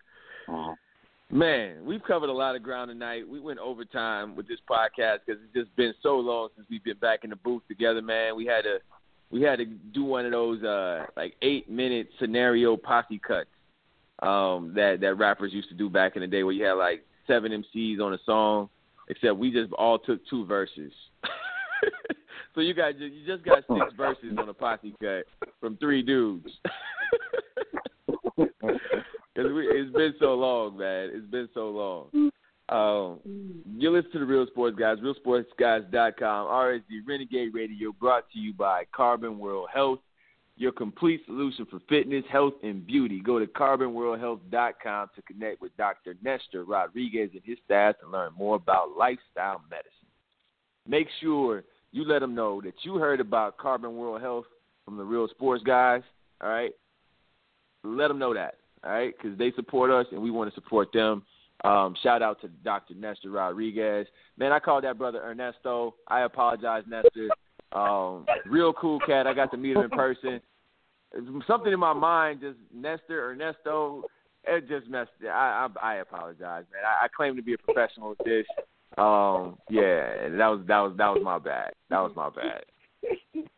man, we've covered a lot of ground tonight. We went overtime with this podcast because it's just been so long since we've been back in the booth together, man. We had to we had to do one of those uh like eight minute scenario posse cuts um that that rappers used to do back in the day where you had like seven MCs on a song, except we just all took two verses. so you got you just got six verses on a posse cut from three dudes. Cause we, it's been so long, man. It's been so long. Um, you listen to the Real Sports Guys, realsportsguys.com, RSG Renegade Radio, brought to you by Carbon World Health. your complete solution for fitness, health, and beauty. Go to carbonworldhealth.com to connect with Dr. Nestor Rodriguez and his staff to learn more about lifestyle medicine. Make sure you let them know that you heard about Carbon World Health from the Real Sports Guys. All right, let them know that. All right, because they support us and we want to support them. Um, shout out to Dr. Nestor Rodriguez. Man, I called that brother Ernesto. I apologize, Nestor. Um, real cool cat. I got to meet him in person. Something in my mind, just Nestor Ernesto. It just messed. I I, I apologize, man. I, I claim to be a professional with this. Um, yeah, that was that was that was my bad. That was my bad.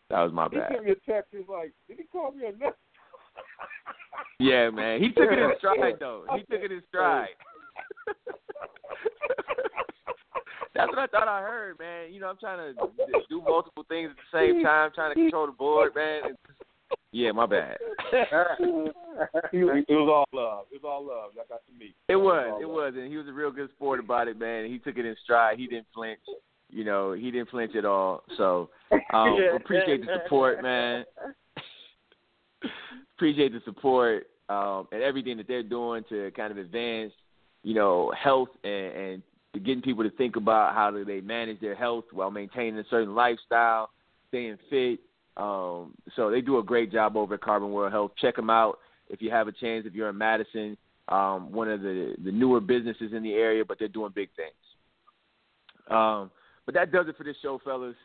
That was my bad. He sent me a text. He's like, "Did he call me a nut?" Yeah, man. He took it in stride though. He took it in stride. That's what I thought I heard, man. You know, I'm trying to do multiple things at the same time, trying to control the board, man. It's yeah, my bad. it was all love. It was all love. I got to meet. It was, it was, and he was a real good sport about it, man. He took it in stride. He didn't flinch. You know, he didn't flinch at all. So, um, appreciate the support, man. appreciate the support um, and everything that they're doing to kind of advance, you know, health and, and getting people to think about how do they manage their health while maintaining a certain lifestyle, staying fit. Um, so they do a great job over at Carbon World Health. Check them out if you have a chance. If you're in Madison, um, one of the the newer businesses in the area, but they're doing big things. Um, but that does it for this show, fellas.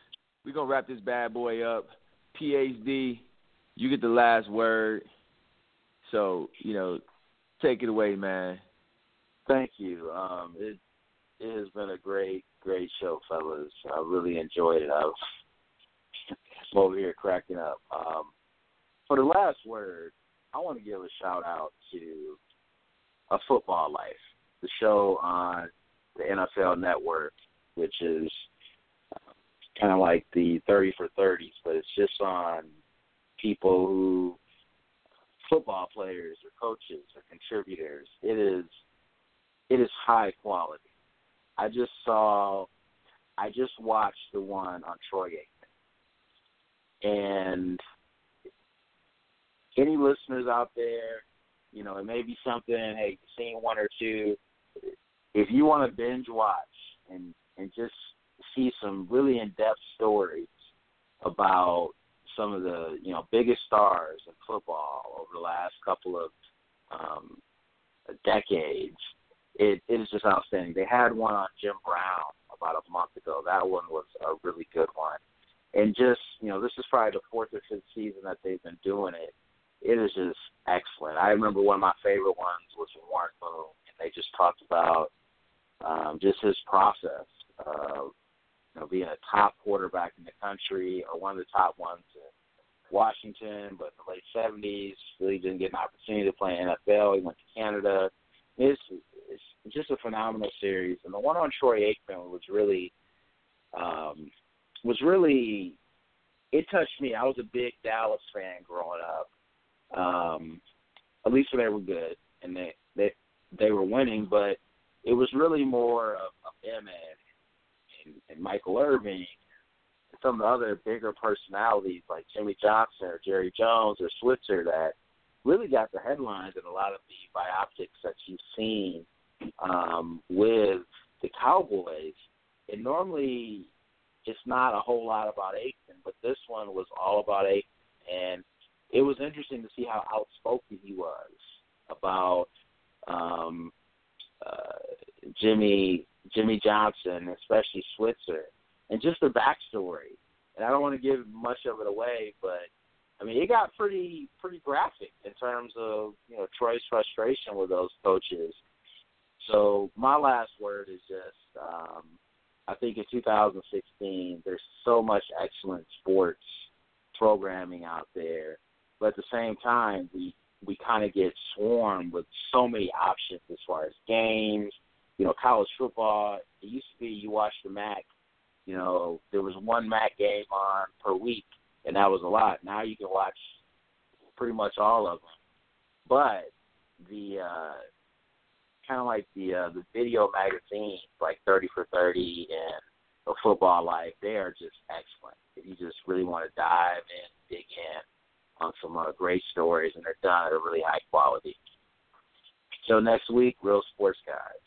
We're gonna wrap this bad boy up. PhD, you get the last word. So you know, take it away, man. Thank you. Um, it it has been a great, great show, fellas. I really enjoyed it. I over here cracking up. Um, for the last word, I want to give a shout out to A Football Life, the show on the NFL Network, which is kind of like the 30 for 30s, but it's just on people who football players or coaches or contributors. It is it is high quality. I just saw I just watched the one on Troy Aikman. And any listeners out there, you know, it may be something, hey, you've seen one or two. If you want to binge watch and and just see some really in depth stories about some of the, you know, biggest stars in football over the last couple of um decades, it, it is just outstanding. They had one on Jim Brown about a month ago. That one was a really good one. And just, you know, this is probably the fourth or fifth season that they've been doing it. It is just excellent. I remember one of my favorite ones was Warren Moon, and they just talked about um, just his process of, you know, being a top quarterback in the country or one of the top ones in Washington, but in the late seventies, really didn't get an opportunity to play in NFL. He went to Canada. It's it's just a phenomenal series, and the one on Troy Aikman was really, um, was really, it touched me. I was a big Dallas fan growing up. Um, at least when they were good and they they they were winning, but it was really more of, of them and, and, and Michael Irvin and some of the other bigger personalities like Jimmy Johnson or Jerry Jones or Switzer that really got the headlines in a lot of the biopics that you've seen um, with the Cowboys. And normally it's not a whole lot about Aikman, but this one was all about Aikman. And it was interesting to see how outspoken he was about um, uh, Jimmy Jimmy Johnson, especially Switzer, and just the backstory. And I don't want to give much of it away, but I mean, it got pretty pretty graphic in terms of you know Troy's frustration with those coaches. So my last word is just um, I think in 2016 there's so much excellent sports programming out there, but at the same time we we kind of get swarmed with so many options as far as games. You know, college football. It used to be you watch the MAC. You know, there was one MAC game on per week and that was a lot. Now you can watch pretty much all of them, but the uh, kind of like the uh, the video magazines like Thirty for Thirty and the Football Life, they are just excellent. If you just really want to dive in, dig in, on some uh, great stories, and they're done at a really high quality. So next week, Real Sports Guys.